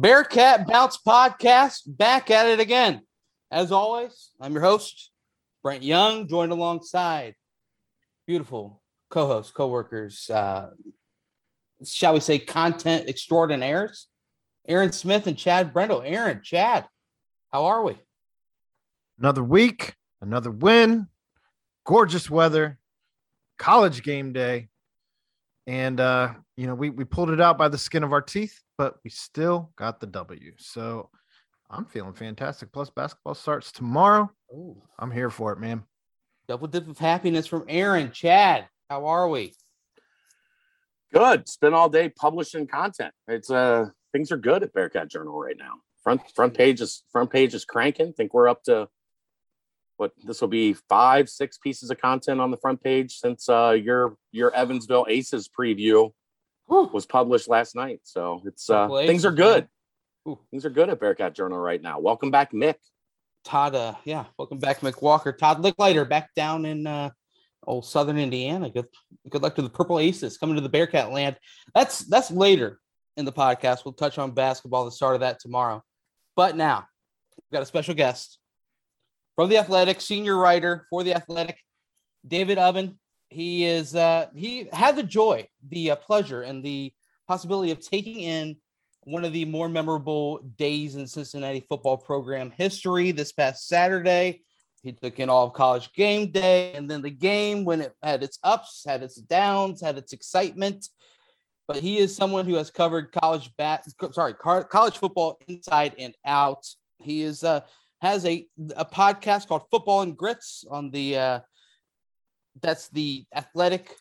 Bearcat Bounce Podcast back at it again. As always, I'm your host, Brent Young, joined alongside beautiful co-hosts, co-workers, uh, shall we say content extraordinaires, Aaron Smith and Chad Brendel. Aaron, Chad, how are we? Another week, another win, gorgeous weather, college game day. And uh, you know, we we pulled it out by the skin of our teeth, but we still got the W. So I'm feeling fantastic. Plus, basketball starts tomorrow. Ooh. I'm here for it, man. Double dip of happiness from Aaron. Chad, how are we? Good. Spent all day publishing content. It's uh things are good at Bearcat Journal right now. Front front page is front page is cranking. think we're up to what this will be five, six pieces of content on the front page since uh your your Evansville Aces preview Was published last night. So it's uh things are good. Things are good at Bearcat Journal right now. Welcome back, Mick. Todd, uh, yeah, welcome back, Mick Walker. Todd Lickliter back down in uh, old Southern Indiana. Good, good luck to the Purple Aces coming to the Bearcat land. That's that's later in the podcast. We'll touch on basketball, the start of that tomorrow. But now we've got a special guest from the Athletic, senior writer for the Athletic, David Ubben. He is uh, he had the joy, the uh, pleasure, and the possibility of taking in one of the more memorable days in Cincinnati football program history this past Saturday. He took in all of college game day and then the game when it had its ups, had its downs, had its excitement. But he is someone who has covered college bat, sorry, college football inside and out. He is uh, has a a podcast called Football and Grits on the uh, that's the athletic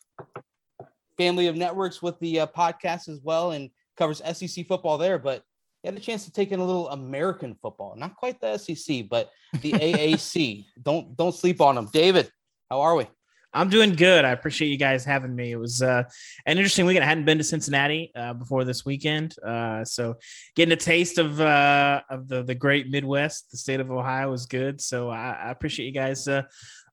family of networks with the uh, podcast as well, and covers SEC football there. But he had a chance to take in a little American football, not quite the SEC, but the AAC. don't don't sleep on them. David, how are we? I'm doing good. I appreciate you guys having me. It was uh, an interesting weekend. I hadn't been to Cincinnati uh, before this weekend, uh, so getting a taste of uh, of the the great Midwest, the state of Ohio, was good. So I, I appreciate you guys uh,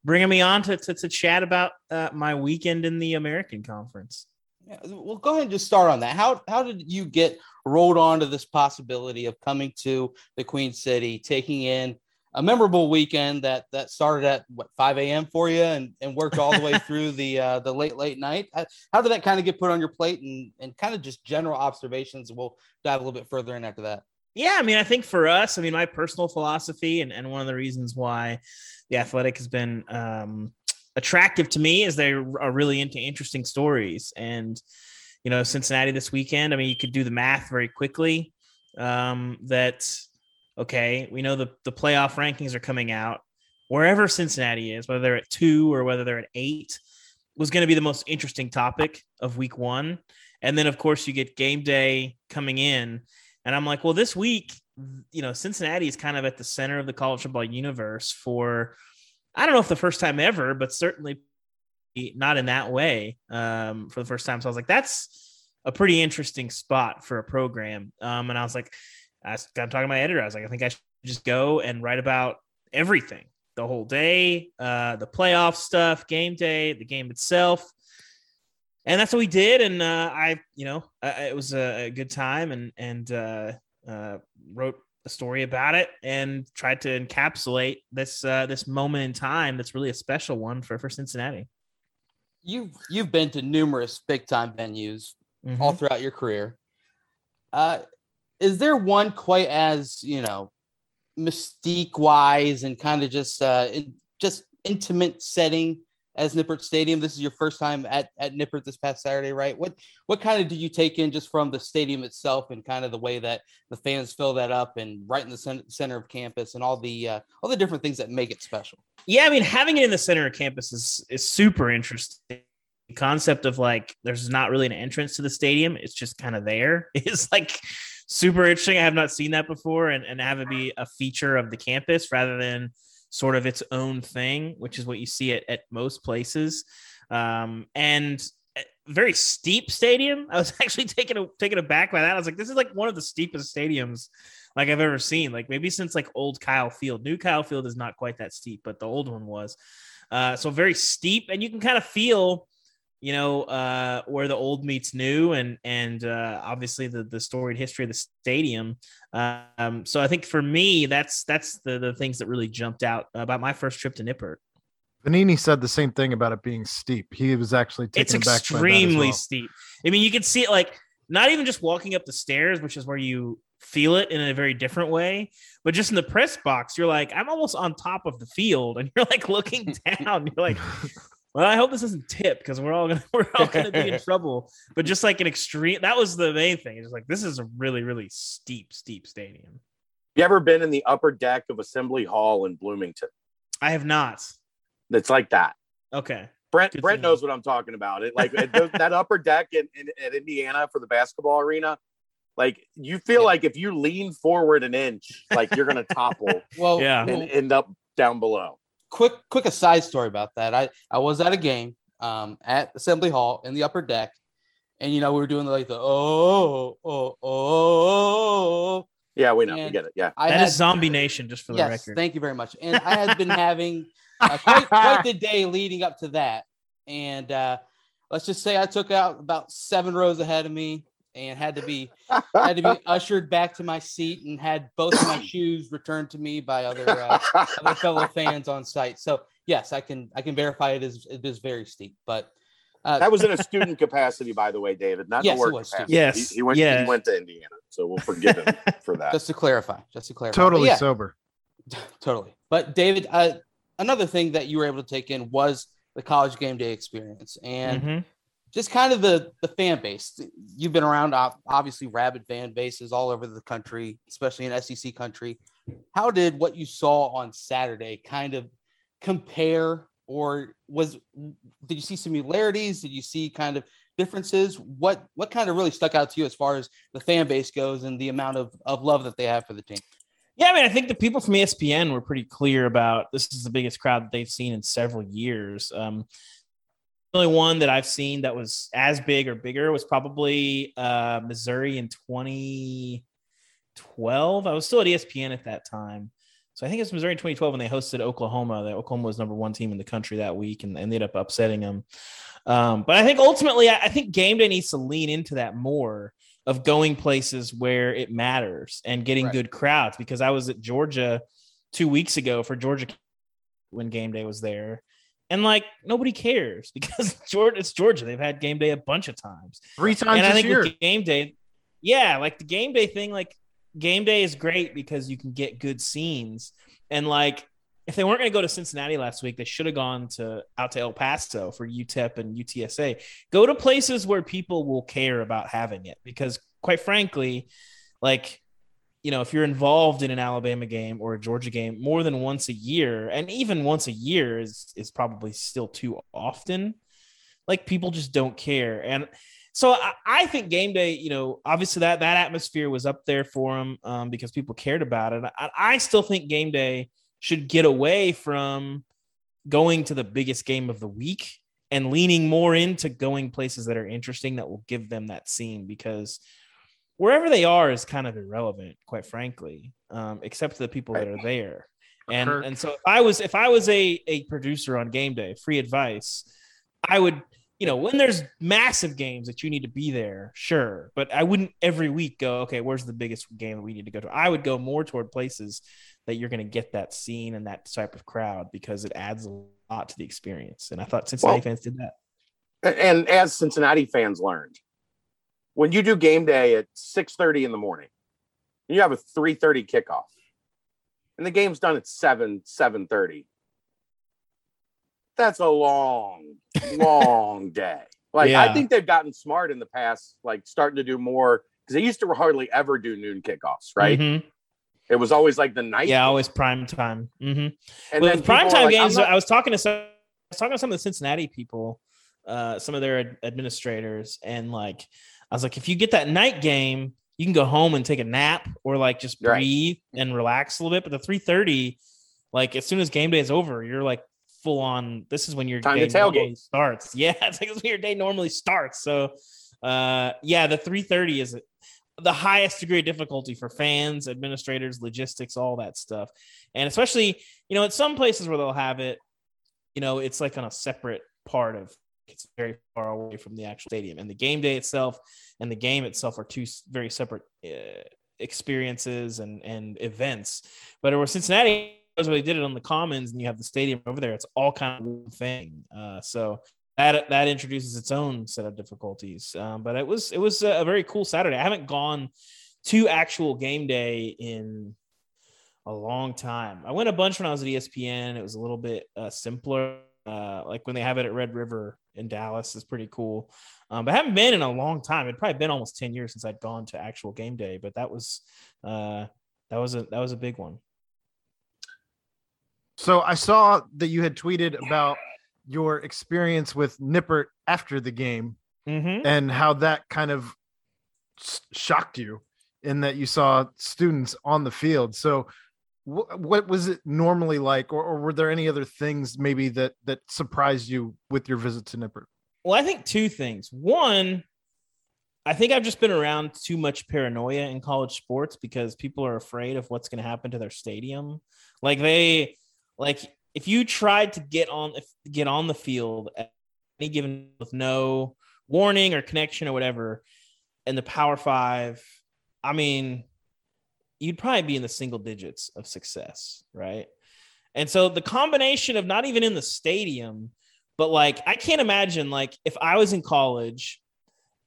bringing me on to to, to chat about uh, my weekend in the American Conference. Yeah, well, go ahead and just start on that. How how did you get rolled onto this possibility of coming to the Queen City, taking in a memorable weekend that that started at what 5 a.m. for you and, and worked all the way through the uh, the late late night? How, how did that kind of get put on your plate and and kind of just general observations? We'll dive a little bit further in after that. Yeah, I mean, I think for us, I mean, my personal philosophy and, and one of the reasons why the athletic has been um, attractive to me is they are really into interesting stories. And, you know, Cincinnati this weekend, I mean, you could do the math very quickly um, that, okay, we know the, the playoff rankings are coming out. Wherever Cincinnati is, whether they're at two or whether they're at eight, was going to be the most interesting topic of week one. And then, of course, you get game day coming in. And I'm like, well, this week, you know, Cincinnati is kind of at the center of the college football universe for, I don't know if the first time ever, but certainly not in that way um, for the first time. So I was like, that's a pretty interesting spot for a program. Um, and I was like, I'm talking to my editor. I was like, I think I should just go and write about everything the whole day, uh, the playoff stuff, game day, the game itself. And that's what we did. And uh, I, you know, it was a, a, good time and, and uh, uh wrote a story about it and tried to encapsulate this uh, this moment in time that's really a special one for for Cincinnati. You've you've been to numerous big time venues Mm-hmm. all throughout your career. Uh, is there one quite as you know mystique wise and kind of just uh, in, just intimate setting as Nippert Stadium? This is your first time at at Nippert this past Saturday, right? What what kind of do you take in just from the stadium itself and kind of the way that the fans fill that up and right in the center, of campus and all the uh, all the different things that make it special? Yeah, I mean, having it in the center of campus is is super interesting. The concept of like there's not really an entrance to the stadium; it's just kind of there. Is like super interesting. I have not seen that before, and and have it be a feature of the campus rather than sort of its own thing, which is what you see at, at most places. Um, and very steep stadium. I was actually taken taken aback by that. I was like, this is like one of the steepest stadiums like I've ever seen. Like maybe since like old Kyle Field. New Kyle Field is not quite that steep, but the old one was. Uh, so very steep, and you can kind of feel, you know, uh, where the old meets new, and and uh, obviously the the storied history of the stadium. Um, so I think for me, that's that's the the things that really jumped out about my first trip to Nippert. Vanini said the same thing about it being steep. He was actually taken It's extremely as steep. I mean, you can see it like not even just walking up the stairs, which is where you feel it in a very different way, but just in the press box, you're like, I'm almost on top of the field, and you're like looking down. You're like, well, I hope this isn't tip because we're all gonna we're all gonna be in trouble. But just like an extreme, that was the main thing. It's like this is a really really steep steep stadium. You ever been in the upper deck of Assembly Hall in Bloomington? I have not. It's like that. Okay. Brent Good to Brent know. knows what I'm talking about. It like it, that upper deck in, in at Indiana for the basketball arena. Like you feel Yeah. like if you lean forward an inch, like you're gonna topple Well, Yeah. and end up down below. Quick quick aside story about that. I I was at a game um at Assembly Hall in the upper deck, and you know we were doing like the oh oh oh. Yeah, we know. we get it. Yeah. I That had, is Zombie Nation, just for the yes, record. thank you very much. And I had been having uh, quite quite the day leading up to that, and uh, let's just say I took out about seven rows ahead of me and had to be had to be ushered back to my seat and had both of my shoes returned to me by other uh, other fellow fans on site. So yes, I can I can verify it is it is very steep, but uh, that was in a student capacity, by the way, David, not Yes, in it work was capacity. student. Yes, He, he went yeah. he went to Indiana, so we'll forgive him for that. just to clarify, just to clarify. Totally yeah, sober. totally. But David, uh, another thing that you were able to take in was the college game day experience and Mhm. Just kind of the the fan base. You've been around obviously rabid fan bases all over the country, especially in SEC country. How did what you saw on Saturday kind of compare, or was did you see similarities? Did you see kind of differences? What what kind of really stuck out to you as far as the fan base goes and the amount of, of love that they have for the team? Yeah, I mean, I think the people from ESPN were pretty clear about this is the biggest crowd that they've seen in several years. Um, only one that I've seen that was as big or bigger was probably uh, Missouri in 2012. I was still at ESPN at that time. So I think it was Missouri in 2012 when they hosted Oklahoma. That Oklahoma was number one team in the country that week and, and they ended up upsetting them. Um, but I think ultimately, I, I think game day needs to lean into that more of going places where it matters and getting Right. good crowds because I was at Georgia two weeks ago for Georgia when game day was there. And like nobody cares because Georgia, it's Georgia. They've had game day a bunch of times. Three times and I think year. with game day, yeah, like the game day thing, like game day is great because you can get good scenes. And like if they weren't going to go to Cincinnati last week, they should have gone to out to El Paso for UTEP and UTSA. Go to places where people will care about having it because, quite frankly, like you know, if you're involved in an Alabama game or a Georgia game more than once a year, and even once a year is is probably still too often, like people just don't care. And so I, I think game day, you know, obviously that that atmosphere was up there for them um, because people cared about it. I, I still think game day should get away from going to the biggest game of the week and leaning more into going places that are interesting that will give them that scene because wherever they are is kind of irrelevant, quite frankly, um, except to the people that are there. And Kirk. and so if I was if I was a a producer on game day, free advice, I would you know when there's massive games that you need to be there, sure, but I wouldn't every week go okay, where's the biggest game that we need to go to? I would go more toward places that you're going to get that scene and that type of crowd because it adds a lot to the experience. And I thought Cincinnati Well- fans did that. and as Cincinnati fans learned, when you do game day at 6:30 in the morning, you have a 3:30 kickoff. And the game's done at 7, 7:30. That's a long, long day. Like Yeah. I think they've gotten smart in the past, like starting to do more because they used to hardly ever do noon kickoffs, right? Mhm. It was always like the night. Yeah, always prime time. Mm-hmm. And well, then with prime time like, games, not- I was talking to some, I was talking to some of the Cincinnati people, uh, some of their ad- administrators, and like, I was like, if you get that night game, you can go home and take a nap or like just Right. breathe and relax a little bit. But the three thirty, like as soon as game day is over, you're like full on. This is when your Time day to tailgate. normally starts. Yeah, it's like this is when your day normally starts. So, uh, yeah, the three thirty is the highest degree of difficulty for fans, administrators, logistics, all that stuff. And especially, you know, at some places where they'll have it, you know, it's like on a separate part of it's very far away from the actual stadium. And the game day itself and the game itself are two very separate uh, experiences and and events. But over Cincinnati, was where they did it on the Commons, and you have the stadium over there. It's all kind of one thing. Uh, so that that introduces its own set of difficulties. Um, but it was it was a very cool Saturday. I haven't gone to actual game day in a long time. I went a bunch when I was at ESPN. It was a little bit uh, simpler. Uh, like when they have it at Red River in Dallas is pretty cool. Um, but I haven't been in a long time. It'd probably been almost 10 years since I'd gone to actual game day, but that was uh, that was a that was a big one. So I saw that you had tweeted about your experience with Nippert after the game Mm-hmm. and how that kind of shocked you in that you saw students on the field. So wh- what was it normally like or, or were there any other things maybe that that surprised you with your visit to Nippert? Well, I think two things. One, I think I've just been around too much paranoia in college sports because people are afraid of what's going to happen to their stadium. Like they, like if you tried to get on, if get on the field at any given with no warning or connection or whatever, in the Power Five, I mean, you'd probably be in the single digits of success, right? And so the combination of not even in the stadium, but like I can't imagine like if I was in college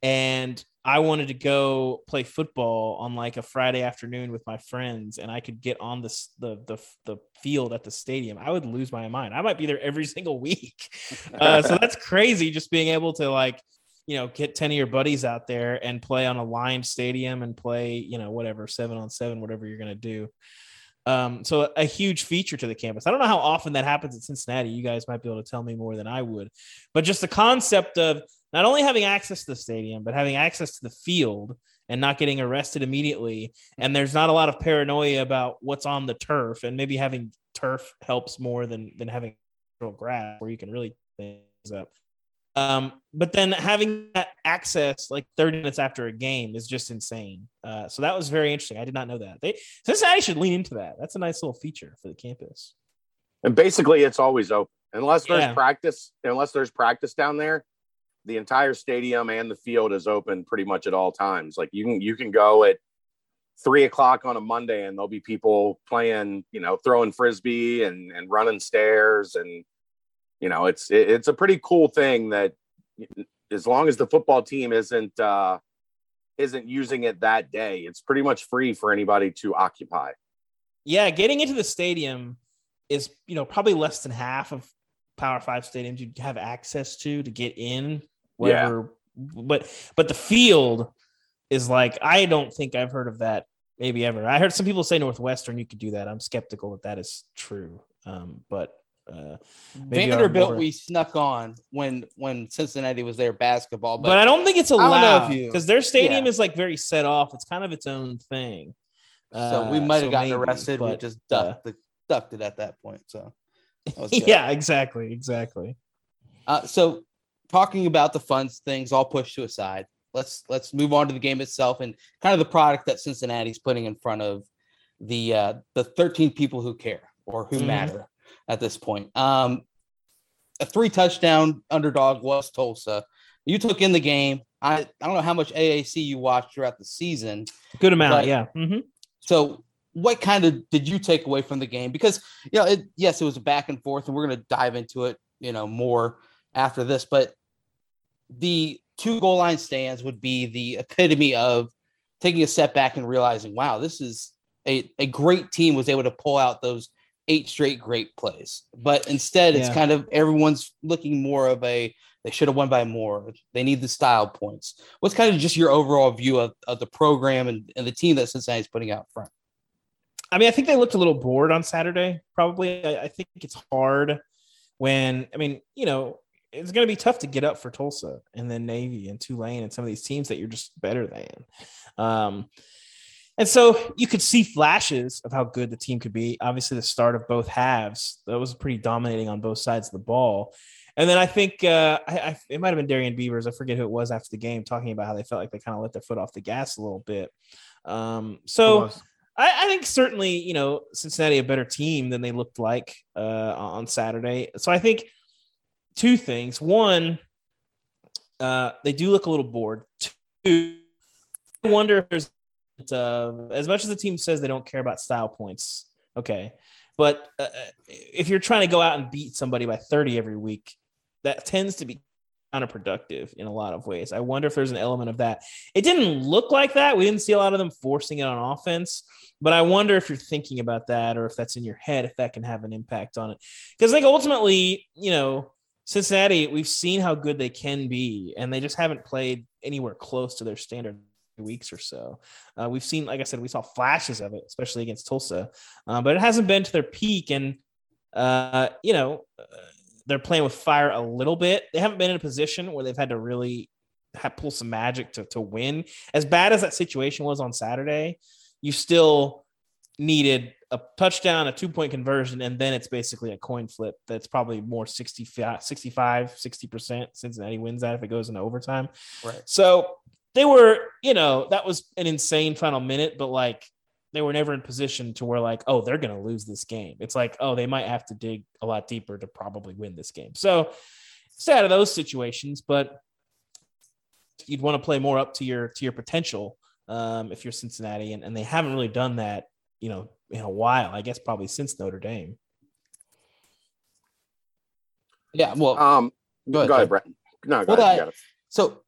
and I wanted to go play football on like a Friday afternoon with my friends and I could get on this the the the field at the stadium, I would lose my mind. I might be there every single week. Uh, so that's crazy just being able to like you know get 10 of your buddies out there and play on a lined stadium and play you know whatever seven on seven whatever you're going to do. Um, so a huge feature to the campus. I don't know how often that happens at cincinnati. You guys might be able to tell me more than i would. But just the concept of not only having access to the stadium but having access to the field and not getting arrested immediately. And there's not a lot of paranoia about what's on the turf and maybe having turf helps more than than having grass where you can really things up um, but then having that access like 30 minutes after a game is just insane. Uh, so that was very interesting. I did not know that. They Cincinnati should lean into that. That's a nice little feature for the campus. And basically, it's always open unless there's Yeah. practice. Unless there's practice down there, the entire stadium and the field is open pretty much at all times. Like you can you can go at three o'clock on a Monday, and there'll be people playing, you know, throwing frisbee and and running stairs, and you know, it's it, it's a pretty cool thing that as long as the football team isn't uh isn't using it that day, it's pretty much free for anybody to occupy. Yeah, getting into the stadium is you know probably less than half of Power Five stadiums you have access to to get in. Whatever, but but the field is like I don't think I've heard of that maybe ever. I heard some people say Northwestern you could do that. I'm skeptical that that is true. Um, but uh, Maybe Vanderbilt, we snuck on when when Cincinnati was there basketball, but, but, I don't think it's don't know if allowed you- because their stadium yeah. is like very set off. It's kind of its own thing. so we Uh, might have so gotten maybe, arrested. we but, just uh, ducked, the, ducked it at that point. So that yeah, exactly, exactly. Uh, so talking about the fun things, all pushed to a side. Let's let's move on to the game itself and kind of the product that Cincinnati's putting in front of the uh, the 13 people who care or who Mhm. matter at this point. Um, a three touchdown underdog was Tulsa. You took in the game. I, I don't know how much AAC you watched throughout the season. Good amount, But- yeah. Mhm. So, what kind of did you take away from the game? Because you know, it, yes, it was a back and forth, and we're going to dive into it, you know, more after this. But the two goal line stands would be the epitome of taking a step back and realizing, wow, this is a, a great team was able to pull out those eight straight great plays. But instead, it's kind of everyone's looking more of a they should have won by more. They need the style points. What's kind of just your overall view of, of the program and, and the team that Cincinnati's putting out front? I mean, I think they looked a little bored on Saturday. Probably, I, I think it's hard when I mean, you know, it's going to be tough to get up for Tulsa and then Navy and Tulane and some of these teams that you're just better than. Um, and so you could see flashes of how good the team could be. Obviously, the start of both halves that was pretty dominating on both sides of the ball. And then I think uh, I, I, it might have been Darrian Beavers. I forget who it was after the game, talking about how they felt like they kind of let their foot off the gas a little bit. Um, so. I, I think certainly, you know, Cincinnati a better team than they looked like uh, on Saturday. So I think two things. One, uh, they do look a little bored. Two, I wonder if there's uh, as much as the team says they don't care about style points. Okay, but uh, if you're trying to go out and beat somebody by 30 every week, that tends to be counterproductive in a lot of ways. I wonder if there's an element of that. It didn't look like that. We didn't see a lot of them forcing it on offense, but I wonder if you're thinking about that or if that's in your head, if that can have an impact on it. Because like ultimately, you know, Cincinnati, we've seen how good they can be, and they just haven't played anywhere close to their standard weeks or so. Uh, we've seen, like I said, we saw flashes of it, especially against Tulsa, uh, but it hasn't been to their peak. And uh, you know, uh, they're playing with fire a little bit. They haven't been in a position where they've had to really have, pull some magic to to win. As bad as that situation was on Saturday, you still needed a touchdown, a two point conversion, and then it's basically a coin flip that's probably more 65, 65 60%. Cincinnati wins that if it goes into overtime. Right. So they were, you know, that was an insane final minute, but like they were never in position to where like, oh, they're going to lose this game. It's like, oh, they might have to dig a lot deeper to probably win this game. So sad of those situations, but you'd want to play more up to your to your potential um, if you're Cincinnati, and, and they haven't really done that, you know, in a while. I guess probably since Notre Dame. Yeah. Well, Um, Go go ahead, ahead, Brett. No, go Well, ahead. I- you got it. so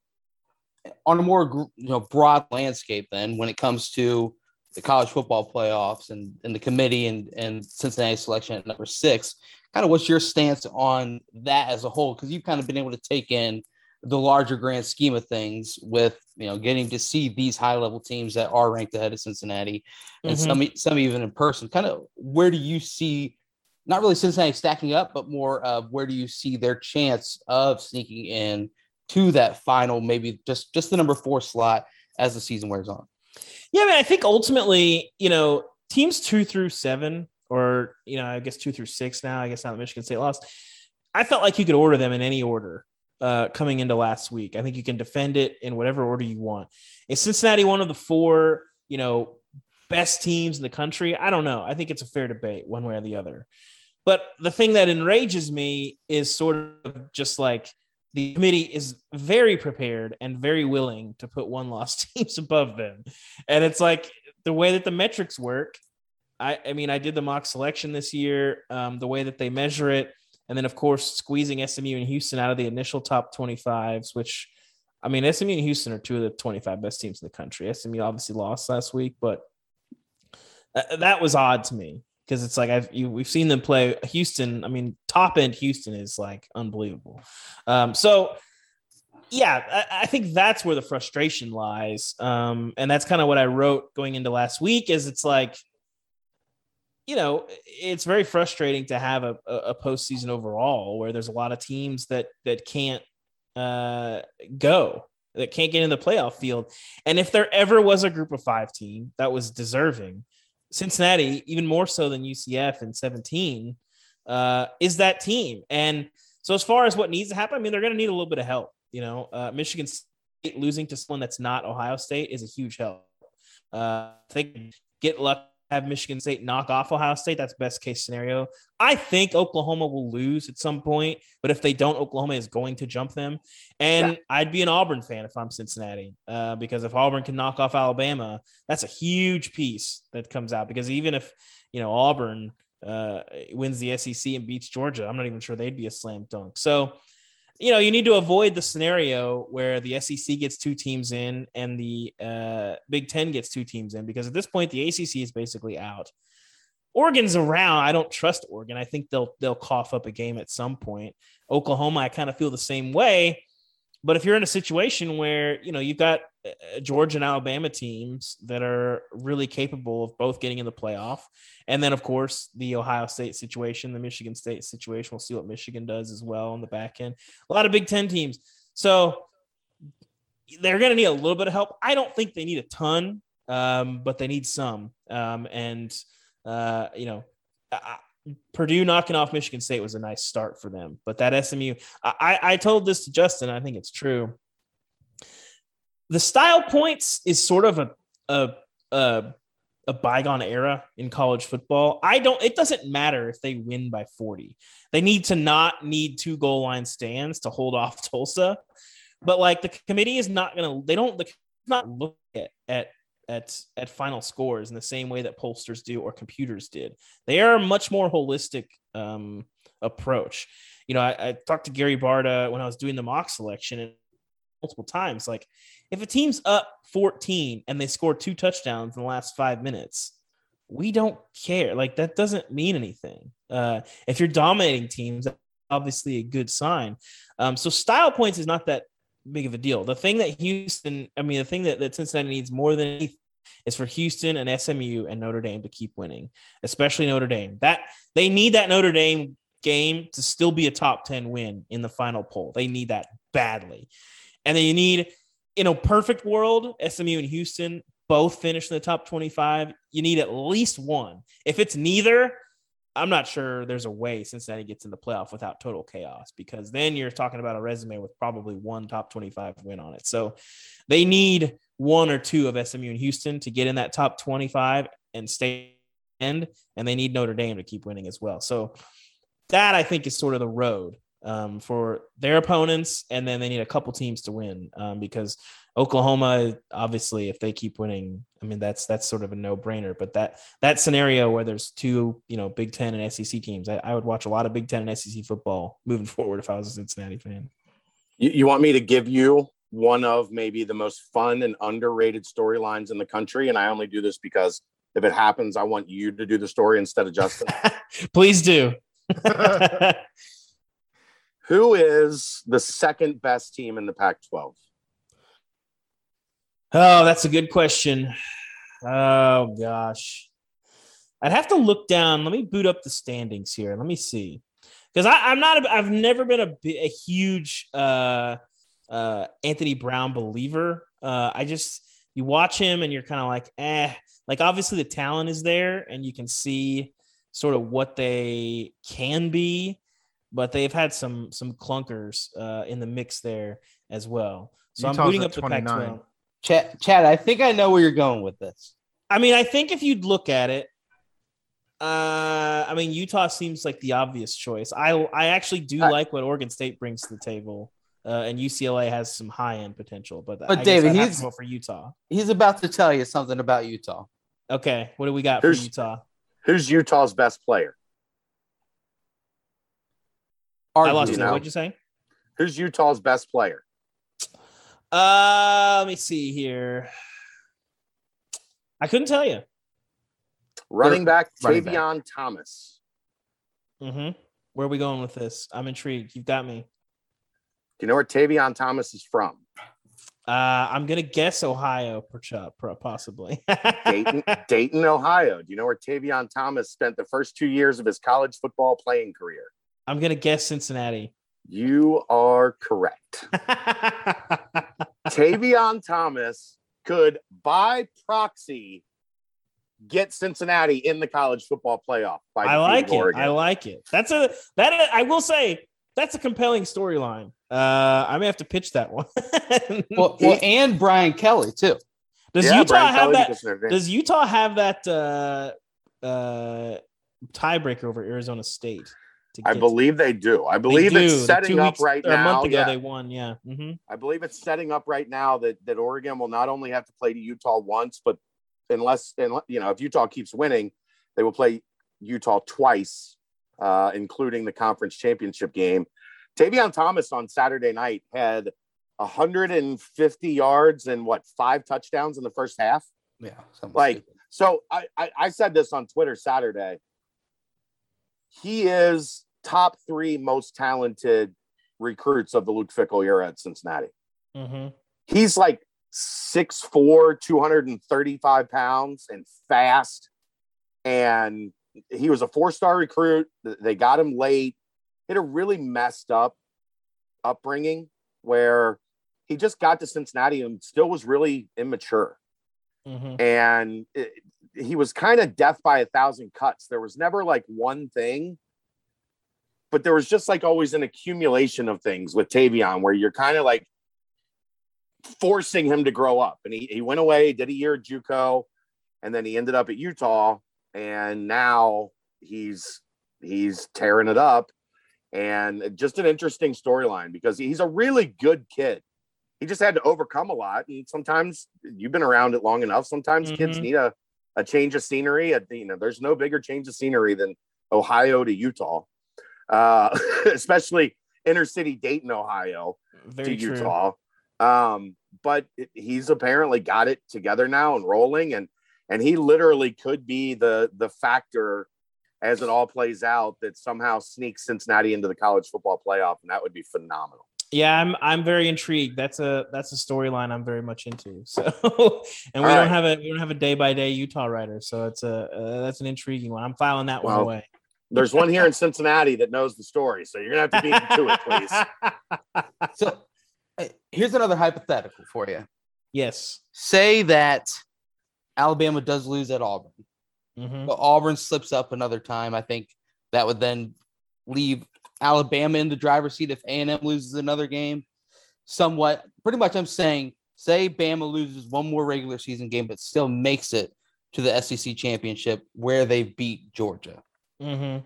on a more you know broad landscape, then when it comes to the college football playoffs and, and the committee and and Cincinnati selection at number six, kind of what's your stance on that as a whole? Because you've kind of been able to take in the larger grand scheme of things with you know getting to see these high level teams that are ranked ahead of Cincinnati and Mhm. some some even in person. Kind of where do you see not really Cincinnati stacking up, but more of where do you see their chance of sneaking in to that final, maybe just just the number four slot as the season wears on. Yeah, I mean, I think ultimately, you know, teams two through seven, or you know, I guess two through six now. I guess now that Michigan State lost, I felt like you could order them in any order uh, coming into last week. I think you can defend it in whatever order you want. Is Cincinnati one of the four, you know, best teams in the country? I don't know. I think it's a fair debate, one way or the other. But the thing that enrages me is sort of just like the committee is very prepared and very willing to put one loss teams above them. And it's like the way that the metrics work. I, I mean, I did the mock selection this year, um, the way that they measure it. And then, of course, squeezing SMU and Houston out of the initial top 25s, which I mean, SMU and Houston are two of the 25 best teams in the country. SMU obviously lost last week, but uh, that was odd to me because it's like I've we've seen them play Houston. I mean, top end Houston is like unbelievable. Um, so yeah, I, I think that's where the frustration lies, um, and that's kind of what I wrote going into last week. Is it's like you know it's very frustrating to have a, a, a postseason overall where there's a lot of teams that that can't uh, go that can't get in the playoff field. And if there ever was a group of five team that was deserving, Cincinnati, even more so than UCF in 17, uh, is that team. And so, as far as what needs to happen, I mean, they're going to need a little bit of help. You know, uh, Michigan State losing to someone that's not Ohio State is a huge help. Uh, they get luck, have Michigan State knock off Ohio State. That's best case scenario. I think Oklahoma will lose at some point, but if they don't, Oklahoma is going to jump them. And Yeah. I'd be an Auburn fan if I'm Cincinnati, uh, because if Auburn can knock off Alabama, that's a huge piece that comes out. Because even if you know Auburn uh, wins the SEC and beats Georgia, I'm not even sure they'd be a slam dunk. So, you know, you need to avoid the scenario where the SEC gets two teams in and the uh, Big Ten gets two teams in, because at this point the ACC is basically out. Oregon's around. I don't trust Oregon. I think they'll they'll cough up a game at some point. Oklahoma, I kind of feel the same way. But if you're in a situation where you know you've got Georgia and Alabama teams that are really capable of both getting in the playoff, and then of course the Ohio State situation, the Michigan State situation, we'll see what Michigan does as well on the back end. A lot of Big Ten teams, so they're going to need a little bit of help. I don't think they need a ton, um, but they need some. Um, and uh, you know, I, Purdue knocking off Michigan State was a nice start for them. But that SMU, I, I told this to Justin. I think it's true. The style points is sort of a a a, a bygone era in college football. I don't. It doesn't matter if they win by forty. They need to not need two goal line stands to hold off Tulsa. but like the committee is not gonna they don't the not look at at at at final scores in the same way that pollsters do or computers did. They are a much more holistic um, approach. You know, I, I talked to Gary Barta when I was doing the mock selection multiple times. Like, if a team's up 14 and they score two touchdowns in the last five minutes, we don't care. Like, that doesn't mean anything. Uh, if you're dominating teams, that's obviously a good sign. Um, so style points is not that big of a deal. The thing that Houston, I mean, the thing that, that Cincinnati needs more than anything is for Houston and SMU and Notre Dame to keep winning, especially Notre Dame. That they need that Notre Dame game to still be a top 10 win in the final poll. They need that badly. And then you need, in a perfect world, SMU and Houston both finish in the top 25. You need at least one. If it's neither, I'm not sure there's a way Cincinnati gets in the playoff without total chaos because then you're talking about a resume with probably one top 25 win on it. So they need one or two of SMU and Houston to get in that top 25 and stay end, and they need Notre Dame to keep winning as well. So that I think is sort of the road um, for their opponents, and then they need a couple teams to win um, because Oklahoma, obviously, if they keep winning, I mean that's that's sort of a no brainer. But that that scenario where there's two, you know, Big Ten and SEC teams, I, I, would watch a lot of Big Ten and SEC football moving forward if I was a Cincinnati fan. You, you want me to give you one of maybe the most fun and underrated storylines in the country, and I only do this because if it happens, I want you to do the story instead of Justin. Please do. Who is the second best team in the Pac 12? Oh, that's a good question. Oh, gosh. I'd have to look down. Let me boot up the standings here. Let me see. Because I'm not, a, I've never been a, a huge uh, uh, Anthony Brown believer. Uh, I just, you watch him and you're kind of like, eh. Like, obviously, the talent is there and you can see sort of what they can be, but they've had some some clunkers uh, in the mix there as well. So Utah's I'm booting up the Pac-12. Chad, Chad, I think I know where you're going with this. I mean, I think if you'd look at it, uh, I mean, Utah seems like the obvious choice. I I actually do I, like what Oregon State brings to the table, uh, and UCLA has some high end potential. But but David, he's for Utah. He's about to tell you something about Utah. Okay, what do we got for Utah? Who's Utah's best player? I lost you. What'd you say? Who's Utah's best player? Uh, let me see here. I couldn't tell you. Running back running Tavion back. Thomas. Mm-hmm. Where are we going with this? I'm intrigued. You've got me. Do you know where Tavion Thomas is from? Uh, I'm gonna guess Ohio, possibly. Dayton, Dayton, Ohio. Do you know where Tavion Thomas spent the first two years of his college football playing career? I'm gonna guess Cincinnati. You are correct. Tavion Thomas could, by proxy, get Cincinnati in the college football playoff. By I like it. I like it. That's a that I will say that's a compelling storyline. Uh, I may have to pitch that one. well, well, and Brian Kelly too. Does yeah, Utah Brian have Kelly that? Does Utah have that uh, uh, tiebreaker over Arizona State? I believe they do. I believe it's setting up right now. A month ago, yeah. they won. Yeah, mm-hmm. I believe it's setting up right now that that Oregon will not only have to play to Utah once, but unless, unless you know, if Utah keeps winning, they will play Utah twice, uh, including the conference championship game. Tavion Thomas on Saturday night had 150 yards and what five touchdowns in the first half. Yeah, like so. I, I I said this on Twitter Saturday. He is top three most talented recruits of the Luke Fickell era at Cincinnati. Mm-hmm. He's like 6'4, 235 pounds and fast. And he was a four star recruit. They got him late had a really messed up upbringing where he just got to Cincinnati and still was really immature. Mm-hmm. And it, he was kind of death by a thousand cuts. There was never like one thing, but there was just like always an accumulation of things with Tavion where you're kind of like forcing him to grow up. And he, he went away, did a year at Juco, and then he ended up at Utah. And now he's he's tearing it up and just an interesting storyline because he's a really good kid. he just had to overcome a lot. And sometimes you've been around it long enough. Sometimes kids Mhm. need a, a change of scenery. A, you know, there's no bigger change of scenery than Ohio to Utah, uh, especially inner city Dayton, Ohio Very to true. Utah. Um, but it, he's apparently got it together now and rolling, and and he literally could be the the factor as it all plays out that somehow sneaks Cincinnati into the college football playoff, and that would be phenomenal. Yeah, I'm I'm very intrigued. That's a that's a storyline I'm very much into. So, and we All don't right. have a we don't have a day by day Utah writer, so it's a uh, that's an intriguing one. I'm filing that one away. There's one here in Cincinnati that knows the story, so you're gonna have to beat him to it, please. So here's another hypothetical for you. yes. Say that Alabama does lose at Auburn, Mhm. but Auburn slips up another time. I think that would then leave Alabama in the driver's seat if A&M loses another game. Somewhat, pretty much, I'm saying, say Bama loses one more regular season game, but still makes it to the SEC championship where they beat Georgia. Mm-hmm.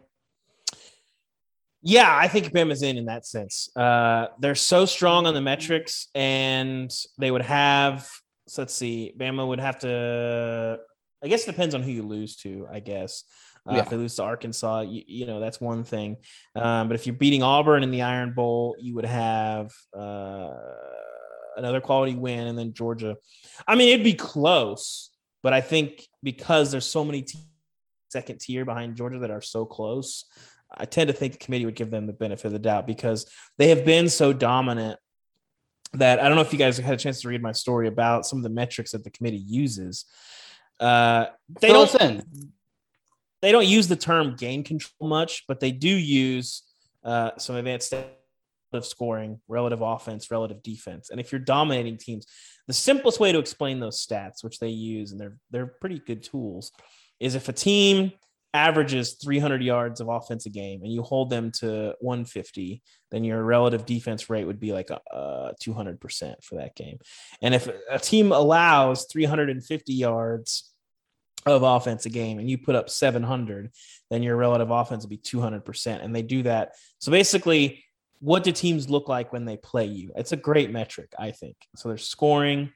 Yeah, I think Bama's in in that sense. Uh, they're so strong on the metrics, and they would have. So let's see, Bama would have to. I guess it depends on who you lose to. I guess uh, Yeah. if they lose to Arkansas, you, you know that's one thing. Um, but if you're beating Auburn in the Iron Bowl, you would have uh, another quality win, and then Georgia. I mean, it'd be close, but I think because there's so many teams second tier behind Georgia that are so close. I tend to think the committee would give them the benefit of the doubt because they have been so dominant that I don't know if you guys had a chance to read my story about some of the metrics that the committee uses. Uh, they don't they don't use the term game control much, but they do use uh, some advanced relative scoring, relative offense, relative defense. And if you're dominating teams, the simplest way to explain those stats, which they use, and they're they're pretty good tools, is if a team averages 300 yards of offense a game and you hold them to 150, then your relative defense rate would be like a, uh 200% for that game. And if a team allows 350 yards of offense a game and you put up 700, then your relative offense will be 200%. And they do that. So basically, what do teams look like when they play you? It's a great metric, I think. So they're scoring,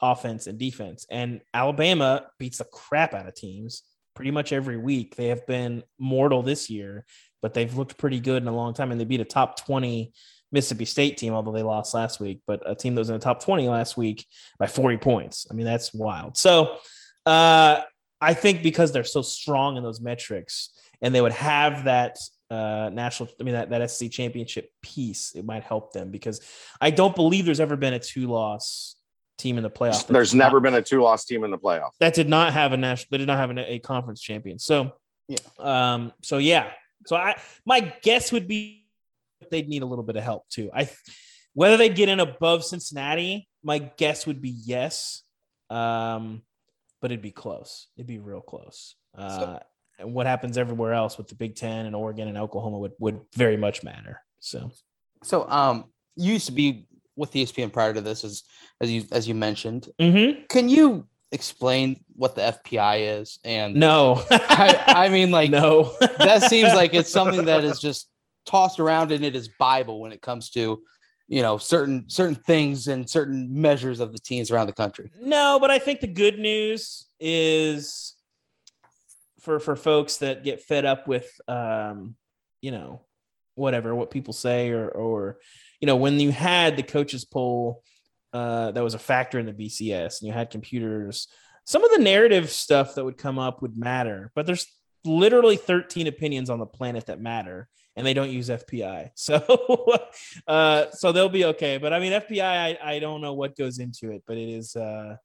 offense, and defense. And Alabama beats the crap out of teams pretty much every week. They have been mortal this year, but they've looked pretty good in a long time. And they beat a top 20 Mississippi State team, although they lost last week, but a team that was in the top 20 last week by 40 points. I mean, that's wild. So, uh, I think because they're so strong in those metrics and they would have that uh national I mean that, that SC championship piece, it might help them because I don't believe there's ever been a two loss team in the playoff. that There's did never not- been a two loss team in the playoff. that did not have a national they did not have an, a conference champion. So Yeah. um so yeah. So I my guess would be they'd need a little bit of help too. I whether they get in above Cincinnati, my guess would be yes. Um but it'd be close. It'd be real close. Uh, and what happens everywhere else with the Big Ten and Oregon and Oklahoma would, would very much matter. So So, um, you used to be with ESPN prior to this, as as you as you mentioned. Mhm. Can you explain what the FPI is? And no, I, I mean, like no, that seems like it's something that is just tossed around and it is Bible when it comes to, you know, certain certain things and certain measures of the teams around the country. No, but I think the good news is for for folks that get fed up with um, you know, whatever what people say or or you know, when you had the coaches poll uh that was a factor in the BCS and you had computers, some of the narrative stuff that would come up would matter, but there's literally 13 opinions on the planet that matter and they don't use FPI. So uh so they'll be okay. But I mean FPI I, I don't know what goes into it, but it is uh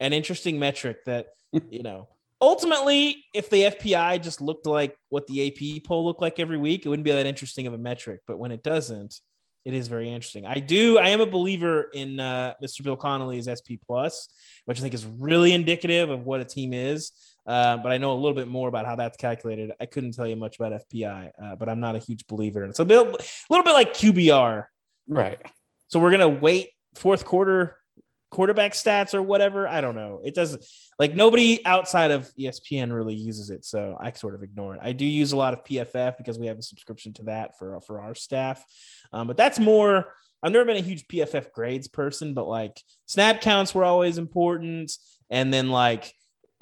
an interesting metric that you know ultimately if the FPI just looked like what the AP poll looked like every week, it wouldn't be that interesting of a metric. But when it doesn't, it is very interesting. I do. I am a believer in uh, Mr. Bill Connelly's SP Plus, which I think is really indicative of what a team is. Uh, but I know a little bit more about how that's calculated. I couldn't tell you much about FPI, uh, but I'm not a huge believer in it. So a, bit, a little bit like QBR. Right. So we're gonna wait fourth quarter quarterback stats or whatever. I don't know. It doesn't like nobody outside of ESPN really uses it, so I sort of ignore it. I do use a lot of PFF because we have a subscription to that for for our staff, um, but that's more I've never been a huge PFF grades person, but like snap counts were always important, and then like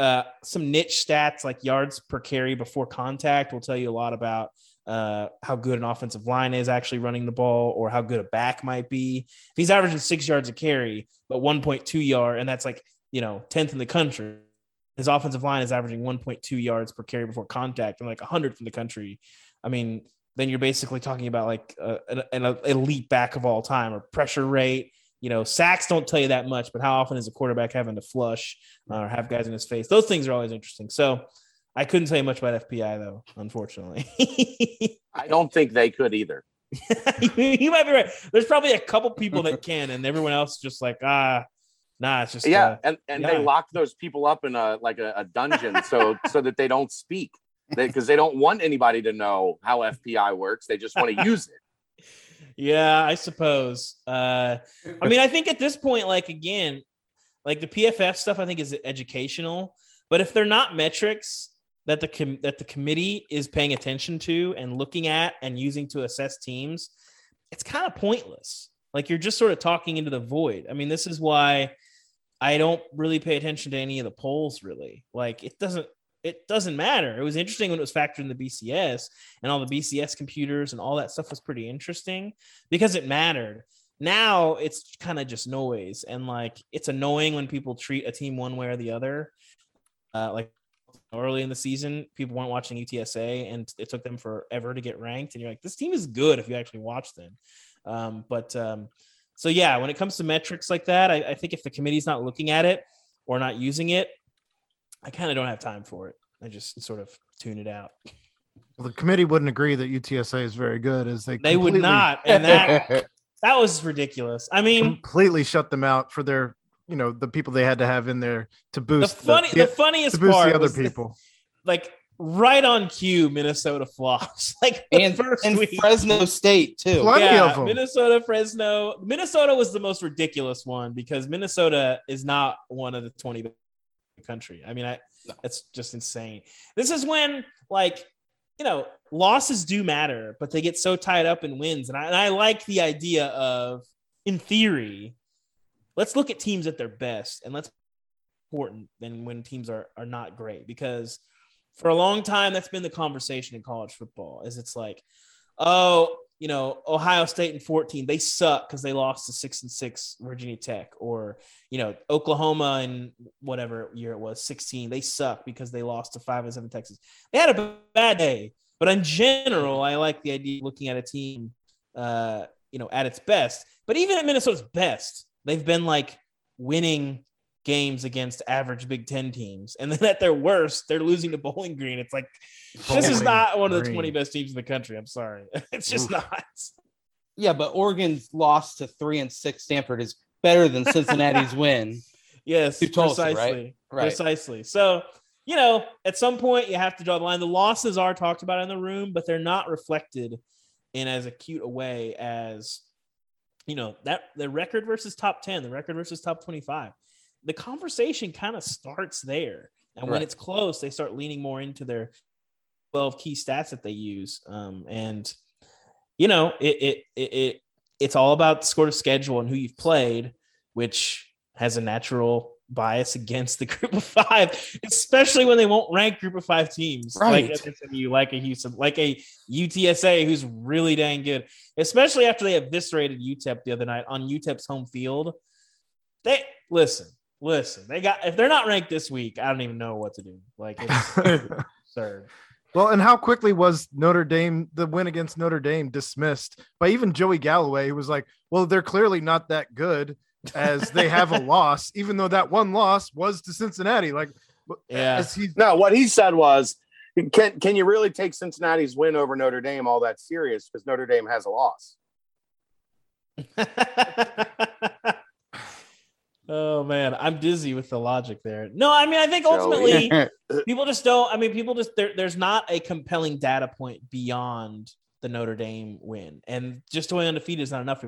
uh, some niche stats like yards per carry before contact will tell you a lot about uh, how good an offensive line is actually running the ball or how good a back might be. If he's averaging six yards a carry, but 1.2 yard, and that's like, you know, 10th in the country, his offensive line is averaging 1.2 yards per carry before contact and like 100 from the country. I mean, then you're basically talking about like a, an, an elite back of all time or pressure rate. You know, sacks don't tell you that much, but how often is a quarterback having to flush uh, or have guys in his face? Those things are always interesting. So I couldn't say much about FPI though, unfortunately. I don't think they could either. you might be right. There's probably a couple people that can, and everyone else just like ah, nah. It's just yeah, uh, and and they lock those people up in a like a, a dungeon so so that they don't speak because they, they don't want anybody to know how FPI works. They just want to use it. Yeah, I suppose. Uh, I mean, I think at this point, like again, like the PFF stuff, I think is educational. But if they're not metrics that the com- that the committee is paying attention to and looking at and using to assess teams, it's kind of pointless. Like you're just sort of talking into the void. I mean, this is why I don't really pay attention to any of the polls. Really, like it doesn't it doesn't matter. It was interesting when it was factored in the BCS and all the BCS computers and all that stuff was pretty interesting because it mattered. Now it's kind of just noise and like it's annoying when people treat a team one way or the other. Uh, like early in the season, people weren't watching UTSA and it took them forever to get ranked. And you're like, this team is good if you actually watch them. Um, but um, so yeah, when it comes to metrics like that, I, I think if the committee's not looking at it or not using it, I kind of don't have time for it. I just sort of tune it out. Well, the committee wouldn't agree that UTSA is very good, as they They would not, and that that was ridiculous. I mean, completely shut them out for their, you know, the people they had to have in there to boost the boost funny, the, the funniest to boost part the other was that, people. like right on cue, Minnesota flops. Like and, first and week. Fresno State too. Plenty yeah, of 'em. Minnesota, Fresno. Minnesota was the most ridiculous one because Minnesota is not one of the 20 best in the country. I mean, I that's just insane. This is when like you know, losses do matter, but they get so tied up in wins. And I, and I like the idea of, in theory, let's look at teams at their best and let's important than when teams are are not great because for a long time that's been the conversation in college football is it's like oh you know ohio state in 14 they suck because they lost to six and six virginia tech or you know oklahoma in whatever year it was 16 they suck because they lost to five and seven texas. They had a bad day but in general i like the idea of looking at a team uh you know at its best. But even at minnesota's best they've been like winning games against average Big Ten teams, and then at their worst, they're losing to Bowling Green. It's like this is not one of the Green. twenty best teams in the country. I'm sorry, it's just Oof. not. Yeah, but Oregon's loss to three and six Stanford is better than Cincinnati's win. Yes, To Tulsa, right? precisely, Right. precisely. So you know, at some point, you have to draw the line. The losses are talked about in the room, but they're not reflected in as acute a way as you know that the record versus top 10 the record versus top 25 the conversation kind of starts there and when it's close they start leaning more into their 12 key stats that they use um, and you know it, it it it it's all about the sort of schedule and who you've played which has a natural bias against the group of five, especially when they won't rank group of five teams like Right. SMU, like a Houston, like a UTSA who's really dang good, especially after they eviscerated UTEP the other night on UTEP's home field. They listen, listen, they got if they're not ranked this week, I don't even know what to do. Like it's absurd. Well, and how quickly was Notre Dame the win against Notre Dame dismissed by even Joey Galloway, who was like, "Well, they're clearly not that good as they have a loss, even though that one loss was to Cincinnati." Like, Yeah. as he No, what he said was, can can you really take Cincinnati's win over Notre Dame all that serious? Because Notre Dame has a loss. oh man, I'm dizzy with the logic there. No, I mean I think ultimately people just don't. I mean, people just there, there's not a compelling data point beyond the Notre Dame win, and just going undefeated is not enough.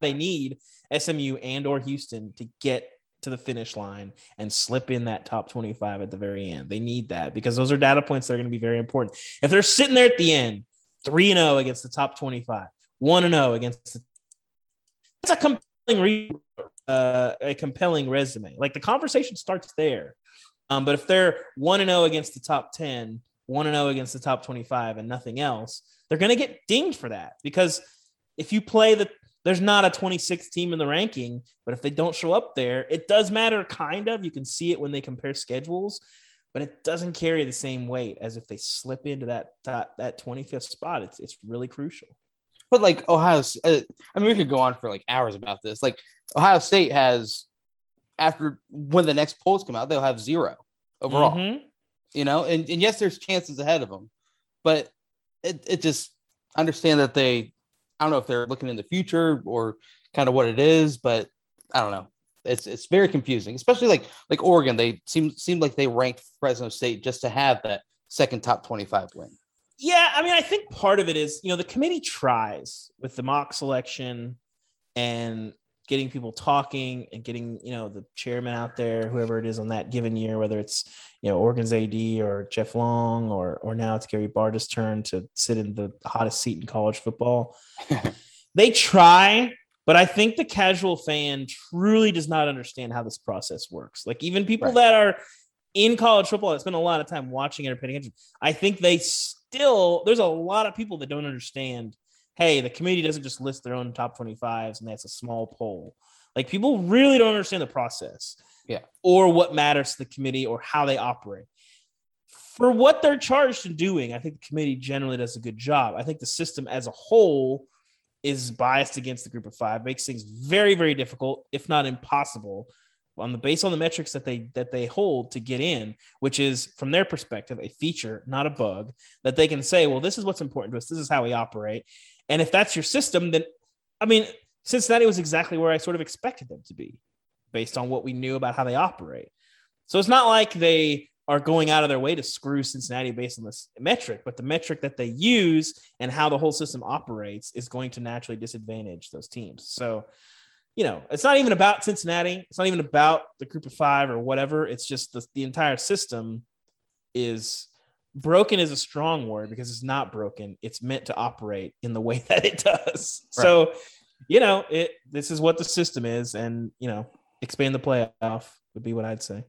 They need SMU and or Houston to get to the finish line and slip in that top 25 at the very end. They need that because those are data points that are going to be very important. If they're sitting there at the end, 3 and 0 against the top 25, 1 and 0 against the that's a compelling re- uh, a compelling resume. Like the conversation starts there. Um, but if they're one and zero oh against the top 10, one and zero oh against the top twenty five, and nothing else, they're going to get dinged for that because if you play the there's not a 26th team in the ranking, but if they don't show up there, it does matter kind of. You can see it when they compare schedules, but it doesn't carry the same weight as if they slip into that that, that 25th spot. It's it's really crucial. But like Ohio, uh, I mean, we could go on for like hours about this. Like Ohio State has, after when the next polls come out, they'll have zero overall. Mm-hmm. You know, and, and yes, there's chances ahead of them, but it, it just understand that they I don't know if they're looking in the future or kind of what it is, but I don't know. It's it's very confusing, especially like like Oregon. They seem seemed like they ranked Fresno State just to have that second top twenty five win. Yeah, I mean, I think part of it is you know the committee tries with the mock selection and getting people talking and getting you know the chairman out there, whoever it is on that given year, whether it's you know Oregon's AD or Jeff Long or or now it's Gary Barta's turn to sit in the hottest seat in college football. they try, but I think the casual fan truly does not understand how this process works. Like even people right. that are in college football that spend a lot of time watching it or paying attention, I think they still there's a lot of people that don't understand hey, the committee doesn't just list their own top 25s and that's a small poll. Like people really don't understand the process. Yeah. Or what matters to the committee or how they operate. For what they're charged in doing, I think the committee generally does a good job. I think the system as a whole is biased against the group of five, makes things very, very difficult, if not impossible, on the based on the metrics that they that they hold to get in, which is from their perspective a feature, not a bug, that they can say, well, this is what's important to us. This is how we operate. And if that's your system, then I mean, Cincinnati was exactly where I sort of expected them to be based on what we knew about how they operate. So it's not like they are going out of their way to screw Cincinnati based on this metric, but the metric that they use and how the whole system operates is going to naturally disadvantage those teams. So, you know, it's not even about Cincinnati. It's not even about the group of five or whatever. It's just the, the entire system is broken is a strong word because it's not broken. It's meant to operate in the way that it does. Right. So, you know, it this is what the system is, and you know, expand the playoff would be what I'd say.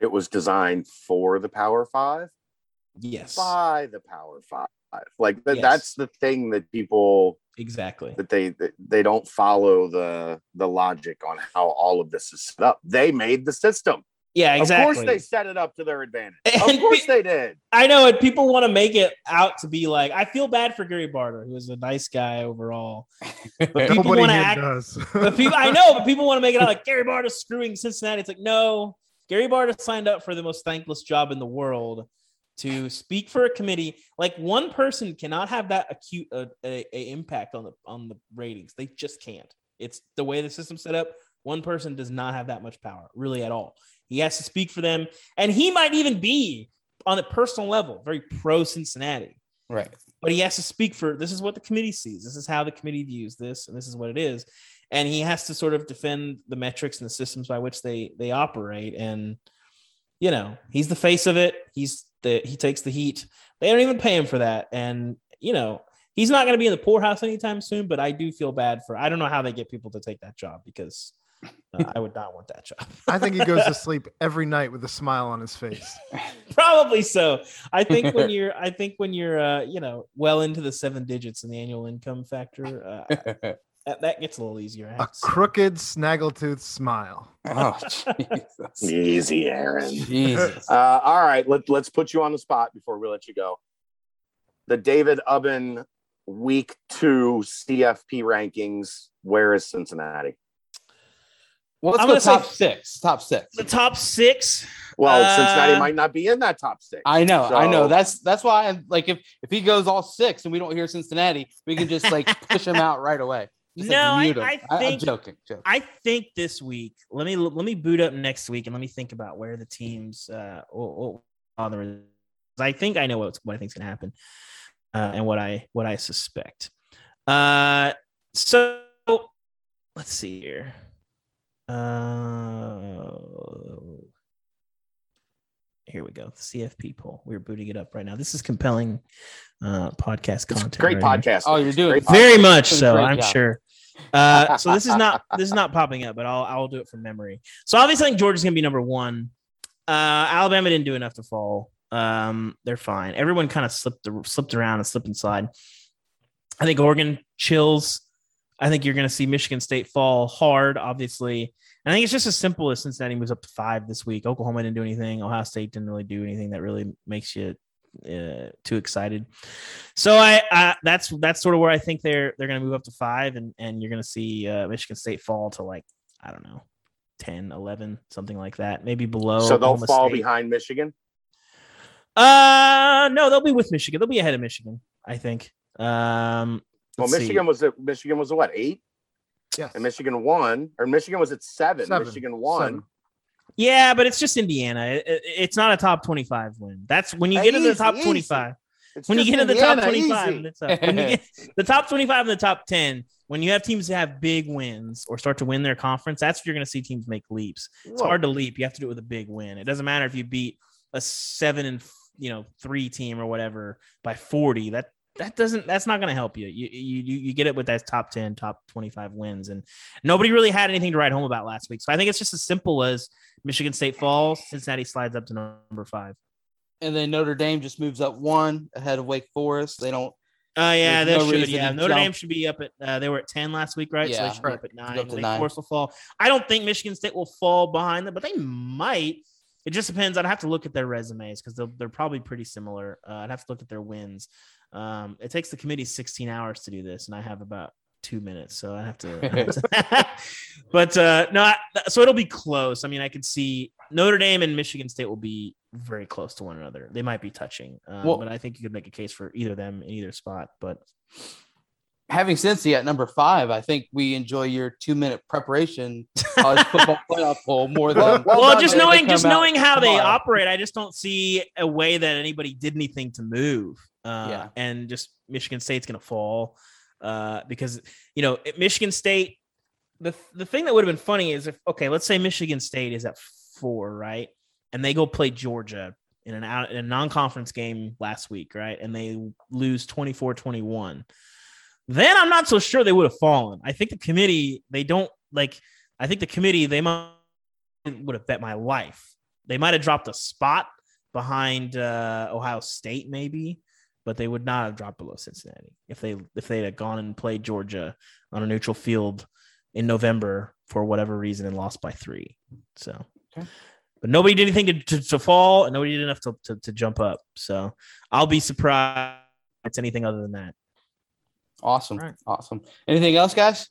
It was designed for the Power Five. Yes. By the Power Five. Like yes. that's the thing that people exactly that they that they don't follow the the logic on how all of this is set up. They made the system. Yeah, exactly. Of course, they set it up to their advantage. And of course, they did. I know, and people want to make it out to be like, I feel bad for Gary Barta, who is a nice guy overall. But people want to act. Does. but people, I know, but people want to make it out like Gary Barta screwing Cincinnati. It's like, no, Gary Barta signed up for the most thankless job in the world to speak for a committee. Like one person cannot have that acute uh, a, a impact on the on the ratings. They just can't. It's the way the system's set up. One person does not have that much power, really, at all. He has to speak for them, and he might even be on a personal level very pro Cincinnati. Right. But he has to speak for this is what the committee sees. This is how the committee views this, and this is what it is. And he has to sort of defend the metrics and the systems by which they they operate. And you know, he's the face of it. He's the he takes the heat. They don't even pay him for that. And you know, he's not going to be in the poorhouse anytime soon. But I do feel bad for. I don't know how they get people to take that job because uh, I would not want that job. I think he goes to sleep every night with a smile on his face. Probably so. I think when you're, I think when you're, uh, you know, well into the seven digits in the annual income factor, uh, that, that, gets a little easier. A crooked snaggletooth smile. Oh, Jesus. Easy, Aaron. Jesus. Uh, all right, let, let's put you on the spot before we let you go. The David Ubben week two CFP rankings. Where is Cincinnati? Well, let's I'm go top six. Top six. The top six. Well, uh, Cincinnati might not be in that top six. I know, so. I know. That's that's why. I'm like, if if he goes all six and we don't hear Cincinnati, we can just like push him out right away. Just, no, like, I, I, think. I, am joking, joking, I think this week. Let me let me boot up next week and let me think about where the teams. Uh, oh, oh, I think I know what what I think is going to happen, uh, and what I what I suspect. Uh, so let's see here. Uh, here we go. CFP poll. We're booting it up right now. This is compelling uh, podcast content. Great right podcast. Oh, you're doing Great podcast. Very much so, I'm job. sure. Uh, so this is not this is not popping up, but I'll I'll do it from memory. So obviously, I think Georgia's gonna be number one. Uh, Alabama didn't do enough to fall. Um, they're fine. Everyone kind of slipped slipped around and slipped inside. I think Oregon chills. I think you're going to see Michigan State fall hard, obviously. I think it's just as simple as Cincinnati moves up to five this week. Oklahoma didn't do anything. Ohio State didn't really do anything that really makes you uh, too excited. So I, I that's that's sort of where I think they're they're going to move up to five, and and you're going to see uh, Michigan State fall to like I don't know, 10, 11, something like that, maybe below. so they'll Oklahoma fall State. behind Michigan. Uh, no, they'll be with Michigan. They'll be ahead of Michigan, I think. Um, Well, let's see. Michigan was at Michigan was at what eight, Yes. and Michigan won, or Michigan was at seven. Seven. Michigan won. Seven. Yeah, but it's just Indiana. It- it- it's not a top 25 win. That's when you get into the top easy. 25. It's When you get into the top 25, easy. it's up. when you get the top 25 and the top 10, when you have teams that have big wins or start to win their conference, that's when you're going to see teams make leaps. It's Whoa. hard to leap. You have to do it with a big win. It doesn't matter if you beat a seven and you know three team or whatever by 40. That that doesn't that's not going to help you. You, you you you get it with that top 10, top 25 wins, and nobody really had anything to write home about last week. So I think it's just as simple as Michigan State falls, Cincinnati slides up to number five. And then Notre Dame just moves up one ahead of Wake Forest. They don't Oh yeah, There's they no should. Yeah, Notre jump. Dame should be up at. Uh, they were at ten last week, right? so Yeah. they should be up at nine. up Wake nine. Forest will fall. I don't think Michigan State will fall behind them, but they might. It just depends. I'd have to look at their resumes because they're, probably pretty similar. Uh, I'd have to look at their wins. Um, it takes the committee 16 hours to do this, and I have about two minutes, so I have to. I have to- but uh, no, I, so it'll be close. I mean, I could see Notre Dame and Michigan State will be very close to one another. They might be touching, um, Well- but I think you could make a case for either of them in either spot. But having Cincy at number five, I think we enjoy your two minute preparation college football playoff poll more than Well, well, done, just knowing just knowing how they operate, I just don't see a way that anybody did anything to move. Uh, Yeah. and just Michigan State's gonna fall uh, because you know at Michigan State. The the thing that would have been funny is if okay, let's say Michigan State is at four, right, and they go play Georgia in an out in a non conference game last week, right, and they lose 24-21 then I'm not so sure they would have fallen. I think the committee, they don't like, I think the committee, they might would have bet my life. They might have dropped a spot behind uh, Ohio State, maybe, but they would not have dropped below Cincinnati if they if they had gone and played Georgia on a neutral field in November for whatever reason and lost by three. So, Okay. but nobody did anything to, to, to fall, and nobody did enough to, to, to jump up. So, I'll be surprised if it's anything other than that. Awesome. Right. Awesome. Anything else, guys?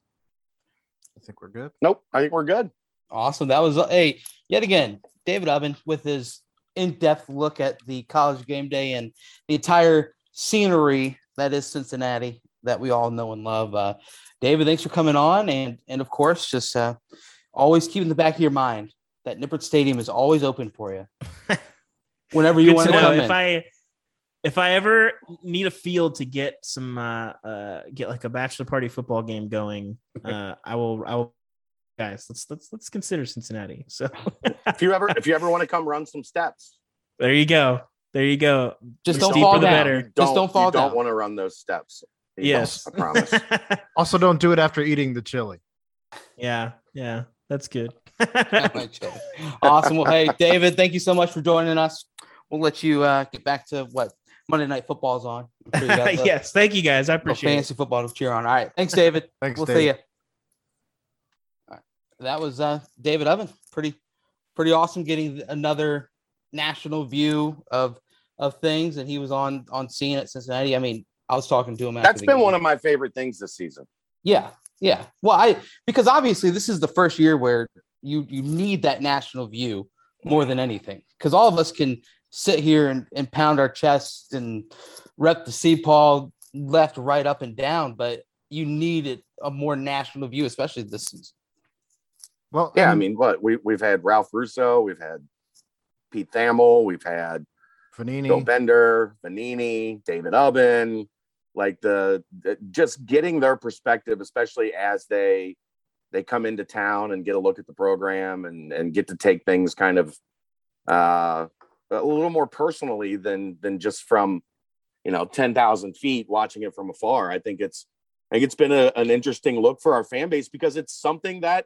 I think we're good. Nope, I think we're good. Awesome. That was hey, yet again, David Ubben with his in-depth look at the college game day and the entire scenery that is Cincinnati that we all know and love. Uh, David, thanks for coming on, and and of course, just uh, always keep in the back of your mind that Nippert Stadium is always open for you. Whenever you want to to know. come if in. I if I ever need a field to get some uh, uh get like a bachelor party football game going, uh I will I will guys let's let's let's consider Cincinnati. So If you ever if you ever want to come run some steps, there you go. There you go. just don't fall the down. better. you Just don't fall you down. don't want to run those steps. You Yes. I promise. Also, don't do it after eating the chili. yeah, yeah. That's good. awesome. Well, hey, David, thank you so much for joining us. We'll let you uh, get back to what Monday Night Football's on. Sure you got the- yes, thank you guys. I little appreciate it. fantasy football to cheer on. All right. Thanks, David. Thanks, we'll Dave. see you. All right. That was uh, David Ubben. Pretty, pretty awesome getting another national view of of things, and he was on on scene at Cincinnati. I mean, I was talking to him. That's been game. one of my favorite things this season. Yeah, yeah. Well, I because obviously this is the first year where you you need that national view more than anything because all of us can sit here and, and pound our chests and rep the sea paul left, right, up, and down, but you needed a more national view, especially this season. Well, Yeah, I and mean, what we we've had Ralph Russo, we've had Pete Thamel, we've had Bill Bender, Vannini, David Ubben, like the, the just getting their perspective, especially as they they come into town and get a look at the program and and get to take things kind of uh a little more personally than than just from you know 10,000 feet watching it from afar. I think it's I think it's been a, an interesting look for our fan base because it's something that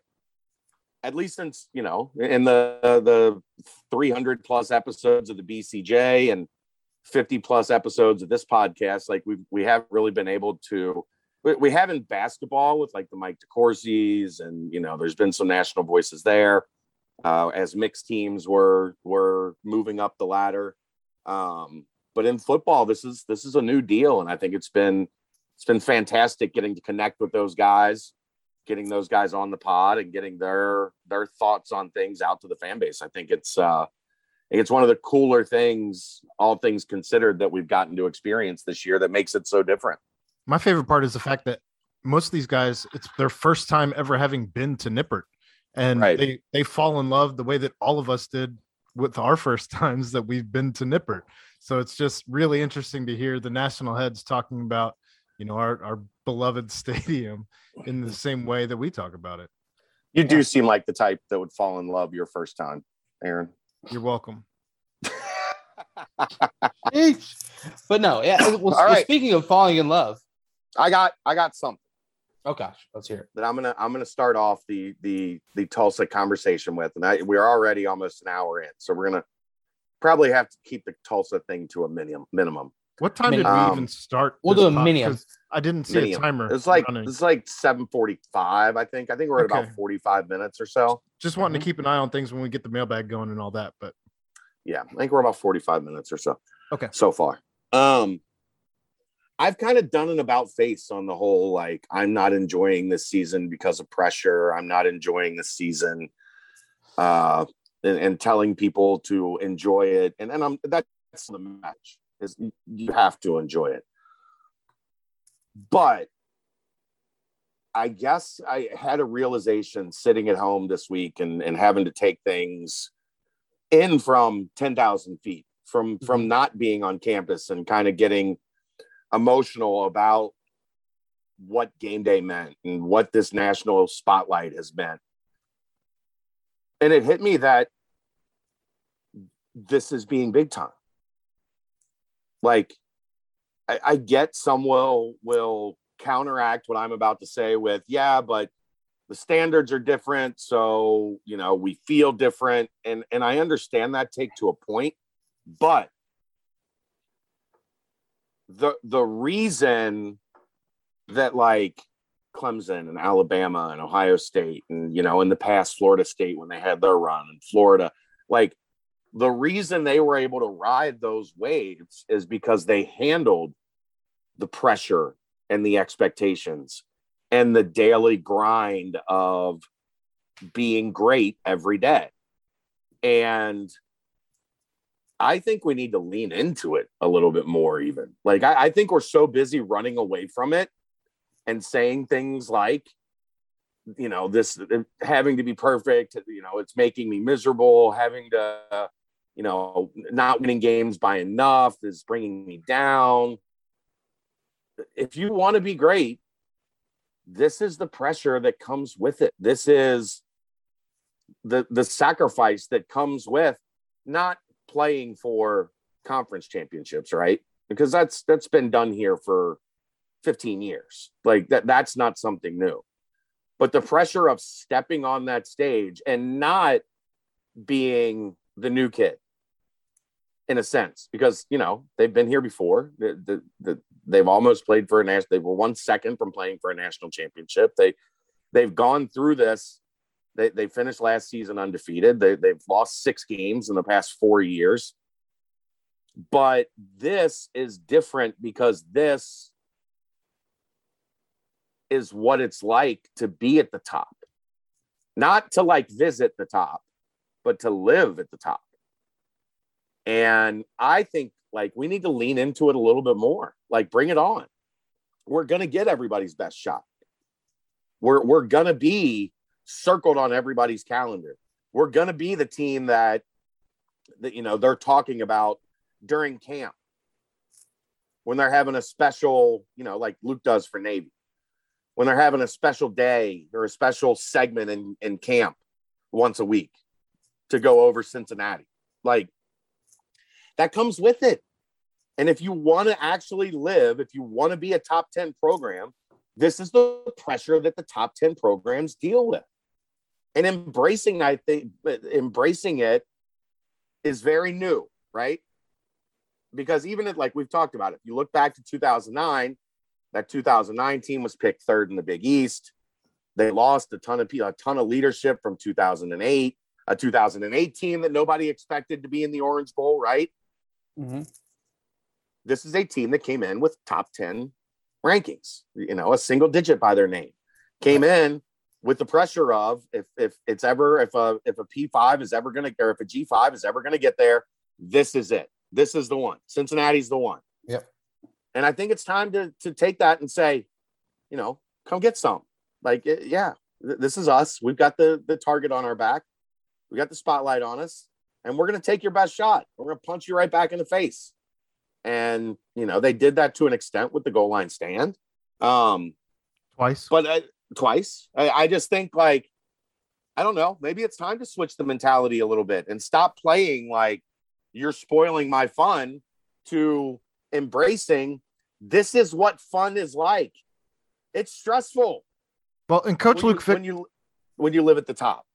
at least since you know in the the 300 plus episodes of the BCJ and 50 plus episodes of this podcast like we we haven't really been able to we, we haven't basketball with like the Mike DeCourcy's and you know there's been some national voices there uh, as Mick's teams were were moving up the ladder um, but in football this is this is a new deal and I think it's been it's been fantastic getting to connect with those guys getting those guys on the pod and getting their their thoughts on things out to the fan base. I think it's uh it's one of the cooler things, all things considered, that we've gotten to experience this year that makes it so different. My favorite part is the fact that most of these guys, it's their first time ever having been to Nippert. And Right. they they fall in love the way that all of us did with our first times that we've been to Nippert. So it's just really interesting to hear the national heads talking about, you know, our, our beloved stadium in the same way that we talk about it. You do seem like the type that would fall in love your first time, Aaron. You're welcome. But no, yeah. Well, All right. speaking of falling in love, I got I got something oh gosh, let's hear it. that I'm gonna I'm gonna start off the the the Tulsa conversation with, and I, we're already almost an hour in, so we're gonna probably have to keep the Tulsa thing to a minimum minimum. What time did we Um, even start? We'll this do a pod? minium. 'Cause I didn't see a timer. It's like running. it's like 7:45, I think. I think we're at Okay. about 45 minutes or so. just wanting Mm-hmm. to keep an eye on things when we get the mailbag going and all that. But Yeah, I think we're about 45 minutes or so. Okay. So far. Um I've kind of done an about face on the whole like I'm not enjoying this season because of pressure. I'm not enjoying this season. Uh and, and telling people to enjoy it. And and I'm that's the match is you have to enjoy it. But I guess I had a realization sitting at home this week and, and having to take things in from 10,000 feet from from not being on campus and kind of getting emotional about what game day meant and what this national spotlight has meant. And it hit me that this is being big time. Like I, I get some will will counteract what I'm about to say with, yeah, but the standards are different so you know we feel different and and i understand that take to a point but the the reason that like clemson and alabama and ohio state and you know in the past florida state when they had their run and florida like the reason they were able to ride those waves is because they handled the pressure and the expectations and the daily grind of being great every day. And I think we need to lean into it a little bit more, even. Like, I, I think we're so busy running away from it and saying things like, you know, this having to be perfect, you know, it's making me miserable, having to, you know, not winning games by enough is bringing me down. If you want to be great, this is the pressure that comes with it. This is the the sacrifice that comes with not playing for conference championships, right? Because that's that's been done here for 15 years. Like that that's not something new. But the pressure of stepping on that stage and not being the new kid in a sense because you know they've been here before the, the, the, they've almost played for a national they were one second from playing for a national championship they they've gone through this they, they finished last season undefeated they, they've lost six games in the past four years but this is different because this is what it's like to be at the top not to like visit the top but to live at the top and I think like we need to lean into it a little bit more. Like bring it on. We're gonna get everybody's best shot. We're we're gonna be circled on everybody's calendar. We're gonna be the team that that you know they're talking about during camp when they're having a special, you know, like Luke does for Navy, when they're having a special day or a special segment in, in camp once a week to go over Cincinnati. Like That comes with it. And if you want to actually live, if you want to be a top 10 program, this is the pressure that the top 10 programs deal with. And embracing, I think, embracing it is very new, right? Because even if, like we've talked about, if you look back to 2009, that 2009 team was picked third in the Big East. They lost a ton of people, a ton of leadership from 2008, a 2008 team that nobody expected to be in the Orange Bowl, right? Mm-hmm. This is a team that came in with top 10 rankings, you know, a single digit by their name. Came in with the pressure of if if it's ever if a if a P5 is ever gonna or if a G5 is ever gonna get there, this is it. This is the one. Cincinnati's the one. Yep. And I think it's time to to take that and say, you know, come get some. Like, yeah, this is us. We've got the the target on our back. We got the spotlight on us, and we're gonna take your best shot. We're gonna punch you right back in the face. And you know, they did that to an extent with the goal line stand. Um, twice, but uh, twice. I, I just think like, I don't know. Maybe it's time to switch the mentality a little bit and stop playing like you're spoiling my fun to embracing this is what fun is like. It's stressful. Well, and Coach when Luke you, Fick- when you when you live at the top.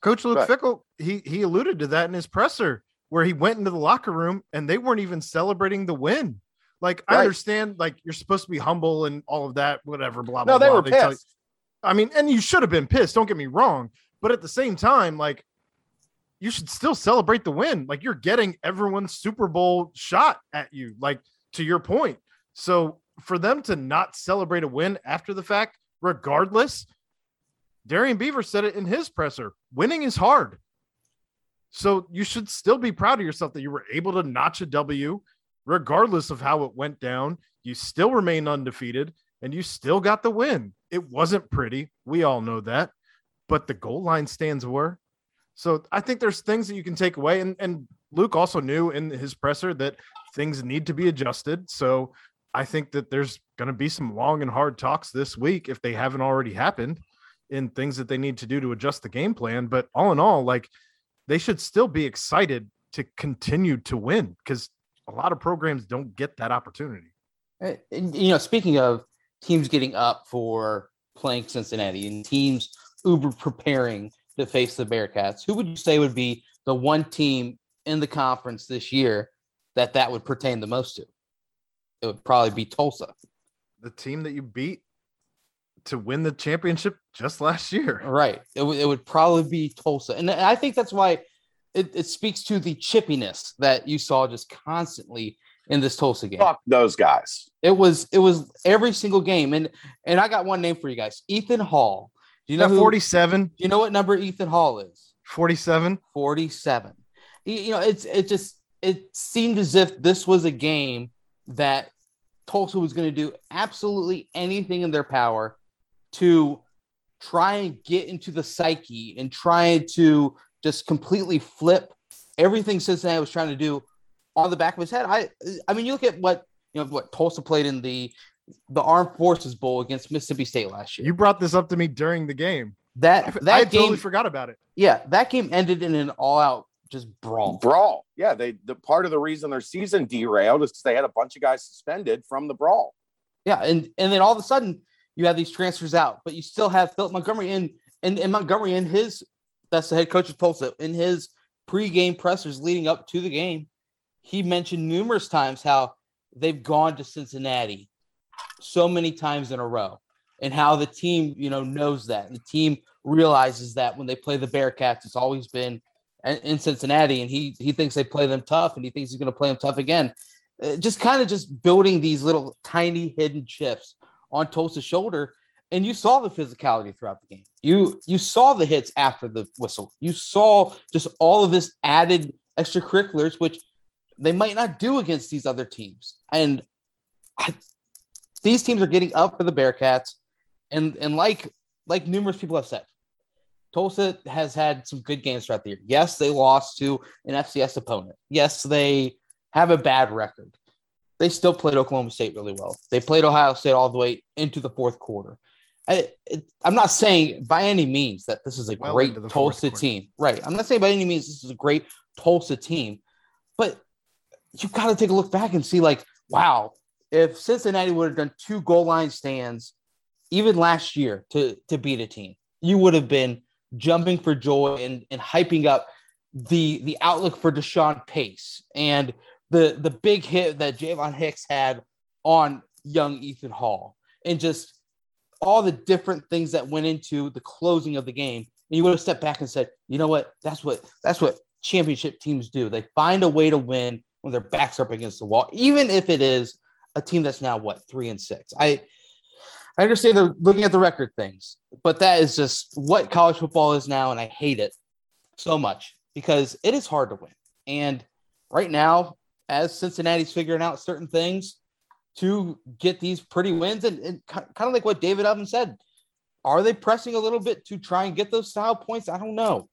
Coach Luke Fickell, he he alluded to that in his presser where he went into the locker room and they weren't even celebrating the win. Like right. I understand, like you're supposed to be humble and all of that, whatever. Blah blah. No, they blah. were they pissed. I mean, and you should have been pissed. Don't get me wrong, but at the same time, like you should still celebrate the win. Like you're getting everyone's Super Bowl shot at you. Like to your point. So for them to not celebrate a win after the fact, regardless, Darrian Beavers said it in his presser. Winning is hard. So you should still be proud of yourself that you were able to notch a W, regardless of how it went down. You still remain undefeated and you still got the win. It wasn't pretty. We all know that. But the goal line stands were. So I think there's things that you can take away. And, and Luke also knew in his presser that things need to be adjusted. So I think that there's going to be some long and hard talks this week if they haven't already happened in things that they need to do to adjust the game plan. But all in all, like they should still be excited to continue to win because a lot of programs don't get that opportunity. And, you know, speaking of teams getting up for playing Cincinnati and teams uber preparing to face the Bearcats, who would you say would be the one team in the conference this year that that would pertain the most to? It would probably be Tulsa. The team that you beat to win the championship just last year. Right. It, w- it would probably be Tulsa. And I think that's why it, it speaks to the chippiness that you saw just constantly in this Tulsa game. Fuck those guys. It was it was every single game. And and I got one name for you guys. Ethan Hall. Do you know 47? Do you know what number Ethan Hall is? 47. 47. You know, it's it just it seemed as if this was a game that Tulsa was going to do absolutely anything in their power to try and get into the psyche and try to just completely flip everything Cincinnati was trying to do on the back of his head. I I mean, you look at what you know what Tulsa played in the the Armed Forces Bowl against Mississippi State last year. You brought this up to me during the game. That that I game, totally forgot about it. Yeah, that game ended in an all-out just brawl. Brawl. Yeah, they the part of the reason their season derailed is because they had a bunch of guys suspended from the brawl. Yeah, and and then all of a sudden you have these transfers out, but you still have Philip Montgomery in and, and Montgomery in his that's the head coach of Tulsa in his pregame pressers leading up to the game. He mentioned numerous times how they've gone to Cincinnati so many times in a row and how the team, you know, knows that. And the team realizes that when they play the Bearcats, it's always been in Cincinnati and he he thinks they play them tough and he thinks he's going to play them tough again. Uh, just kind of just building these little tiny hidden chips on Tulsa's shoulder. And you saw the physicality throughout the game. You you saw the hits after the whistle. You saw just all of this added extracurriculars, which they might not do against these other teams. And I, these teams are getting up for the Bearcats, and and like like numerous people have said, Tulsa has had some good games throughout the year. Yes, they lost to an FCS opponent. Yes, they have a bad record they still played Oklahoma State really well. They played Ohio State all the way into the fourth quarter. I, am not saying by any means that this is a well great Tulsa team, right? I'm not saying by any means this is a great Tulsa team, but you've got to take a look back and see, like, wow, if Cincinnati would have done two goal line stands even last year to to beat a team, you would have been jumping for joy and, and hyping up the the outlook for Deshawn Pace and the the big hit that Ja'von Hicks had on young Ethan Hall and just all the different things that went into the closing of the game. And you would have stepped back and said, you know what? That's what that's what championship teams do. They find a way to win when their backs are up against the wall, even if it is a team that's now what three and six. I I understand they're looking at the record things, but that is just what college football is now, and I hate it so much because it is hard to win. And right now, as Cincinnati's figuring out certain things to get these pretty wins, and, and kind of like what David Ubben said, are they pressing a little bit to try and get those style points? I don't know,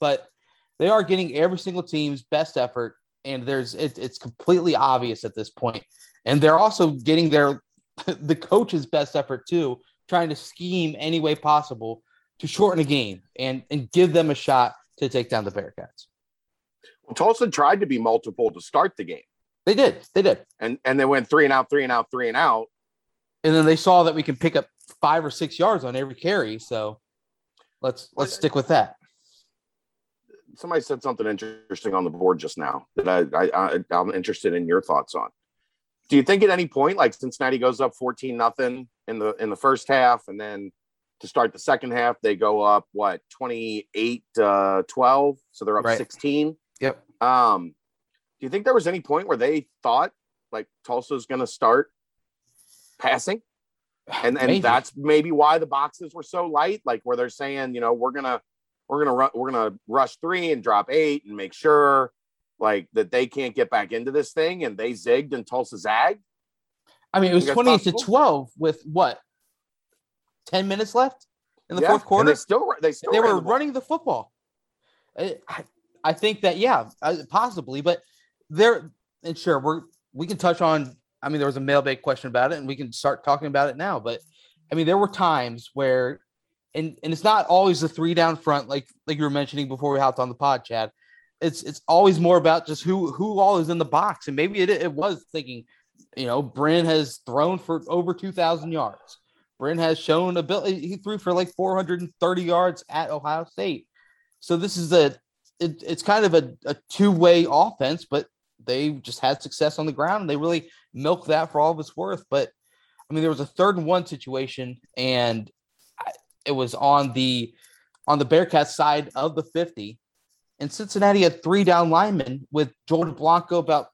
but they are getting every single team's best effort, and there's it, it's completely obvious at this point. And they're also getting their the coach's best effort too, trying to scheme any way possible to shorten a game and and give them a shot to take down the Bearcats. Well, Tulsa tried to be multiple to start the game. They did. They did. And and they went three and out, three and out, three and out. And then they saw that we can pick up five or six yards on every carry. So let's let's stick with that. Somebody said something interesting on the board just now that I, I, I I'm interested in your thoughts on. Do you think at any point, like Cincinnati goes up 14 nothing in the in the first half, and then to start the second half, they go up what 28 uh 12, so they're up Right. 16. Yep. Um, do you think there was any point where they thought like Tulsa's going to start passing, and and Maybe. that's maybe why the boxes were so light, like where they're saying, you know, we're gonna we're gonna run we're gonna rush three and drop eight and make sure like that they can't get back into this thing, and they zigged and Tulsa zagged. I mean, it was 28 to 12 with what? 10 minutes left in the Yeah, fourth quarter. they still they still they were the running the football. I, I- I think that yeah, uh, possibly, but there and sure we're we can touch on. I mean, there was a mailbag question about it, and we can start talking about it now. But I mean, there were times where, and and it's not always the three down front, like like you were mentioning before we hopped on the pod, Chad. It's it's always more about just who who all is in the box, and maybe it it was thinking, you know, Brin has thrown for over two thousand yards. Brin has shown ability. He threw for like 430 yards at Ohio State. So this is a it, it's kind of a, a two-way offense, but they just had success on the ground and they really milked that for all of its worth. But I mean, there was a third and one situation, and it was on the on the Bearcats side of the 50. And Cincinnati had three down linemen with Joel Dublanko about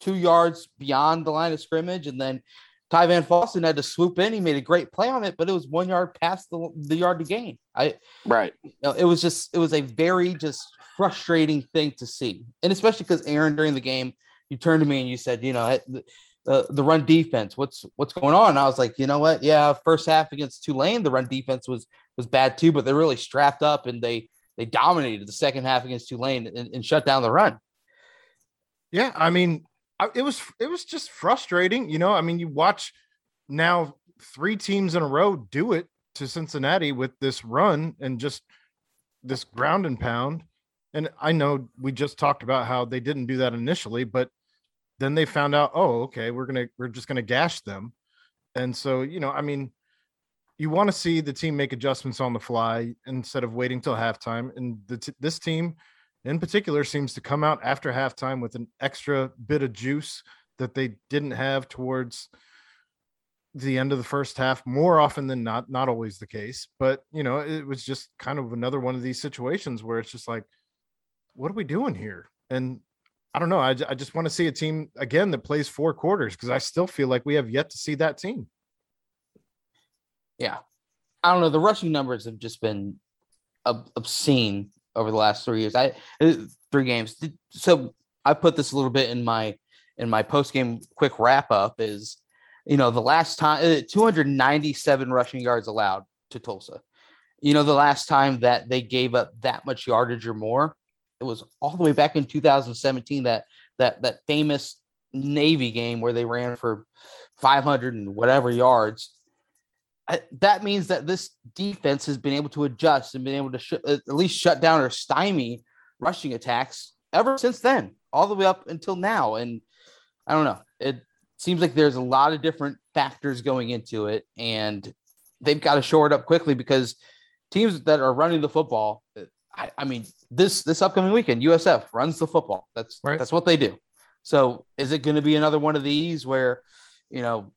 two yards beyond the line of scrimmage, and then Ty Van Fossen had to swoop in. He made a great play on it, but it was one yard past the, the yard to gain. I right. you know, it was just it was a very just frustrating thing to see, and especially because Aaron during the game, you turned to me and you said, you know, the run defense, what's what's going on? And I was like, you know what? Yeah, first half against Tulane, the run defense was was bad too, but they're really strapped up and they they dominated the second half against Tulane and, and shut down the run. Yeah, I mean, it was it was just frustrating. You know, I mean, you watch now three teams in a row do it to Cincinnati with this run and just this ground and pound. And I know we just talked about how they didn't do that initially, but then they found out, oh, okay, we're gonna we're just gonna gash them. And so, you know, I mean, you want to see the team make adjustments on the fly instead of waiting till halftime. And t- this team in particular seems to come out after halftime with an extra bit of juice that they didn't have towards the end of the first half more often than not not always the case but you know it was just kind of another one of these situations where it's just like what are we doing here and i don't know i, I just want to see a team again that plays four quarters because i still feel like we have yet to see that team Yeah, I don't know. The rushing numbers have just been ob- obscene over the last three years. I uh, three games. So I put this a little bit in my in my post game quick wrap up. Is you know the last time uh, 297 rushing yards allowed to Tulsa. You know the last time that they gave up that much yardage or more, it was all the way back in 2017. That that that famous Navy game where they ran for 500 and whatever yards. I, that means that this defense has been able to adjust and been able to sh- at least shut down or stymie rushing attacks ever since then, all the way up until now. And I don't know. It seems like there's a lot of different factors going into it, and they've got to shore it up quickly because teams that are running the football, eh, I, I mean, this this upcoming weekend, USF runs the football. That's Right. that's what they do. So is it going to be another one of these where, you know,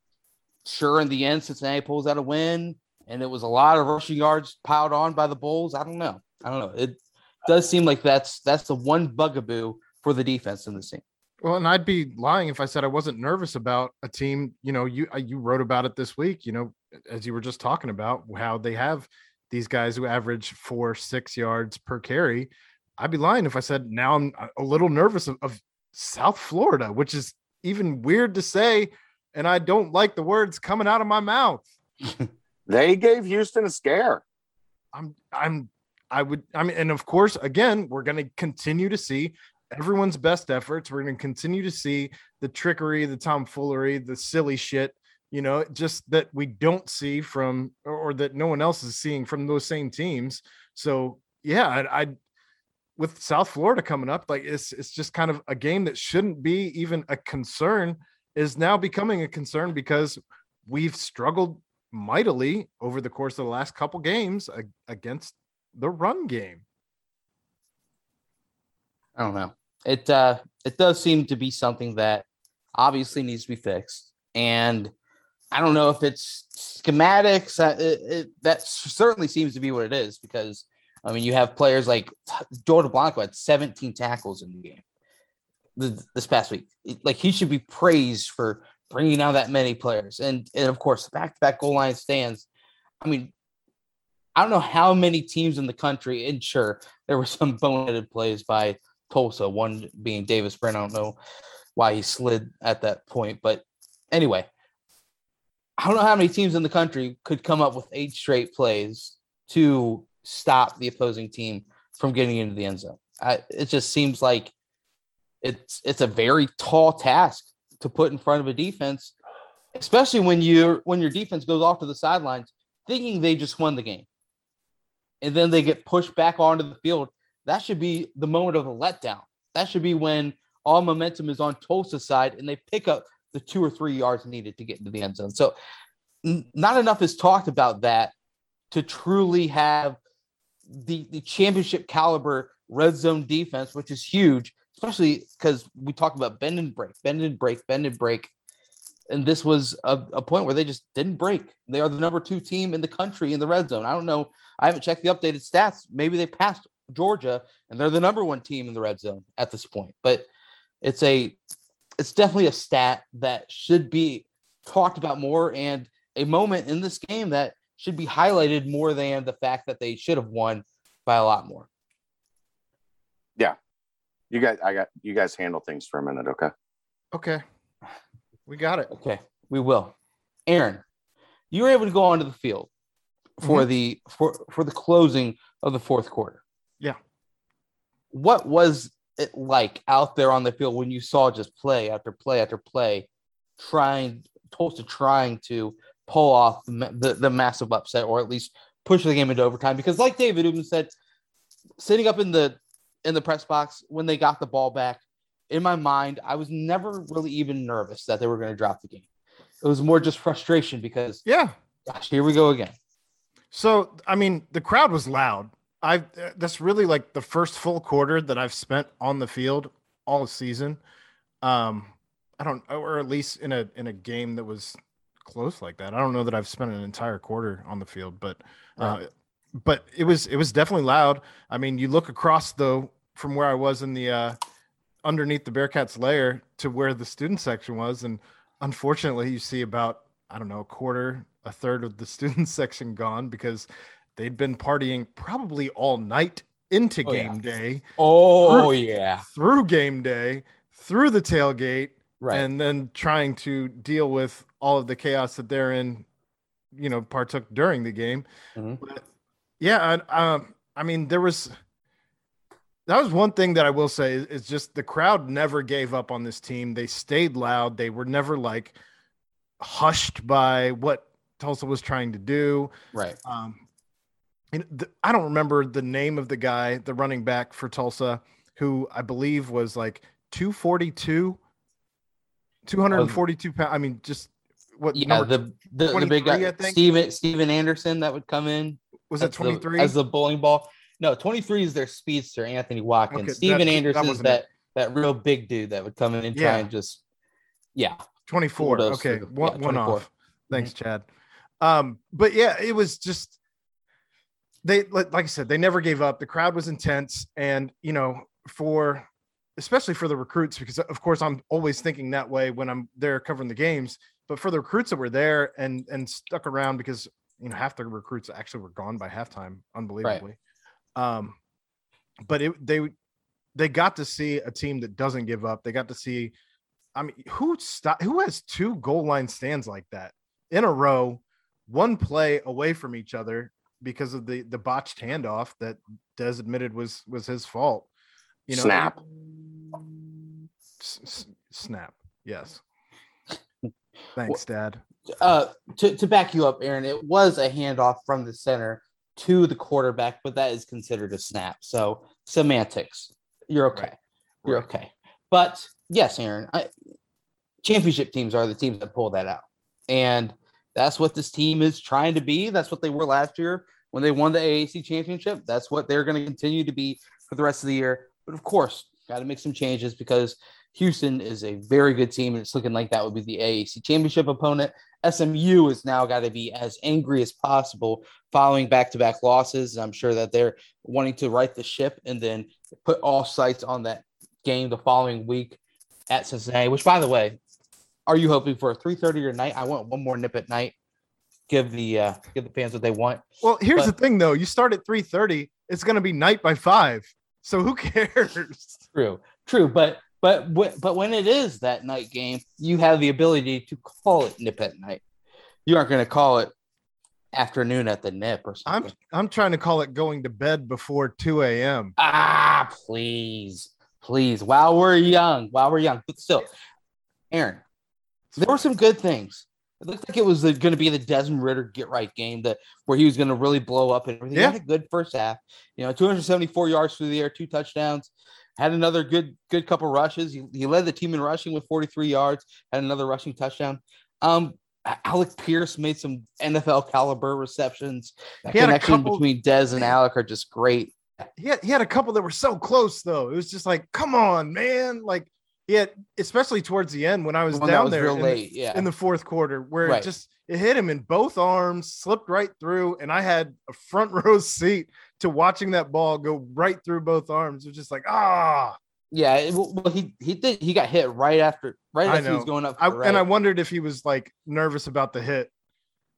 sure in the end Cincinnati pulls out a win and it was a lot of rushing yards piled on by the Bulls? I don't know. I don't know. It does seem like that's that's the one bugaboo for the defense in this team. Well, and I'd be lying if I said I wasn't nervous about a team. You know, you you wrote about it this week. You know, as you were just talking about how they have these guys who average four six yards per carry. I'd be lying if I said now I'm a little nervous of, of South Florida, which is even weird to say, and I don't like the words coming out of my mouth. They gave Houston a scare. I'm I'm I would I mean and of course again we're going to continue to see everyone's best efforts we're going to continue to see the trickery the tomfoolery the silly shit you know just that we don't see from or, that no one else is seeing from those same teams so yeah I, I with South Florida coming up like it's it's just kind of a game that shouldn't be even a concern is now becoming a concern because we've struggled mightily over the course of the last couple games against the run game. I don't know. It uh it does seem to be something that obviously needs to be fixed. And I don't know if it's schematics. Uh, it, it, that certainly seems to be what it is because I mean you have players like Joel Dublanko had 17 tackles in the game th- this past week. Like he should be praised for bringing down that many players. And and of course, back to back goal line stands. I mean, I don't know how many teams in the country, and sure, there were some boneheaded plays by Tulsa, one being Davis Brin. I don't know why he slid at that point, but anyway, I don't know how many teams in the country could come up with eight straight plays to stop the opposing team from getting into the end zone. I, it just seems like it's it's a very tall task to put in front of a defense, especially when you when your defense goes off to the sidelines thinking they just won the game, and then they get pushed back onto the field that should be the moment of a letdown. That should be when all momentum is on Tulsa's side and they pick up the two or three yards needed to get into the end zone. So, n- not enough is talked about that to truly have the, the championship caliber red zone defense, which is huge, especially because we talk about bend and break, bend and break, bend and break. And this was a, a point where they just didn't break. They are the number two team in the country in the red zone. I don't know. I haven't checked the updated stats. Maybe they passed Georgia, and they're the number one team in the red zone at this point. But it's a it's definitely a stat that should be talked about more and a moment in this game that should be highlighted more than the fact that they should have won by a lot more. Yeah. You guys, I got you guys handle things for a minute, okay? Okay. We got it. Okay, we will. Aaron, you were able to go onto the field for mm-hmm. the for for the closing of the fourth quarter. Yeah. What was it like out there on the field when you saw just play after play after play, trying Tulsa trying to pull off the, the, the massive upset or at least push the game into overtime? Because like David Ubben said, sitting up in the in the press box when they got the ball back, in my mind, I was never really even nervous that they were going to drop the game. It was more just frustration because, Yeah. gosh, here we go again. So, I mean, the crowd was loud. I that's really like the first full quarter that I've spent on the field all season. Um, I don't, or at least in a in a game that was close like that. I don't know that I've spent an entire quarter on the field, but uh, but it was it was definitely loud. I mean, you look across though from where I was in the uh, underneath the Bearcats layer to where the student section was, and unfortunately, you see about I don't know a quarter, a third of the student section gone because they'd been partying probably all night into Oh, yeah. game day, Oh, yeah. through game day, through the tailgate, Right. and then trying to deal with all of the chaos that they're in, you know, partook during the game. Mhm. But yeah, I, um, I mean, there was that was one thing that I will say is, is just the crowd never gave up on this team. They stayed loud. They were never like hushed by what Tulsa was trying to do. right. Um, and the, I don't remember the name of the guy, the running back for Tulsa, who I believe was like 242, 242 pounds. I mean, just what Yeah, the the, the big 23, I guy? Steven Steven Anderson, that would come in. was it 23? as the bowling ball? No, 23 is their speedster, Anthony Watkins. Okay, Steven that- that Anderson's that that real big dude that would come in and try and just yeah. 24. Okay, one, yeah, one off. Thanks, Chad. Um, but yeah, it was just they like, I said, they never gave up. The crowd was intense, and you know, for especially for the recruits, because of course I'm always thinking that way when I'm there covering the games. But for the recruits that were there and and stuck around, because you know half the recruits actually were gone by halftime, unbelievably. Um, but it they they got to see a team that doesn't give up. They got to see I mean, who stop who has two goal line stands like that in a row, one play away from each other because of the the botched handoff that Des admitted was was his fault. You know, Snap. S- s- snap. Yes. Thanks, Dad. Uh to, to back you up, Aaron, it was a handoff from the center to the quarterback, but that is considered a snap. So semantics. You're okay. Right. You're Right. okay. But yes, Aaron, I, championship teams are the teams that pull that out. And that's what this team is trying to be. That's what they were last year when they won the AAC championship. That's what they're going to continue to be for the rest of the year. But of course, got to make some changes because Houston is a very good team, and it's looking like that would be the AAC championship opponent. SMU has now got to be as angry as possible following back to back losses. I'm sure that they're wanting to right the ship and then put all sights on that game the following week at Cincinnati, which, by the way, are you hoping for a 3.30 or night? I want one more nip at night. Give the uh, give the fans what they want. Well, here's But- the thing though. You start at 3:30, it's gonna be night by five. So who cares? True, true, but but but when it is that night game, you have the ability to call it nip at night. You aren't going to call it afternoon at the nip or something. I'm. I'm trying to call it going to bed before 2 a.m. ah, please, please. While we're young, while we're young, but still, Aaron, there were some good things. It looked like it was going to be the Desmond Ridder get right game that where he was going to really blow up and everything. Yeah. He had a good first half. You know, 274 yards through the air, two touchdowns. Had another good good couple rushes. He, he led the team in rushing with 43 yards. Had another rushing touchdown. Um, Alec Pierce made some NFL caliber receptions. That He connection couple- between Dez and Alec are just great. he had, he had a couple that were so close though. It was just like, come on, man. Like had, especially towards the end when I was When down was there in, late, the, yeah. in the fourth quarter, where Right. it just it hit him in both arms, slipped right through, and I had a front row seat to watching that ball go right through both arms. It was just like, ah, Yeah, it- well, he he did he got hit right after right I as he was going up, I, for and I wondered if he was like nervous about the hit.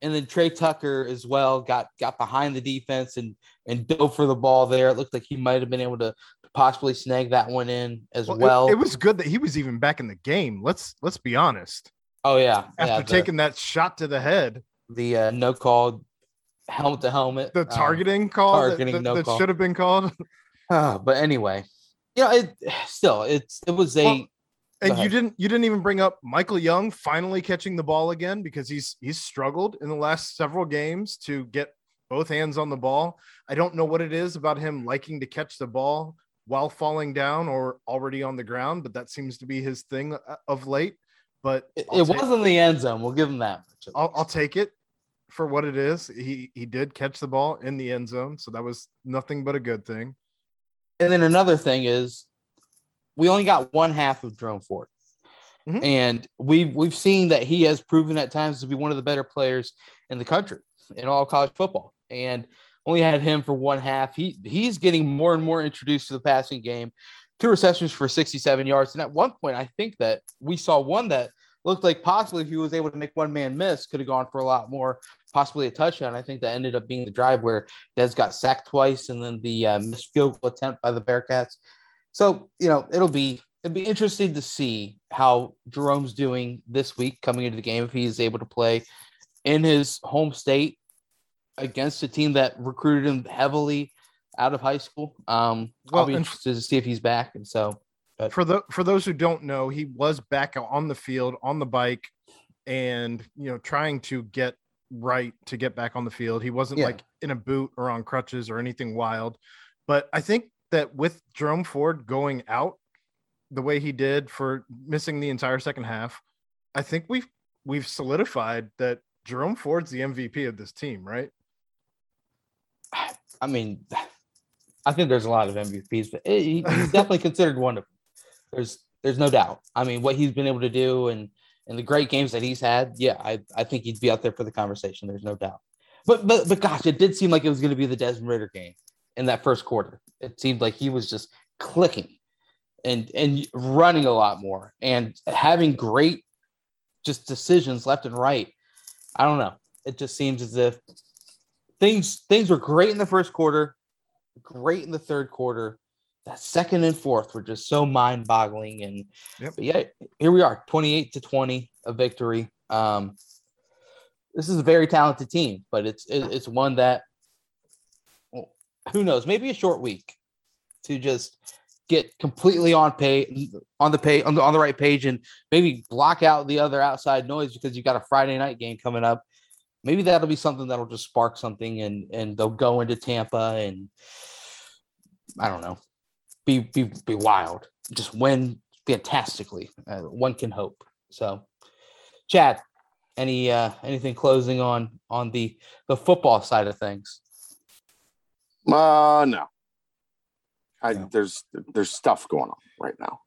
and then Tre Tucker as well got got behind the defense and and dove for the ball there. It looked like he might have been able to possibly snag that one in as Well, well. it, it was good that he was even back in the game. Let's let's be honest. oh yeah, After yeah, the, taking that shot to the head, the uh, no call helmet to helmet. the um, targeting call that- targeting that, no that call. should have been called. ah, but anyway, you know, it still it's it was a Well, and you didn't you didn't even bring up Michael Young finally catching the ball again because he's he's struggled in the last several games to get both hands on the ball. I don't know what it is about him liking to catch the ball while falling down or already on the ground, but that seems to be his thing uh, of late. But it, I'll it take- was in the end zone. We'll give him that. much I'll, I'll take it for what it is. He he did catch the ball in the end zone, so that was nothing but a good thing. And then another thing is, we only got one half of Jerome Ford, Mhm. and we've we've seen that he has proven at times to be one of the better players in the country in all college football, and only had him for one half. He he's getting more and more introduced to the passing game. Two receptions for 67 yards, and at one point, I think that we saw one that looked like possibly if he was able to make one man miss, could have gone for a lot more, possibly a touchdown. I think that ended up being the drive where Des got sacked twice, and then the uh, missed field goal attempt by the Bearcats. So you know it'll be it'll be interesting to see how Jerome's doing this week coming into the game if he is able to play in his home state against a team that recruited him heavily out of high school. Um, Well, I'll be interested to see if he's back. And so for the for those who don't know, he was back on the field on the bike, and you know trying to get right to get back on the field. He wasn't Yeah. like in a boot or on crutches or anything wild. But I think that with Jerome Ford going out, the way he did for missing the entire second half, I think we've we've solidified that Jerome Ford's the MVP of this team, right? I mean, I think there's a lot of MVPs, but he's definitely considered one of them. There's there's no doubt. I mean, what he's been able to do and and the great games that he's had, yeah, I, I think he'd be out there for the conversation. There's no doubt. But but but gosh, it did seem like it was going to be the Desmond Ridder game in that first quarter. It seemed like he was just clicking and and running a lot more and having great just decisions left and right. I don't know. It just seems as if things things were great in the first quarter, great in the third quarter. That second and fourth were just so mind-boggling. And Yep. but yeah, here we are, 28 to 20, a victory. Um, this is a very talented team, but it's it's one that well, who knows, maybe a short week to just get completely on pay on the pay on the, on the right page and maybe block out the other outside noise because you got a Friday night game coming up. Maybe that'll be something that'll just spark something and and they'll go into Tampa and I don't know, be be be wild, just win fantastically. Uh, one can hope. So, Chad, any uh anything closing on on the the football side of things? Uh no. I No. there's there's stuff going on right now.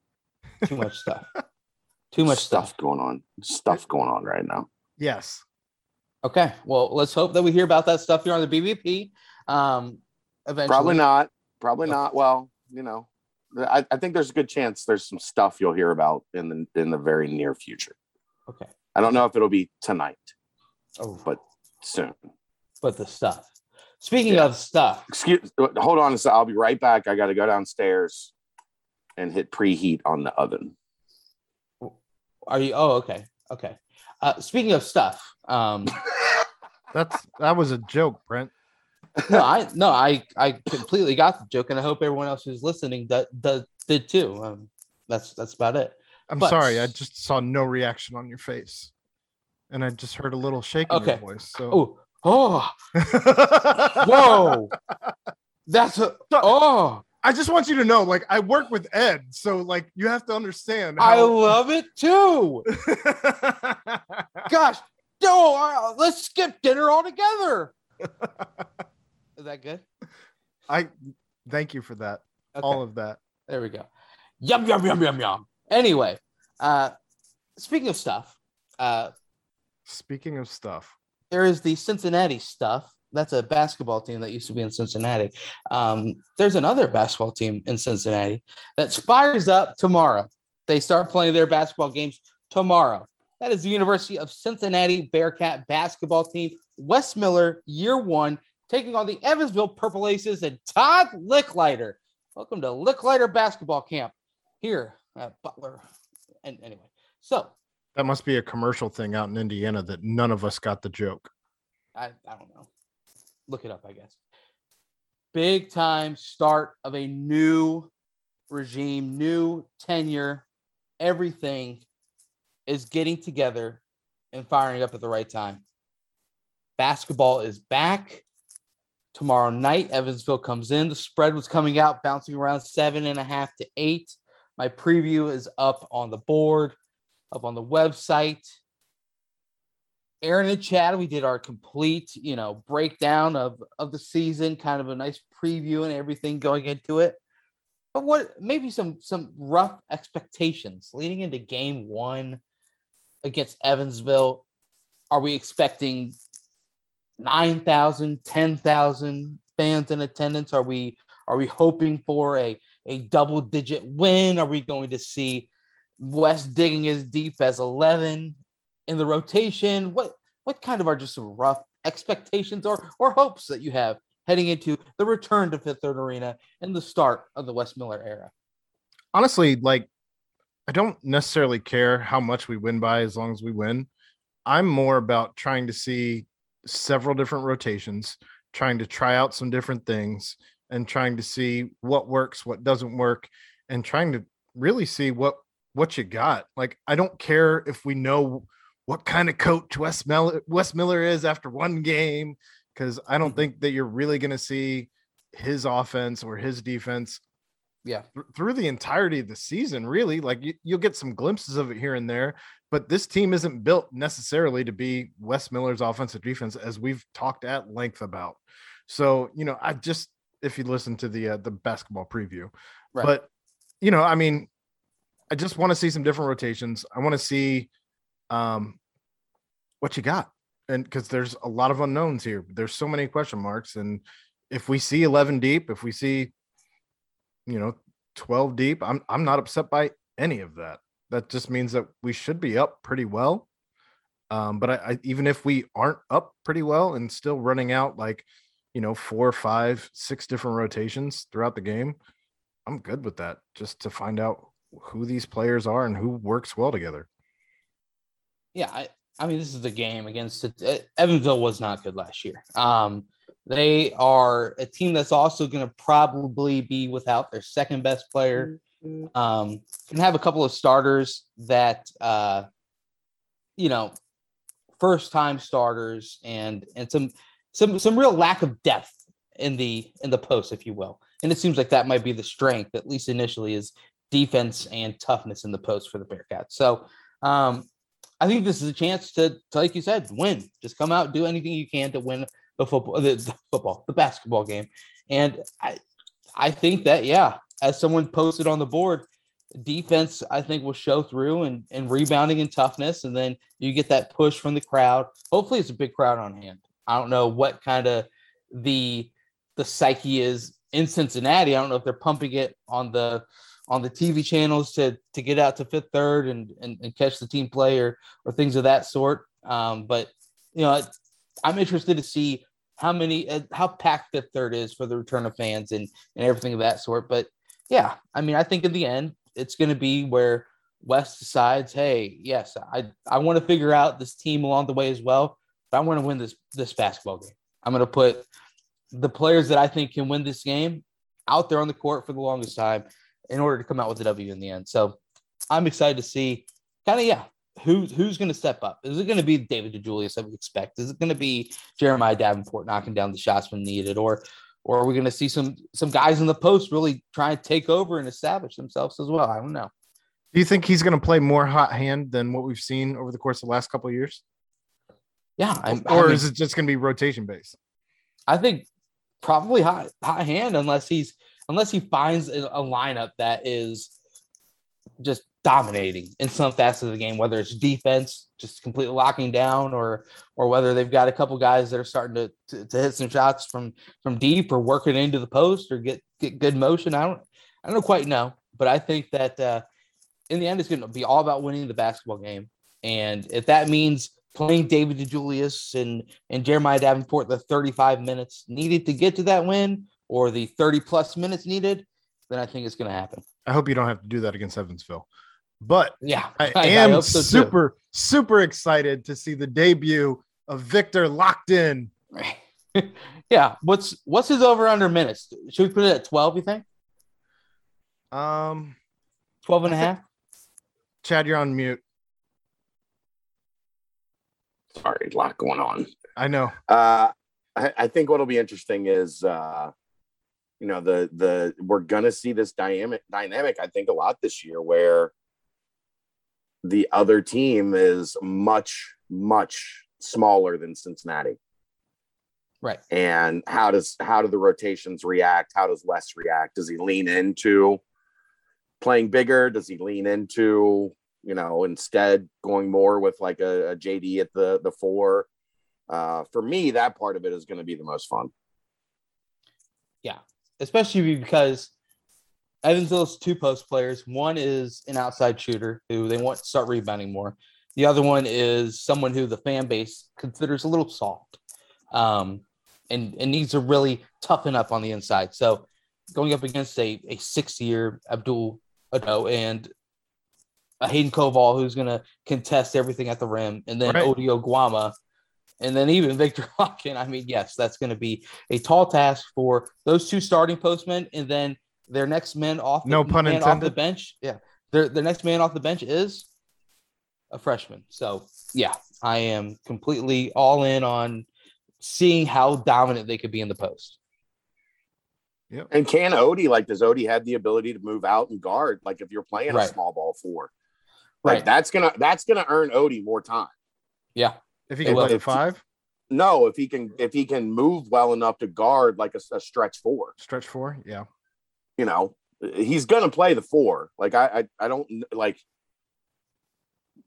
Too much stuff. Too much stuff. stuff going on. Stuff going on right now. Yes. Okay. Well, let's hope that we hear about that stuff here on the BBP. Um, eventually. Probably not. Probably not. Well, you know, I, I think there's a good chance there's some stuff you'll hear about in the in the very near future. Okay. I don't know if it'll be tonight, Oh, but soon. but the stuff. Speaking Yeah. of stuff, Excuse. Hold on. I'll be right back. I got to go downstairs and hit preheat on the oven. are you? Oh, okay, okay. Uh, speaking of stuff, um, That's that was a joke, Brent. no, I no, I I completely got the joke, and I hope everyone else who's listening does, does did too. Um, that's that's about it. I'm But- sorry, I just saw no reaction on your face. And I just heard a little shake in Okay. your voice. So Oh, oh, whoa! That's a oh. I just want you to know, like, I work with Ed, so like you have to understand. I love it too. Gosh, no, uh, let's skip dinner altogether. Is that good? I thank you for that. Okay. All of that. There we go. Yum yum yum yum yum. Anyway, uh, speaking of stuff, uh, Speaking of stuff, there is the Cincinnati stuff. That's a basketball team that used to be in Cincinnati. Um, there's another basketball team in Cincinnati that fires up tomorrow. They start playing their basketball games tomorrow. That is the University of Cincinnati Bearcat basketball team. Wes Miller, year one, taking on the Evansville Purple Aces and Todd Lickliter. Welcome to Lickliter basketball camp here at Butler. And anyway, so that must be a commercial thing out in Indiana that none of us got the joke. I, I don't know. Look it up, I guess. Big time start of a new regime, new tenure. Everything is getting together and firing up at the right time. Basketball is back. Tomorrow night, Evansville comes in. The spread was coming out, bouncing around seven and a half to eight. My preview is up on the board, up on the website. Aaron and Chad, we did our complete, you know, breakdown of of the season, kind of a nice preview and everything going into it. But what maybe some some rough expectations leading into game one against Evansville? Are we expecting 9,000, 10,000 fans in attendance? Are we are we hoping for a a double digit win? Are we going to see Wes digging as deep as 11 in the rotation? What what kind of are just some rough expectations or or hopes that you have heading into the return to Fifth Third Arena and the start of the Wes Miller era? Honestly, like I don't necessarily care how much we win by as long as we win. I'm more about trying to see several different rotations, trying to try out some different things and trying to see what works, what doesn't work and trying to really see what what you got. Like I don't care if we know what kind of coach Wes Miller, Wes Miller is after one game because I don't think that you're really going to see his offense or his defense Yeah. th- through the entirety of the season, really. Like you, you'll get some glimpses of it here and there, but this team isn't built necessarily to be Wes Miller's offensive defense, as we've talked at length about. So, you know, I just if you listen to the uh, the basketball preview, Right. but you know, I mean, I just want to see some different rotations. I want to see um what you got. And because there's a lot of unknowns here. There's so many question marks. And if we see 11 deep, if we see, you know, 12 deep, I'm I'm not upset by any of that. That just means that we should be up pretty well. Um, but I, I even if we aren't up pretty well and still running out like, you know, four, five, six different rotations throughout the game, I'm good with that. Just to find out who these players are and who works well together. Yeah, I, I mean, this is the game against it. uh, Evansville was not good last year. Um, they are a team that's also going to probably be without their second best player. Um, can have a couple of starters that, uh, you know, first time starters and and some some some real lack of depth in the in the post, if you will. And it seems like that might be the strength, at least initially, is defense and toughness in the post for the Bearcats. So um, I think this is a chance to, to, like you said, win. Just come out, do anything you can to win the football, the, the football, the basketball game. And I, I think that yeah, as someone posted on the board, defense I think will show through and and rebounding and toughness, and then you get that push from the crowd. Hopefully, it's a big crowd on hand. I don't know what kind of the the psyche is in Cincinnati. I don't know if they're pumping it on the on the TV channels to to get out to fifth third and and, and catch the team play or or things of that sort. Um, but you know, I'm interested to see how many uh, how packed fifth third is for the return of fans and and everything of that sort. But yeah, I mean, I think in the end, it's going to be where Wes decides, hey, yes, I I want to figure out this team along the way as well. But I want to win this this basketball game. I'm going to put the players that I think can win this game out there on the court for the longest time in order to come out with the W in the end. So I'm excited to see kind of, yeah, who's who's going to step up? Is it going to be David DeJulius, I would expect? Is it going to be Jeremiah Davenport knocking down the shots when needed? Or or are we going to see some some guys in the post really try and take over and establish themselves as well? I don't know. Do you think he's going to play more hot hand than what we've seen over the course of the last couple of years? Yeah, I'm, or I mean, is it just going to be rotation based? I think probably hot hot hand unless he's unless he finds a, lineup that is just dominating in some facet of the game, whether it's defense, just completely locking down, or or whether they've got a couple guys that are starting to, to, to hit some shots from from deep or working into the post or get get good motion. I don't I don't quite know, but I think that uh, in the end it's going to be all about winning the basketball game, and if that means playing David DeJulius and and Jeremiah Davenport the 35 minutes needed to get to that win or the 30 plus minutes needed, then I think it's going to happen. I hope you don't have to do that against Evansville. But Yeah, I, I am hope so too. super, super excited to see the debut of Viktor Lakhin. yeah. What's what's his over under minutes? Should we put it at 12, you think? Um, 12 and a I half? Chad, you're on mute. Sorry, a lot going on. I know. Uh, I, I think what'll be interesting is, uh, you know, the the we're gonna see this dynamic dynamic. I think a lot this year where the other team is much much smaller than Cincinnati, Right. and how does how do the rotations react? How does Wes react? Does he lean into playing bigger? Does he lean into you know instead going more with like a, a JD at the the four? Uh, for me, that part of it is going to be the most fun. Especially because Evansville's two post players. One is an outside shooter who they want to start rebounding more. The other one is someone who the fan base considers a little soft um, and, and needs to really toughen up on the inside. So going up against a, a six year Abdul Ado and a Hayden Koval who's going to contest everything at the rim, and then Right. Ody Oguama, and then even Viktor Lakhin. I mean, yes, that's going to be a tall task for those two starting postmen, and then their next men off. The, No pun man off the bench. Yeah, their the next man off the bench is a freshman. So yeah, I am completely all in on seeing how dominant they could be in the post. Yeah, and can Odie like does Odie have the ability to move out and guard? Like if you're playing Right. a small ball four, like Right. that's gonna that's gonna earn Odie more time. Yeah. If he It can will. play five, No, if he can if he can move well enough to guard like a, a stretch four, stretch four, yeah. you know, he's gonna play the four. Like I I, I don't like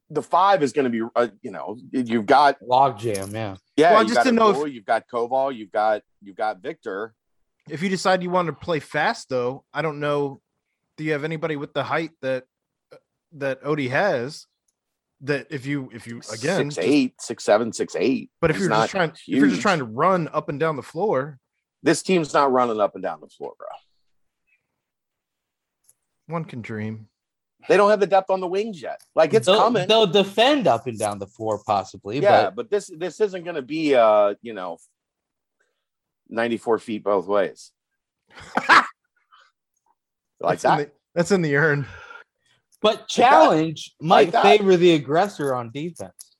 the five is gonna be uh, you know you've got Log jam, yeah. yeah Well, I just got didn't know if- you've got Koval you've got you've got Victor If you decide you want to play fast, though, I don't know. Do you have anybody with the height that that Odie has? That if you if you again, six just- eight six seven six eight. but if you're not just trying, if you're just trying to run up and down the floor, this team's not running up and down the floor, bro. one can dream. They don't have the depth on the wings yet. Like it's they'll, coming. They'll defend up and down the floor, possibly. yeah, but but this this isn't going to be uh you know 94 feet both ways. like that's in that. the, that's in the urn. But challenge might favor the aggressor on defense.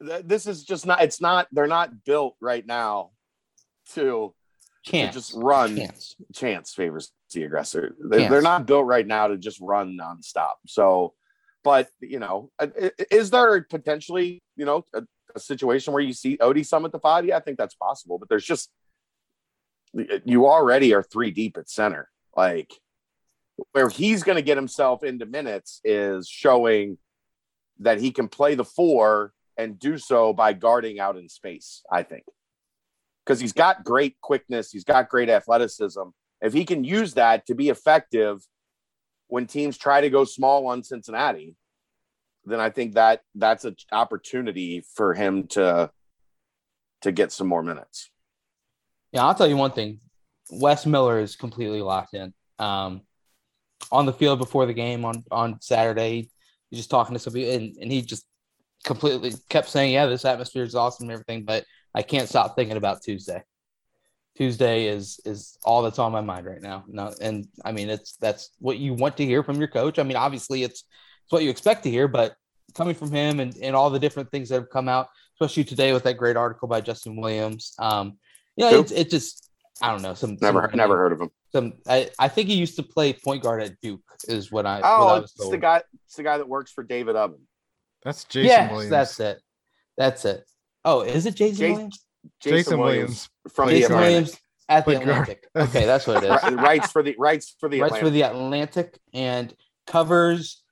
This is just not. It's not. They're not built right now to, to Chance. just run. Chance. Chance favors the aggressor. They, they're not built right now to just run nonstop. So, but you know, uh, i- is there potentially you know a, a situation where you see Odie some at the five? Yeah, I think that's possible. But there's just you already are three deep at center. Like where he's going to get himself into minutes is showing that he can play the four and do so by guarding out in space. I think because he's got great quickness, he's got great athleticism. If he can use that to be effective when teams try to go small on Cincinnati, then I think that that's an opportunity for him to to get some more minutes. Yeah, I'll tell you one thing. Wes Miller is completely locked in. Um, on the field before the game on on Saturday, he's just talking to somebody, and, and he just completely kept saying, "Yeah, this atmosphere is awesome and everything," but I can't stop thinking about Tuesday. Tuesday is is all that's on my mind right now. No, and I mean it's that's what you want to hear from your coach. I mean, obviously it's it's what you expect to hear, but coming from him and, and all the different things that have come out, especially today with that great article by Justin Williams. Um, you know, it's it just I don't know some Never some, never heard of him. some I, I think he used to play point guard at Duke is what I what oh, I Oh, was it's told. the guy. It's the guy that works for David Ubben. That's Jason yes, Williams. that's it. That's it. Oh, is it Jason Jason- Williams? Jason Williams. from the Jason Atlantic. Williams at the Point guard. Atlantic. Okay, that's what it is. Writes for the writes for the Writes for the Atlantic and covers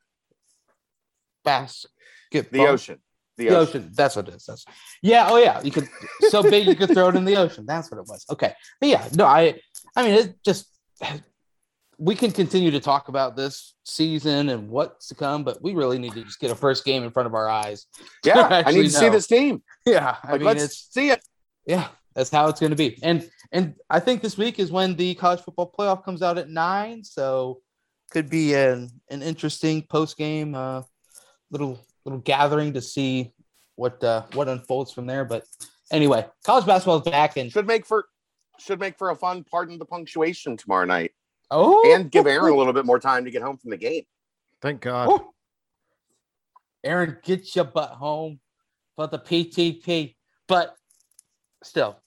basketball. the ocean. The, The ocean. ocean. That's what it is. That's yeah. Oh yeah. You could so big you could throw it in the ocean. That's what it was. Okay. But yeah, no, I I mean it just we can continue to talk about this season and what's to come, but we really need to just get a first game in front of our eyes. Yeah, I need to see this team. Yeah. I Like, mean let's it's see it. yeah, that's how it's gonna be. And and I think this week is when the college football playoff comes out at nine. So could be an an interesting post game uh little little gathering to see what uh what unfolds from there. But anyway, college basketball is back and Should make for should make for a fun pardon the punctuation tomorrow night, oh and give Aaron a little bit more time to get home from the game. Thank God. Oh. Aaron, get your butt home for the PTP. But still,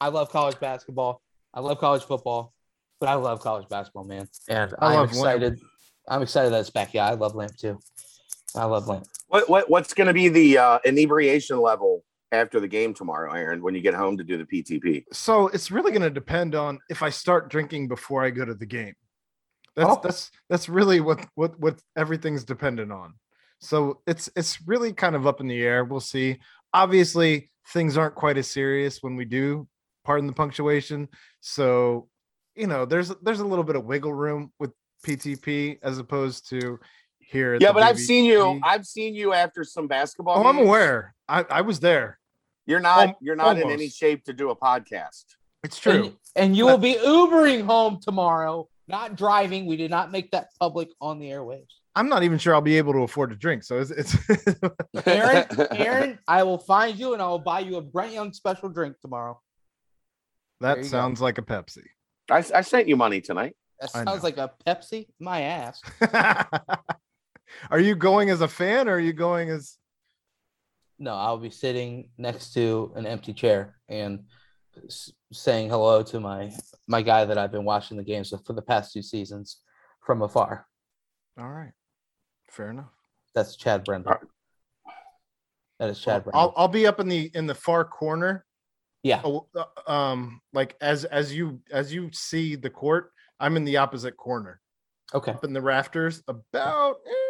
I love college basketball. I love college football, but I love college basketball, man. And I I'm love excited. I'm excited that it's back. Yeah, I love Lamp too. I love Lamp. What what what's going to be the uh, inebriation level after the game tomorrow, Aaron? When you get home to do the PTP? So it's really going to depend on if I start drinking before I go to the game. That's Oh. that's that's really what what what everything's dependent on. So it's it's really kind of up in the air. We'll see. Obviously, things aren't quite as serious when we do pardon the punctuation. So, you know, there's there's a little bit of wiggle room with PTP as opposed to here. at Yeah, the but I've seen you. I've seen you after some basketball. Oh, I'm aware. I, I was there. You're not. Al- you're not in any shape to do a podcast. It's true. And, and you will be Ubering home tomorrow, not driving. We did not make that public on the airwaves. I'm not even sure I'll be able to afford to drink. So it's, it's Aaron, Aaron, I will find you and I will buy you a Brent Young special drink tomorrow. That you go. sounds like a Pepsi. I, I sent you money tonight. That sounds like a Pepsi. My ass. are you going as a fan or are you going as No, I'll be sitting next to an empty chair and s- saying hello to my my guy that I've been watching the games with for the past two seasons from afar. All right. Fair enough. That's Chad Brendel. All right. That is Chad I'll, I'll be up in the in the far corner. yeah. Oh, uh, um, like as as you as you see the court, I'm in the opposite corner, Okay. up in the rafters, about eh,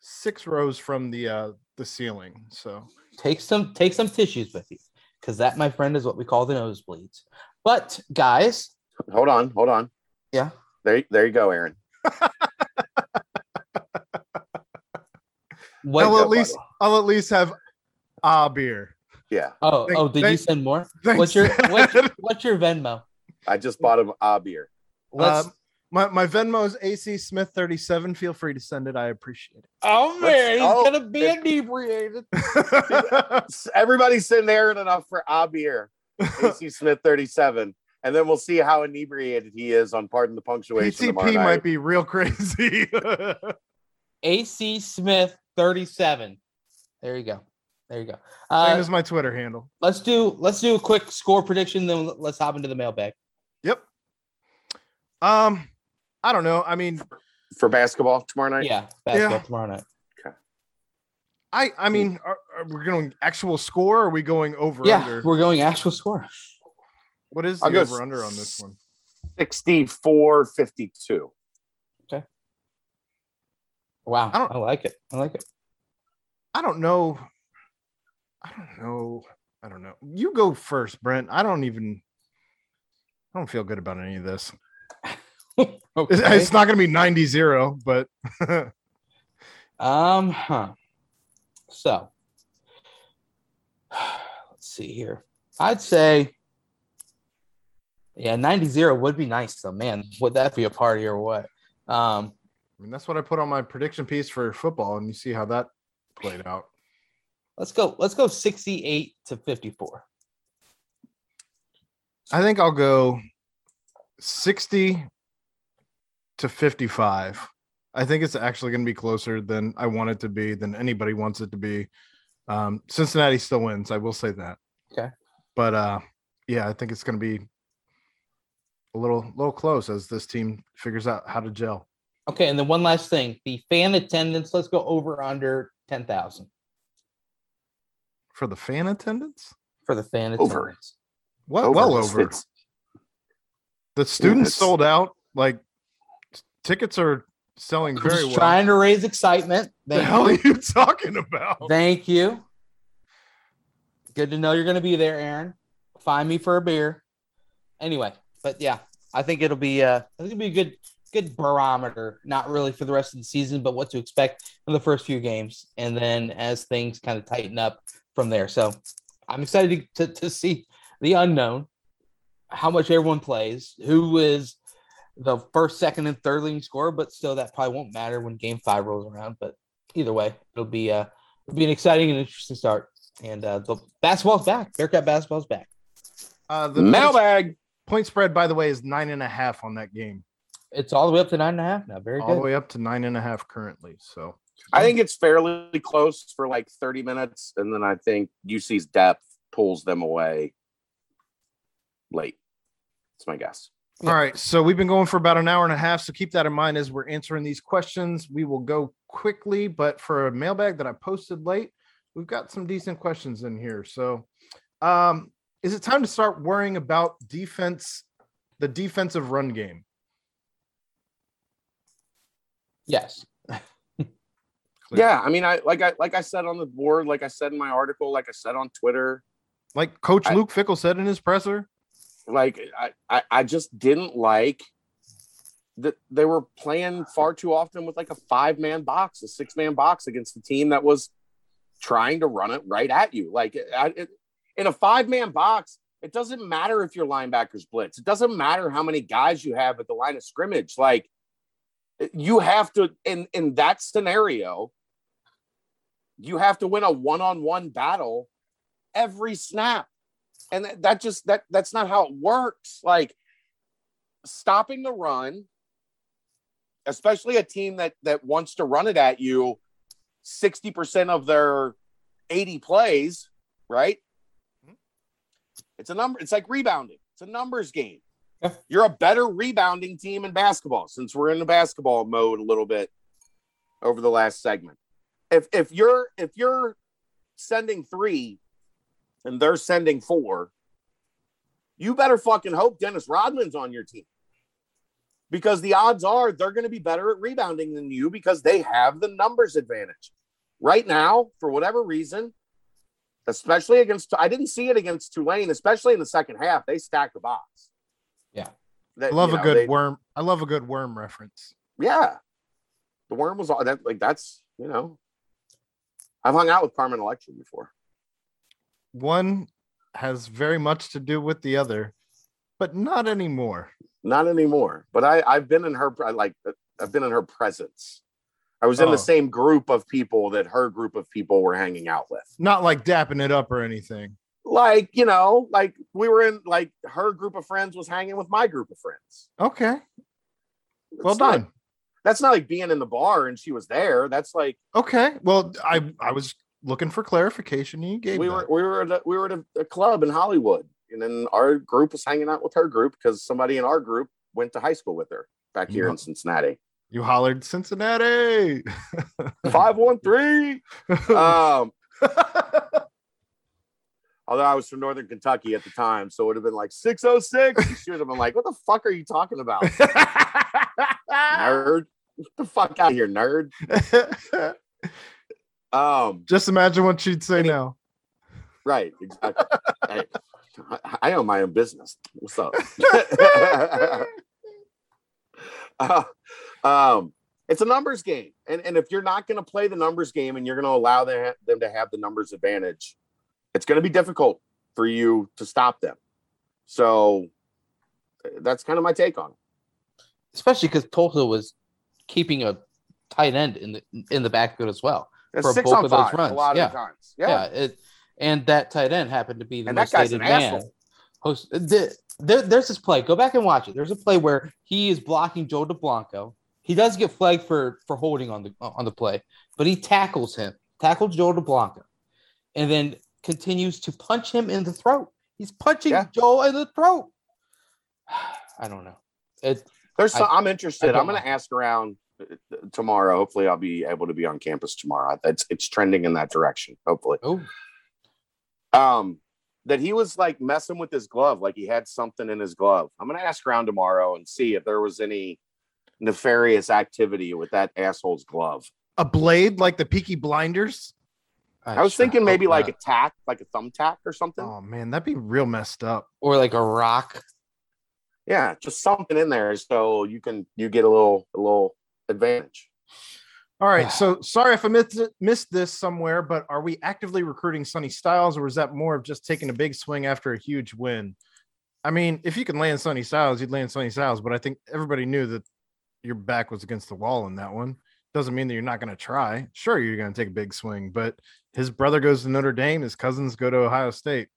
six rows from the uh the ceiling. So Take some take some tissues with you, because that, my friend, is what we call the nosebleeds. But guys, Hold on, hold on. Yeah. There, there you go, Aaron. what? I'll go, at least I'll at least have a beer. Yeah, oh, Thank- oh, did you send more? Thanks, What's your what's, what's your Venmo? I just bought him a beer. Let's. Um, my my Venmo is AC Smith 37. Feel free to send it. I appreciate it. oh let's- he's oh, gonna be inebriated. it. Everybody send Aaron enough for a beer. AC Smith 37. And then we'll see how inebriated he is on pardon the punctuation. tomorrow PTP might be real crazy. AC Smith 37. There you go. There you go. Same Uh, as my Twitter handle. let's do let's do a quick score prediction, then let's hop into the mailbag. Yep. Um, I don't know. I mean, for basketball tomorrow night. Yeah, basketball Yeah. tomorrow night. Okay. I I hmm. mean, are, are we going actual score? Or are we going over Yeah, under? we're going actual score. What is I'll the over under on this one? 64 52. Okay. Wow, I I, don't- I like it. I like it. I don't know. I don't know. I don't know. You go first, Brent. I don't even. I don't feel good about any of this. It's, Okay. it's not going to be 90 0, but Um, huh. So let's see here. I'd say, yeah, 90 would be nice though, man. Would that be a party or what? Um, I mean, that's what I put on my prediction piece for football, and you see how that played out. let's go, let's go 68 to 54. I think I'll go 60 to 55. I think it's actually going to be closer than I want it to be, than anybody wants it to be. Um, Cincinnati still wins. I will say that. Okay. But uh, yeah, I think it's going to be a little, little close as this team figures out how to gel. Okay, and then one last thing: the fan attendance. Let's go over under 10,000 For the fan attendance, for the fan Over. attendance. well, well over. it's- The students it's- sold out. Like t- tickets are selling I'm very just well. trying to raise excitement. the Thank hell are you. you talking about? Thank you. Good to know you're going to be there, Aaron. Find me for a beer. Anyway, but yeah, I think it'll be uh, I think it'll be a good good barometer. Not really for the rest of the season, but what to expect in the first few games, and then as things kind of tighten up from there. So I'm excited to, to, to see the unknown, how much everyone plays, who is the first, second, and third leading scorer, but still that probably won't matter when game five rolls around. But either way, it'll be uh it'll be an exciting and interesting start. And uh the basketball's back. Bearcat basketball's back. Uh, the points, Mailbag. point spread, by the way, is nine and a half on that game, It's all the way up to nine and a half now. Very good. all the way up to nine and a half currently. So I think it's fairly close for like 30 minutes. And then I think UC's depth pulls them away late. That's my guess. All right. So we've been going for about an hour and a half. So keep that in mind as we're answering these questions. We will go quickly, but for a mailbag that I posted late, we've got some decent questions in here. So um, is it time to start worrying about defense, the defensive run game? Yes. Yeah. I mean, I like I like I said on the board, like I said in my article, like I said on Twitter, Like Coach I- Luke Fickell said in his presser. Like I, I, I just didn't like that they were playing far too often with like a five man box, a six man box against the team that was trying to run it right at you. Like I, it, in a five man box, it doesn't matter if your linebackers blitz. It doesn't matter how many guys you have at the line of scrimmage. Like you have to in in that scenario, you have to win a one on one battle every snap and that, that just that that's not how it works like stopping the run especially a team that that wants to run it at you 60% of their 80 plays right it It's a number. It's like rebounding. It's a numbers game. Yeah. You're a better rebounding team in basketball since we're in the basketball mode a little bit over the last segment. If if you're if you're sending three and they're sending four, you better fucking hope Dennis Rodman's on your team. Because the odds are they're going to be better at rebounding than you because they have the numbers advantage. Right now, for whatever reason, especially against I didn't see it against Tulane, especially in the second half. They stacked the box. Yeah. That, I love you a know, good they- worm. I love a good worm reference. Yeah. The worm was all that like that's you know. I've hung out with Carmen Electra before. One has very much to do with the other, but not anymore. Not anymore. But I, I've been in her I like I've been in her presence. I was in Oh. the same group of people that her group of people were hanging out with. Not like dapping it up or anything. Like, you know, like we were in like her group of friends was hanging with my group of friends. Okay. Well It's not- done. that's not like being in the bar and she was there. That's like Okay. Well, I I was looking for clarification. You gave we that. were we were at a, we were at a, a club in Hollywood, and then our group was hanging out with her group because somebody in our group went to high school with her back here in Cincinnati. You hollered Cincinnati. Five one three. Um, although I was from Northern Kentucky at the time, so it would have been like six oh six. She would have been like, "What the fuck are you talking about, nerd? Get the fuck out of here, nerd." Um, Just imagine what she'd say Any- now. Right, exactly. hey, I, I own my own business. What's up? Uh, um, it's a numbers game, and and if you're not going to play the numbers game and you're going to allow them them to have the numbers advantage, it's going to be difficult for you to stop them. So that's kind of my take on it. especially because Tulsa was keeping a tight end in the in the backfield as well. For six both on of those five runs, a lot yeah. of times. Yeah, Yeah, it, and that tight end happened to be the and that most hated man. asshole. Host, the, there, there's this play. Go back and watch it. There's a play where he is blocking Joe Dublanko. He does get flagged for for holding on the on the play, but he tackles him, tackles Joe Dublanko, and then continues to punch him in the throat. He's punching Yeah. Joe in the throat. I don't know. It There's I- some, I'm interested. I'm going to ask around tomorrow. Hopefully, I'll be able to be on campus tomorrow. It's it's trending in that direction. Hopefully, oh um, that he was like messing with his glove, like he had something in his glove. I'm going to ask around tomorrow and see if there was any nefarious activity with that asshole's glove. A blade like the Peaky Blinders. I was thinking maybe like not. a tack, like a thumbtack or something. Oh man, that'd be real messed up. or like a rock. Yeah, just something in there so you can you get a little a little advantage. All right, so sorry if I missed it, missed this somewhere, but are we actively recruiting Sonny Styles, or is that more of just taking a big swing after a huge win? I mean, if you can land Sonny Styles, you'd land Sonny Styles, but I think everybody knew that your back was against the wall in that one. Doesn't mean that you're not going to try. Sure, you're going to take a big swing, but his brother goes to Notre Dame, his cousins go to Ohio State.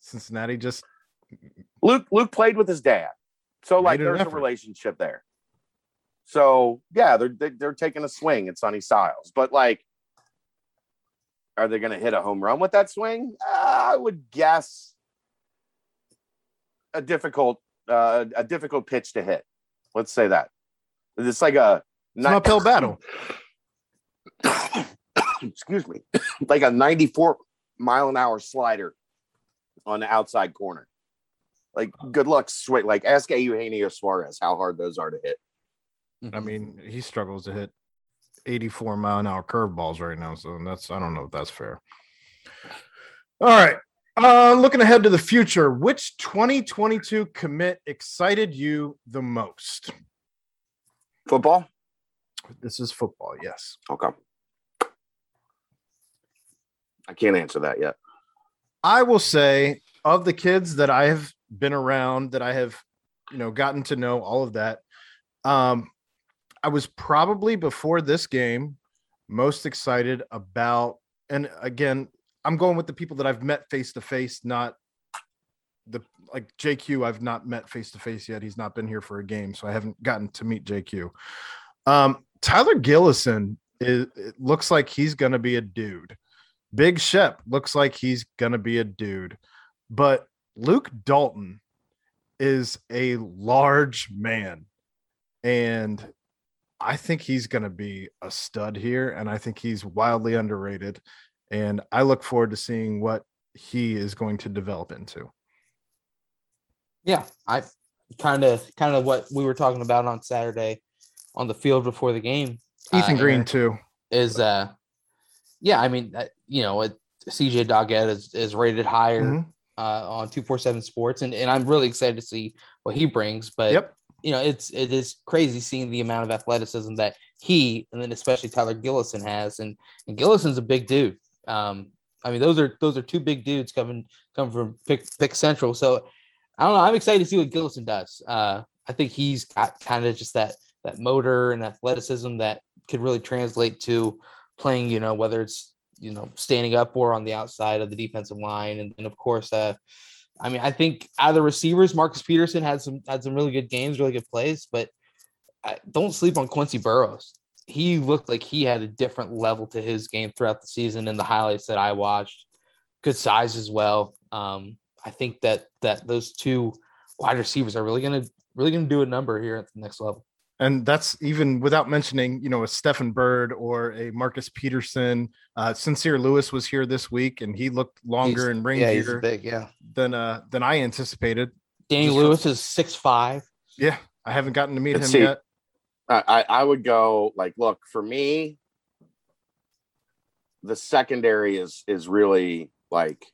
Cincinnati just Luke Luke played with his dad, so like Made an there's a relationship there. So yeah, they're they- they're taking a swing at Sonny Styles, but like, are they going to hit a home run with that swing? Uh, I would guess a difficult uh, a difficult pitch to hit. Let's say that it's like a it's an uphill battle. excuse me, like a 94 mile an hour slider on the outside corner. Like, good luck, sweet. Like, ask Eugenio Suarez how hard those are to hit. I mean, he struggles to hit 84 mile an hour curveballs right now. So that's, I don't know if that's fair. All right. Uh, looking ahead to the future, which 2022 commit excited you the most? Football? This is football, yes. Okay. I can't answer that yet. I will say, of the kids that I have been around, that I have, you know, gotten to know, all of that, um, I was probably before this game most excited about, and again, I'm going with the people that I've met face to face, not the like JQ. I've not met face to face yet. He's not been here for a game, so I haven't gotten to meet JQ. Um, Tyler Gillison is it looks like he's gonna be a dude. Big Shep looks like he's gonna be a dude, but Luke Dalton is a large man, and I think he's going to be a stud here, and I think he's wildly underrated. And I look forward to seeing what he is going to develop into. Yeah, I kind of kind of what we were talking about on Saturday on the field before the game. Ethan uh, Green too. is uh yeah, I mean, uh, you know, it, CJ Doggett is, is rated higher Mhm. uh, on 247 Sports, and, and I'm really excited to see what he brings. But, Yep. You know, it's it is crazy seeing the amount of athleticism that he and then especially Tyler Gillison has. And, and Gillison's a big dude. Um, I mean, those are those are two big dudes coming coming from Pick, Pick Central. So I don't know. I'm excited to see what Gillison does. Uh, I think he's got kind of just that that motor and athleticism that could really translate to playing, you know, whether it's you know standing up or on the outside of the defensive line, and then of course, uh, I mean, I think out of the receivers, Marcus Peterson had some had some really good games, really good plays, but I, don't sleep on Quincy Burrows. He looked like he had a different level to his game throughout the season in the highlights that I watched. Good size as well. Um, I think that that those two wide receivers are really gonna really gonna do a number here at the next level. And that's even without mentioning, you know, a Stephen Bird or a Marcus Peterson. Uh, Sincere Lewis was here this week, and he looked longer He's- and Yeah, he's rangier big. Yeah, than uh, than I anticipated. Danny Just Lewis is six five. Yeah, I haven't gotten to meet And him see- yet. I, I I would go like, look for me. The secondary is is really like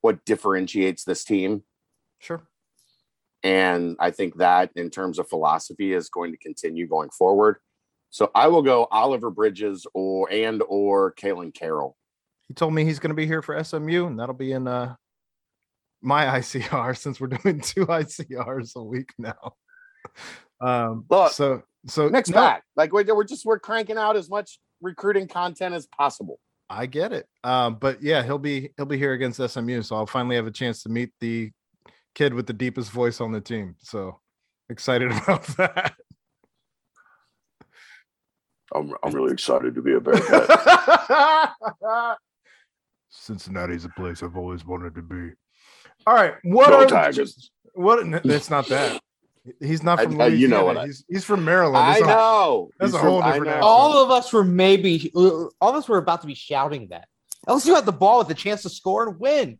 what differentiates this team, Sure. And I think that in terms of philosophy is going to continue going forward. So I will go Oliver Bridges or and or Kalen Carroll. He told me he's going to be here for SMU, and that'll be in uh, my ICR since we're doing two ICRs a week now. Um, Look, so so Next no, back, like we're, we're just we're cranking out as much recruiting content as possible. I get it. Um, but yeah, he'll be he'll be here against SMU, so I'll finally have a chance to meet the kid with the deepest voice on the team. So excited about that. I'm I'm really excited to be a Bearcat. Cincinnati's a place I've always wanted to be. All right, what Go are Tigers. what? n- It's not that. He's not from I- you know what I- he's, he's from Maryland. I It's a- know. that's a whole from- different All of us were maybe all of us were about to be shouting that. LSU had the ball with a chance to score and win.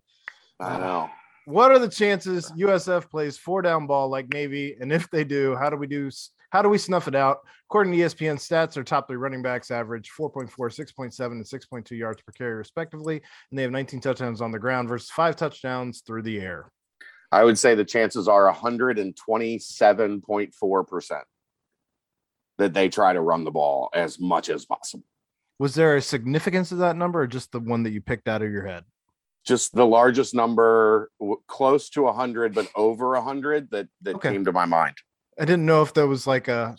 I know. What are the chances USF plays four down ball like Navy? And if they do, how do we do? How do we snuff it out? According to ESPN stats, their top three running backs average 4.4, 6.7, and 6.2 yards per carry, respectively. And they have 19 touchdowns on the ground versus five touchdowns through the air. I would say the chances are 127.4% that they try to run the ball as much as possible. Was there a significance to that number or just the one that you picked out of your head? Just the largest number close to 100 but over 100 that that Okay. came to my mind. I didn't know if there was like a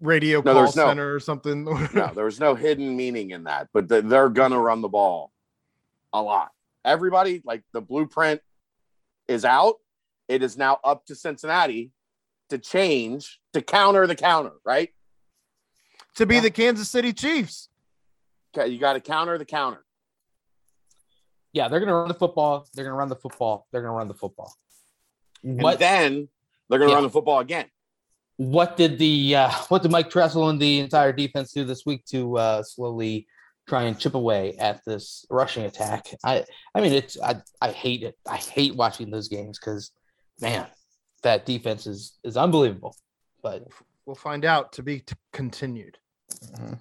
radio No, call no- center or something. No, there was no hidden meaning in that, but th- they're going to run the ball a lot. Everybody like the blueprint is out. It is now up to Cincinnati to change to counter the counter, right? to be Yeah. the Kansas City Chiefs. Okay, you got to counter the counter. Yeah, they're gonna run the football. They're gonna run the football. They're gonna run the football. And What then they're going to Yeah. run the football again. what did the uh, what did Mike Tressel and the entire defense do this week to uh, slowly try and chip away at this rushing attack? I I mean it's I, I hate it. I hate watching those games because man, that defense is is unbelievable. But We'll find out to be t- continued. Mhm.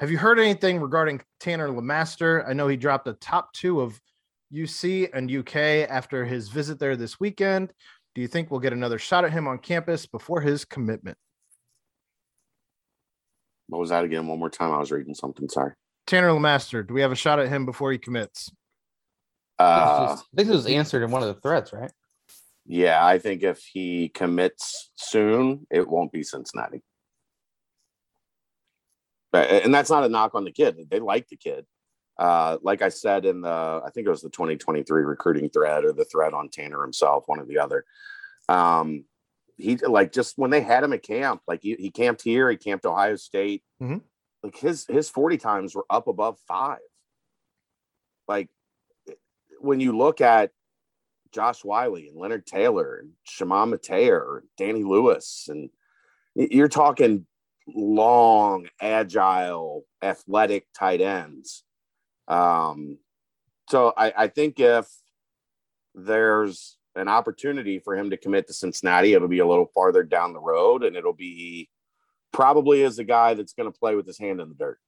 Have you heard anything regarding Tanner Lamaster? I know he dropped a top two of UC and UK after his visit there this weekend. Do you think we'll get another shot at him on campus before his commitment? What was that again? One more time. I was reading something. Sorry. Tanner Lamaster. do we have a shot at him before he commits? Uh, I think it was answered in one of the threads, right? yeah, I think if he commits soon, it won't be Cincinnati. And that's not a knock on the kid. They like the kid. Uh, like I said in the, I think it was the 2023 recruiting thread or the thread on Tanner himself, one or the other. Um, he like just when they had him at camp, like he, he camped here, he camped Ohio State. Mhm. Like his his 40 times were up above five. Like when you look at Josh Whyle and Leonard Taylor and Chamon Metayer, Danny Lewis, and you're talking long, agile, athletic tight ends. Um, so I, I think if there's an opportunity for him to commit to Cincinnati, it'll be a little farther down the road, and it'll be probably as a guy that's going to play with his hand in the dirt.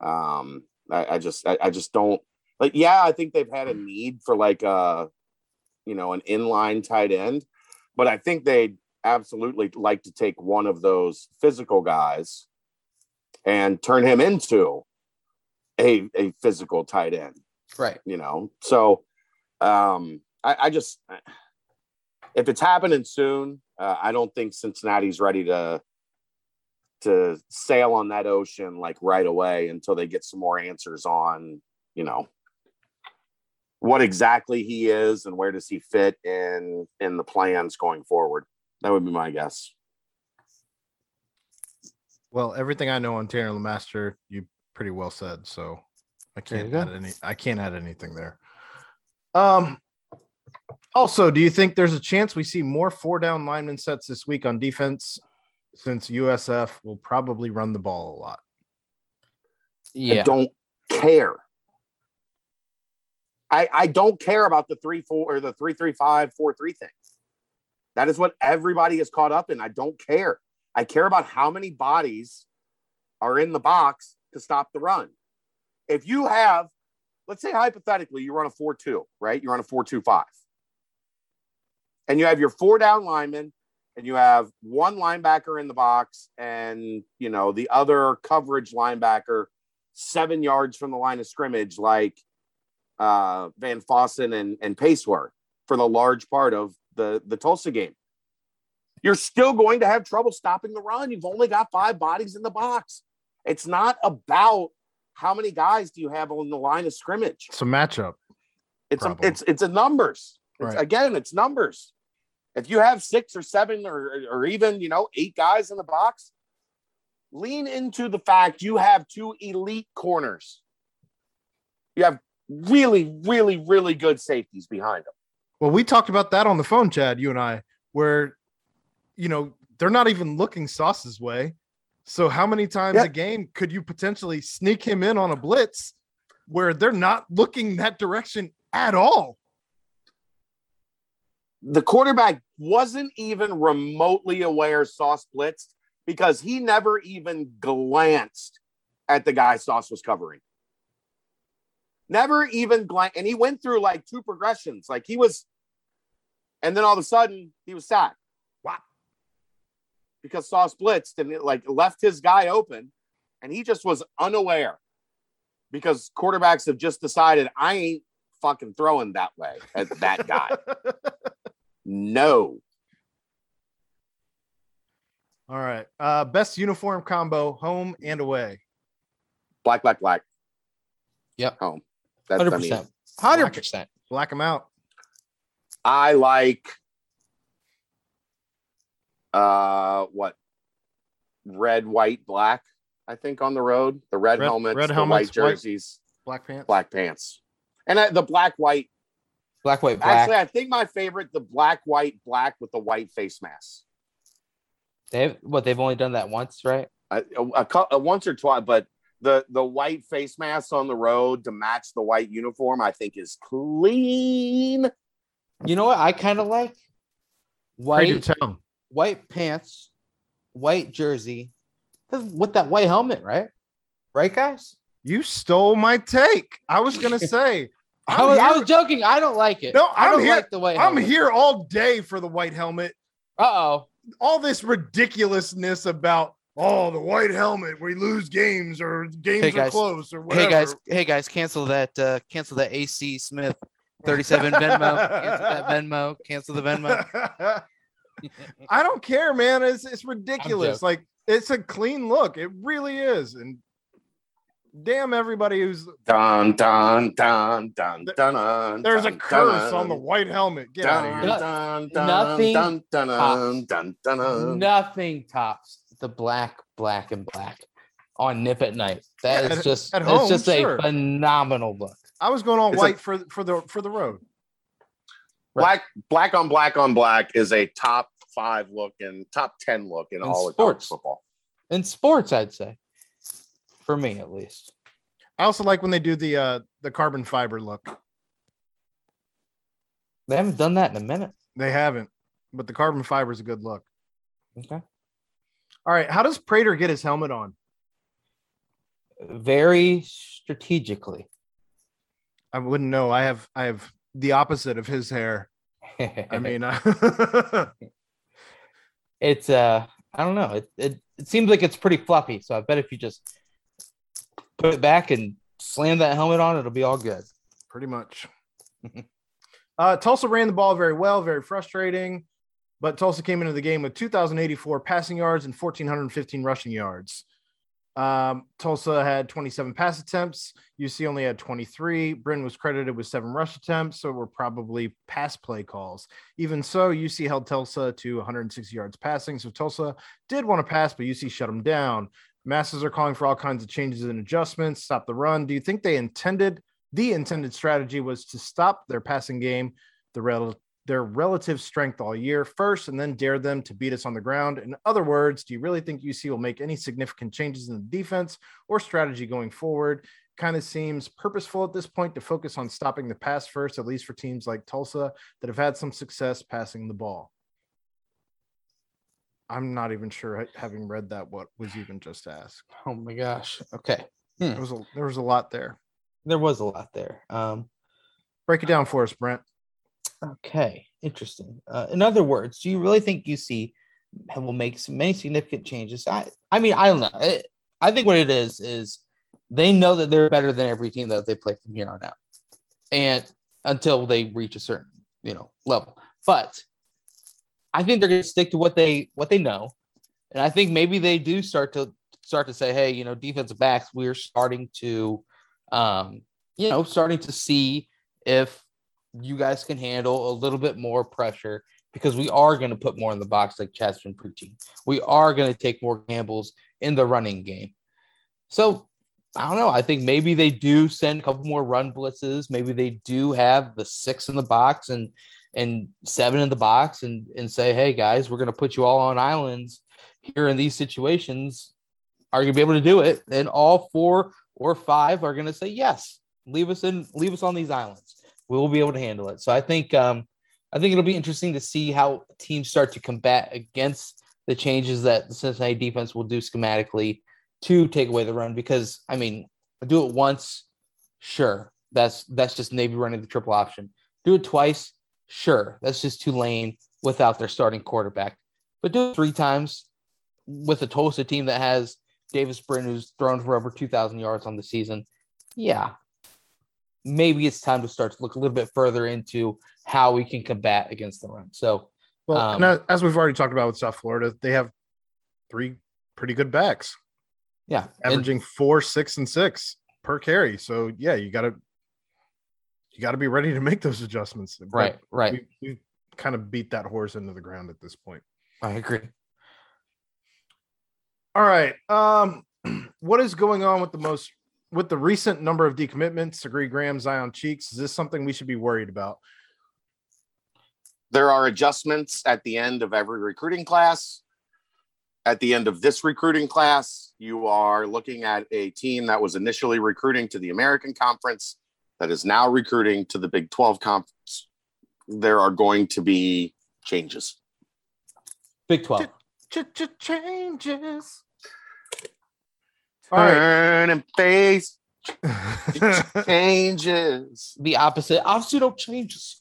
Um, I, I just, I, I, just don't like. Yeah, I think they've had a need for like a, you know, an inline tight end, but I think they'd absolutely like to take one of those physical guys and turn him into a a physical tight end. Right. You know, so um, I, I just if it's happening soon, uh, I don't think Cincinnati's ready to to sail on that ocean like right away until they get some more answers on, you know, what exactly he is and where does he fit in in the plans going forward. That would be my guess. Well, everything I know on Tanner Lemaster, you pretty well said. So I can't add any. I can't add anything there. Um. Also, do you think there's a chance we see more four down lineman sets this week on defense since USF will probably run the ball a lot. Yeah. I don't care. I, I don't care about the three four or the three three five four three thing. That is what everybody is caught up in. I don't care. I care about how many bodies are in the box to stop the run. If you have, let's say hypothetically, you run a 4 2, right? You run a 4 2 5. And you have your four down linemen and you have one linebacker in the box and you know the other coverage linebacker seven yards from the line of scrimmage like uh, van fossen and, and pace were for the large part of the the tulsa game. You're still going to have trouble stopping the run. You've only got five bodies in the box. It's not about how many guys do you have on the line of scrimmage. It's a matchup it's a, it's it's a numbers. It's, right. again it's numbers. If you have six or seven or, or even, you know, eight guys in the box, lean into the fact you have two elite corners. You have really, really, really good safeties behind them. Well, we talked about that on the phone, Chad, you and I, where, you know, they're not even looking Sauce's way. So, how many times a game could you potentially sneak him in on a blitz where they're not looking that direction at all? the quarterback wasn't even remotely aware Sauce blitzed because he never even glanced at the guy Sauce was covering. Never even glanced. And he went through like two progressions. Like he was, and then all of a sudden he was sacked. Wow. Because Sauce blitzed and it like left his guy open and he just was unaware because quarterbacks have just decided I ain't fucking throwing that way at that guy. No. All right. Uh best uniform combo, home and away. Black, black, black. Yep. Home. Hundred percent. Hundred percent. Black them out. I like uh what red, white, black. I think on the road, the red, red helmets, red the helmets, white jerseys, white, black pants, black pants, and uh, the black, white Black, white, black. Actually, I think my favorite, the black, white, black with the white face mask. They've what they've only done that once, right? A, a, a, once or twice, but the the white face mask on the road to match the white uniform, I think, is clean. You know what? I kind of like white white pants, white jersey, with that white helmet, right? Right, guys. You stole my take. I was gonna say I was, I was, joking. I don't like it. No, I'm here. Like the white I'm here all day for the white helmet. Uh oh. All this ridiculousness about oh the white helmet. We lose games or games hey are close or whatever. Hey guys, hey guys, cancel that. Uh, cancel that. AC Smith, thirty-seven Venmo. cancel that Venmo. Cancel the Venmo. I don't care, man. It's it's ridiculous. Like it's a clean look. It really is, and damn everybody who's dun dun dun dun dun. dun there's dun, a curse dun, on the white helmet. Get dun, out of here. Dun, dun, nothing dun, dun, dun, dun, dun, dun, Nothing tops the black, black, and black on Nip at night. That yeah, is at, just at home, it's just sure. a phenomenal look. I was going all It's a- white for for the for the road. Black black on black on black is a top five look and top ten look in, In all of sports. football. In sports, I'd say, for me at least. I also like when they do the uh the carbon fiber look. They haven't done that in a minute. They haven't, but the carbon fiber is a good look. Okay. All right, how does Prater get his helmet on? Very strategically. I wouldn't know. I have I have the opposite of his hair. I mean, uh, it's uh I don't know. It, it it seems like it's pretty fluffy. So I bet if you just put it back and slam that helmet on, it'll be all good. pretty much. uh, Tulsa ran the ball very well, very frustrating, but Tulsa came into the game with 2,084 passing yards and 1,415 rushing yards. Um, Tulsa had 27 pass attempts. UC only had 23. Brin was credited with seven rush attempts, so were probably pass play calls. Even so, UC held Tulsa to 160 yards passing. So Tulsa did want to pass, but UC shut them down. Masses are calling for all kinds of changes and adjustments. Stop the run. Do you think they intended the intended strategy was to stop their passing game, the rel- their relative strength all year first, and then dare them to beat us on the ground? In other words, do you really think UC will make any significant changes in the defense or strategy going forward? Kind of seems purposeful at this point to focus on stopping the pass first, at least for teams like Tulsa that have had some success passing the ball. I'm not even sure, having read that, what was even just asked. Oh my gosh. Okay. There was a, there was a lot there. There was a lot there. Um Break it down for us, Brent. Okay. Interesting. Uh, in other words, do you really think UC will make some many significant changes? I I mean, I don't know. I, I think what it is is they know that they're better than every team that they play from here on out. And until they reach a certain, you know, level. But I think they're going to stick to what they what they know, and I think maybe they do start to start to say, hey, you know, defensive backs, we're starting to, um, you know, starting to see if you guys can handle a little bit more pressure because we are going to put more in the box, like Chad's been preaching. We are going to take more gambles in the running game. So I don't know. I think maybe they do send a couple more run blitzes. Maybe they do have the six in the box and and seven in the box and and say, hey guys, we're gonna put you all on islands here in these situations. Are you gonna be able to do it? And all four or five are gonna say yes. Leave us in, leave us on these islands. We will be able to handle it. So I think um I think it'll be interesting to see how teams start to combat against the changes that the Cincinnati defense will do schematically to take away the run because I mean, do it once, sure. That's that's just Navy running the triple option. Do it twice, sure. That's just Tulane without their starting quarterback. But do it three times with a Tulsa team that has Davis Brin, who's thrown for over 2,000 yards on the season. Yeah. Maybe it's time to start to look a little bit further into how we can combat against the run. So, Well, Um, and as- we've already talked about with South Florida, they have three pretty good backs, yeah. And- averaging four, six, and six per carry. So yeah, you gotta you gotta be ready to make those adjustments. But right, right. We, we kind of beat that horse into the ground at this point. I agree. All right. Um, what is going on with the most with the recent number of decommitments? Agree Graham, Zion Cheeks. Is this something we should be worried about? There are adjustments at the end of every recruiting class. At the end of this recruiting class, you are looking at a team that was initially recruiting to the American Conference that is now recruiting to the Big 12 Conference. There are going to be changes. Big 12. Changes. All right. Turn and face changes. The opposite. Opposite of changes.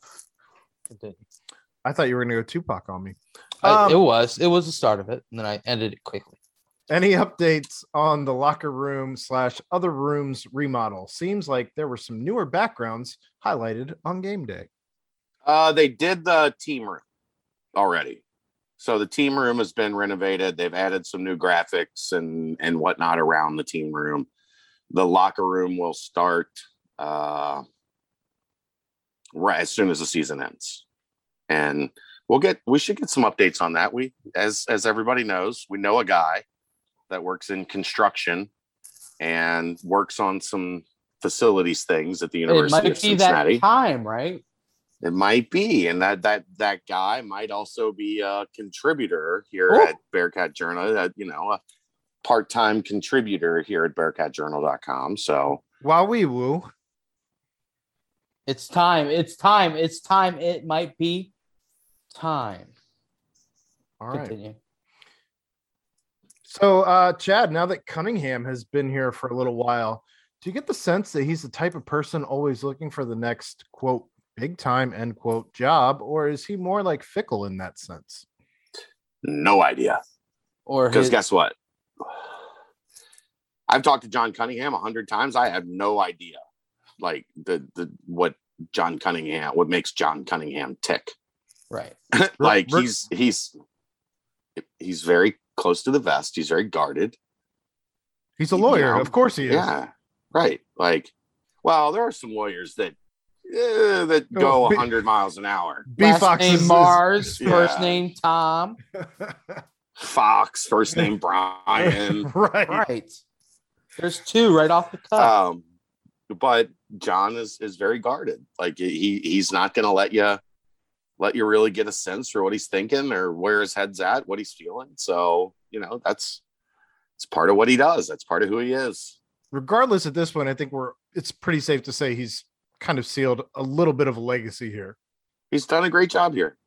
I thought you were gonna go Tupac on me. I- Um, it was. It was the start of it, and then I ended it quickly. Any updates on the locker room slash other rooms remodel? Seems like there were some newer backgrounds highlighted on game day. Uh, they did the team room already. So the team room has been renovated. They've added some new graphics and and whatnot around the team room. The locker room will start uh, right as soon as the season ends, and we'll get we should get some updates on that. We as as everybody knows, we know a guy that works in construction and works on some facilities things at the University It might of be Cincinnati. that time, right? It might be, and that that that guy might also be a contributor here Oh. at Bearcat Journal. That you know, a part-time contributor here at BearcatJournal.com. So While we woo, It's time. It's time. It's time. It might be time. all right. Continue. So, uh, Chad, now that Cunningham has been here for a little while, do you get the sense that he's the type of person always looking for the next quote big time end quote job, or is he more like Fickell in that sense? no idea. Or Because his, guess what? I've talked to John Cunningham a hundred times. I have no idea, like the the what John Cunningham, what makes John Cunningham tick. right. like Rick- he's he's he's very close to the vest. He's very guarded. He's a You lawyer, know, of course he is. Yeah, right. Like, well, there are some lawyers that eh, that Oh, go B- hundred miles an hour. B Last Fox name is- Mars. First name Tom. Fox, first name Brian. right. Right. There's two right off the cuff. um, but John is is very guarded. Like he he's not going to let you let you really get a sense for what he's thinking or where his head's at, what he's feeling. So you know that's it's part of what he does. That's part of who he is. Regardless, at this point, I think we're it's pretty safe to say he's kind of sealed a little bit of a legacy here. He's done a great job here.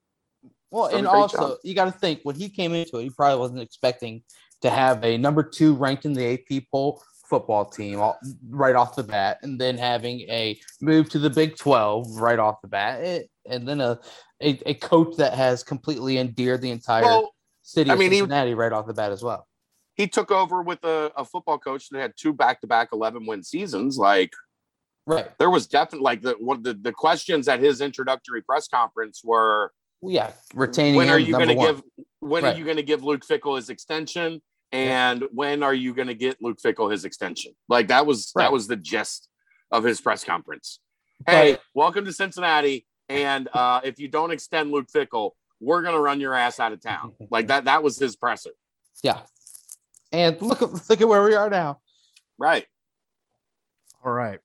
well, and also job. you got to think when he came into it, he probably wasn't expecting to have a number two ranked in the AP poll football team all, right off the bat, and then having a move to the Big Twelve right off the bat, it, and then a, a a coach that has completely endeared the entire Well, city I of mean, he- Cincinnati right off the bat as well. he took over with a, a football coach that had two back to back 11 win seasons. Like Right. there was definitely like the one the, the questions at his introductory press conference were Well, yeah, retaining. when are you going to one. give when Right. are you going to give Luke Fickell his extension and when are you going to get Luke Fickell his extension? Like that was Right. that was the gist of his press conference. Hey, But- welcome to Cincinnati and uh if you don't extend Luke Fickell, we're going to run your ass out of town. Like that that was his presser. Yeah. And look at look at where we are now. Right. All right.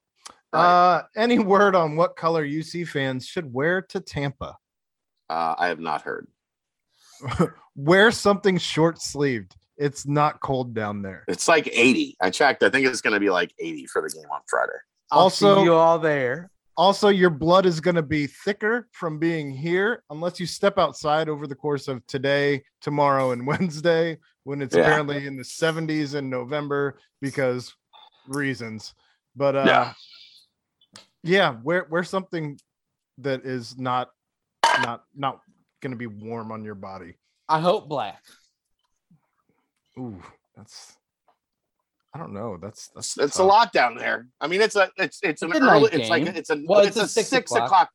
Right. Uh, any word on what color UC fans should wear to Tampa? Uh, I have not heard. Wear something short sleeved. It's not cold down there. It's like 80. I checked. I think it's going to be like 80 for the game on Friday. I'll Also- see you all there. Also, your blood is going to be thicker from being here unless you step outside over the course of today, tomorrow, and Wednesday when it's Yeah. apparently in the 70s in November because reasons. But uh, Yeah. Yeah, wear wear something that is not not not going to be warm on your body. I hope black. Ooh, that's I don't know. That's that's it's a lot down there. I mean, it's a it's it's an It's a night early. It's like game. it's a Well, it's, it's a, a six six, o'clock. o'clock.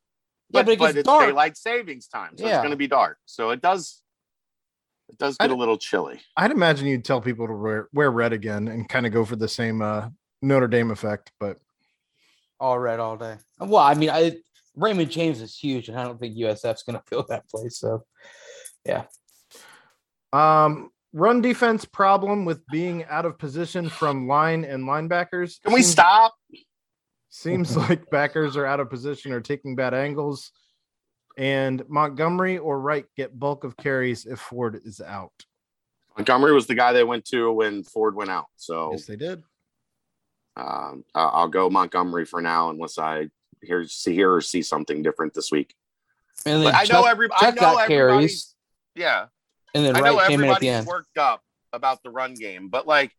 Yeah, But, but it but it's dark. daylight savings time, so Yeah. it's going to be dark. So it does it does I get a little chilly. I'd imagine you'd tell people to wear, wear red again and kind of go for the same uh, Notre Dame effect, but All red all day. Well, I mean, I Raymond James is huge, and I don't think USF's going to fill that place. So, yeah. Um, run defense problem with being out of position from line and linebackers. Can we Seems- stop? Seems like backers are out of position or taking bad angles. And Montgomery or Wright get bulk of carries if Ford is out. Montgomery was the guy they went to when Ford went out. So Yes, they did. Um, I'll go Montgomery for now, unless I hear see hear or see something different this week. and then But I know Chuck- every I Chuck know got carries, yeah. and then I know Wright came in at the everybody's worked up about the run game, but like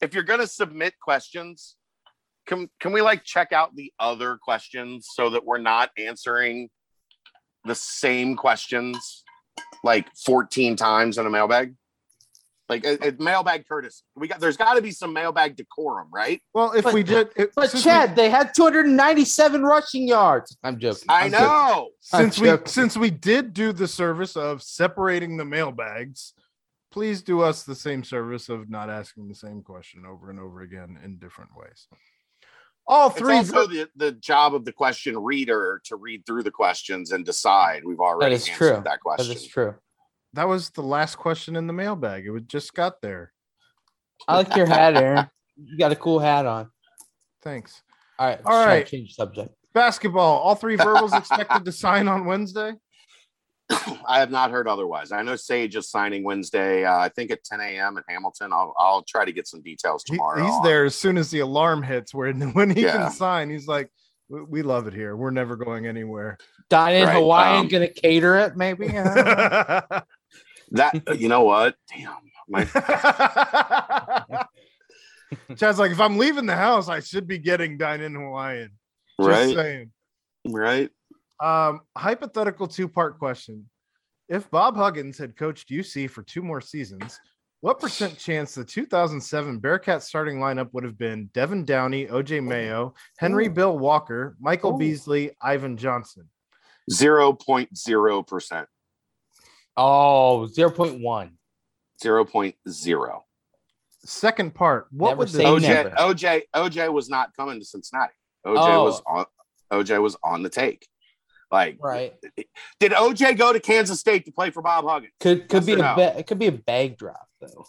if you're gonna submit questions, can can we like check out the other questions so that we're not answering the same questions like 14 times in a mailbag? Like a, a mailbag courtesy. We got there's gotta be some mailbag decorum, right? Well, if But- we did, if- But since we- Chad, they had 297 rushing yards. I'm joking. I I'm joking. know. since we joking. since we did do the service of separating the mailbags, please do us the same service of not asking the same question over and over again in different ways. All It's three. also the, the job of the question reader to read through the questions and decide. We've already is answered true. that That question. is true. That was the last question in the mailbag. It would just got there. I like your hat, Aaron. You got a cool hat on. Thanks. All right. All just trying to right. Change subject. Basketball. All three verbals expected to sign on Wednesday. I have not heard otherwise. I know Sage is signing Wednesday. Uh, I think at 10 a.m. at Hamilton. I'll I'll try to get some details He- tomorrow. he's on- there as soon as the alarm hits. Where when he Yeah. can sign, he's like, "We- "We love it here. We're never going anywhere." Dine in Right, Hawaiian um, gonna cater it, maybe. That you know what? Damn, my Chad's like, if I'm leaving the house, I should be getting dine in Hawaiian. Just right. Saying. Right. Um, hypothetical two part question. If Bob Huggins had coached UC for two more seasons, what percent chance the 2007 Bearcats starting lineup would have been Devin Downey, OJ Mayo, Henry Ooh. Bill Walker, Michael Ooh. Beasley, Ivan Johnson? 0.0%. Oh, 0.1. 0. Second part. What Never was the OJ? OJ OJ was not coming to Cincinnati. OJ oh. was on OJ was on the take. Like, right? Did OJ go to Kansas State to play for Bob Huggins? Could could yes be no? a ba- it could be a bag drop though.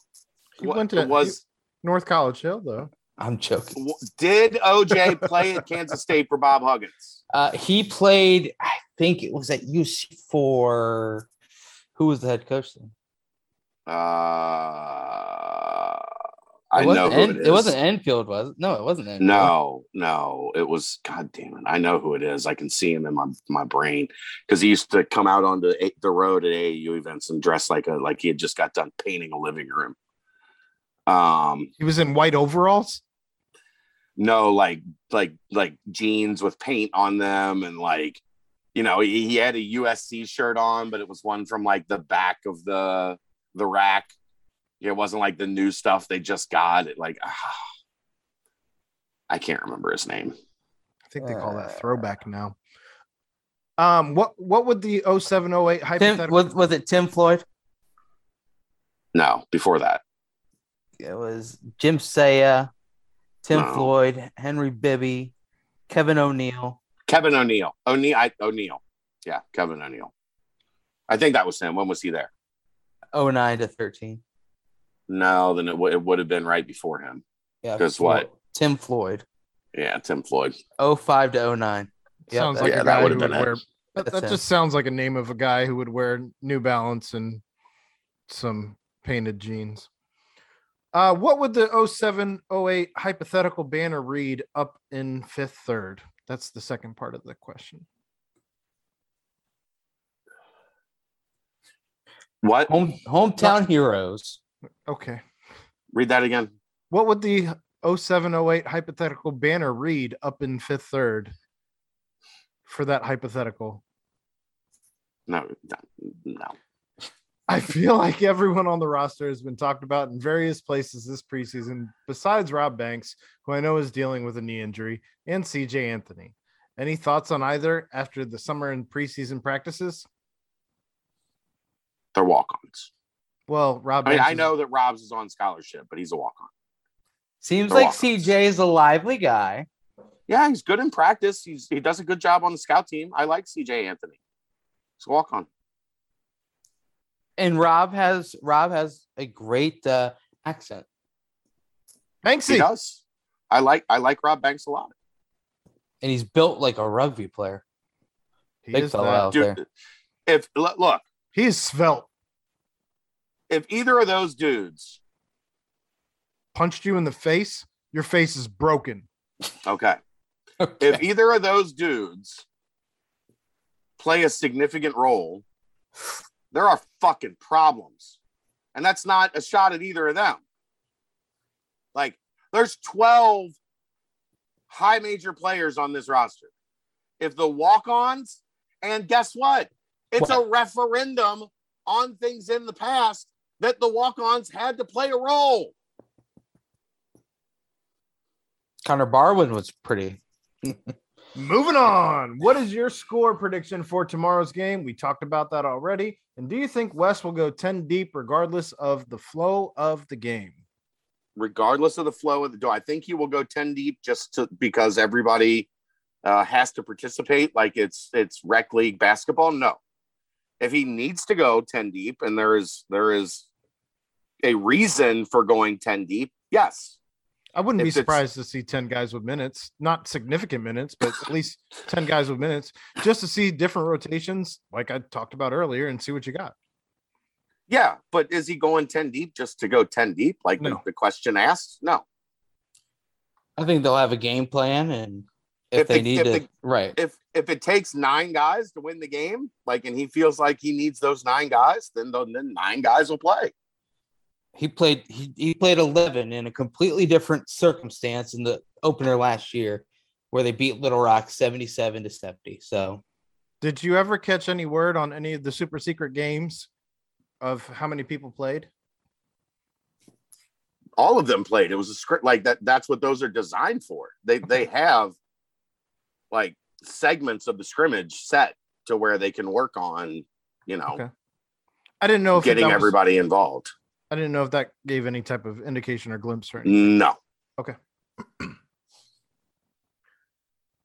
He what, went to was North College Hill though. I'm joking. Did OJ play at Kansas State for Bob Huggins? Uh, he played, I think it was at UC for who was the head coach then? Uh, I It know wasn't who En- it is. it wasn't Enfield, was it? No, it wasn't Enfield. No, no, it was. God damn it! I know who it is. I can see him in my my brain because he used to come out on the the road at AAU events and dress like a like he had just got done painting a living room. Um, He was in white overalls. no, like like like jeans with paint on them, and like you know he, he had a USC shirt on, but it was one from like the back of the the rack. It wasn't like the new stuff they just got. It like ah, I can't remember his name. I think they call Uh, that throwback now. Um, what what would the 0708 Tim, hypothetical? was, was it Tim Floyd? No, before that. It was Jim Saia, Tim No. Floyd, Henry Bibby, Kevin O'Neill. Kevin O'Neill. O'Neill. I, O'Neill. Yeah, Kevin O'Neill. I think that was him. When was he there? 09 to 13. No, then it, w- it would have been right before him. Yeah. 'Cause Flo- what? Tim Floyd. Yeah, Tim Floyd. 05 to 09. Yep, sounds that- like yeah, a that guy who would've would been it. wear. That, That's that him. just sounds like a name of a guy who would wear New Balance and some painted jeans. Uh, what would the 0708 hypothetical banner read up in fifth third? That's the second part of the question. What? Home hometown heroes. Okay. Read that again. What would the 0708 hypothetical banner read up in fifth third for that hypothetical? No, no, no. I feel like everyone on the roster has been talked about in various places this preseason, besides Rob Banks, who I know is dealing with a knee injury, and CJ Anthony. Any thoughts on either after the summer and preseason practices? They're walk-ons. Well, Rob I mean, Banks I is- know that Rob's is on scholarship, but he's a walk-on. Seems They're like walk-ons. CJ is a lively guy. Yeah, he's good in practice. He's he does a good job on the scout team. I like CJ Anthony. He's a walk-on. And Rob has Rob has a great uh, accent. He Banksy. does. I like I like Rob Banks a lot. And he's built like a rugby player. He Big is fella that. out there. If look, look, He is svelte. if either of those dudes, Punched you in the face. Your face is broken. okay, Okay. if either of those dudes play a significant role, there are fucking problems. And that's not a shot at either of them. Like, there's 12 high major players on this roster. If the walk ons, and guess what? It's a referendum on things in the past that the walk ons had to play a role. Connor Barwin was pretty. Moving on. What is your score prediction for tomorrow's game? We talked about that already. And do you think Wes will go 10 deep regardless of the flow of the game? regardless of the flow of the do I think he will go 10 deep just to because everybody uh, has to participate like it's it's rec league basketball? No. If he needs to go 10 deep and there is there is a reason for going 10 deep, yes. I wouldn't be If it's- surprised to see 10 guys with minutes, not significant minutes, but at least 10 guys with minutes, just to see different rotations, like I talked about earlier, and see what you got. Yeah, but is he going 10 deep just to go 10 deep? Like the- No. the, question asked? No. I think they'll have a game plan, and if, If they the- need if to, the- right? If if it takes nine guys to win the game, like and he feels like he needs those nine guys, then the, then nine guys will play. He played he, he played 11 in a completely different circumstance in the opener last year where they beat little rock 77 to 70 so Did you ever catch any word on any of the super secret games of how many people played? All of them played. It was a script like that. That's what those are designed for. They they have like segments of the scrimmage set to where they can work on, you know, Okay. I didn't know if getting was- everybody involved. I didn't know if that gave any type of indication or glimpse or anything. No. Okay.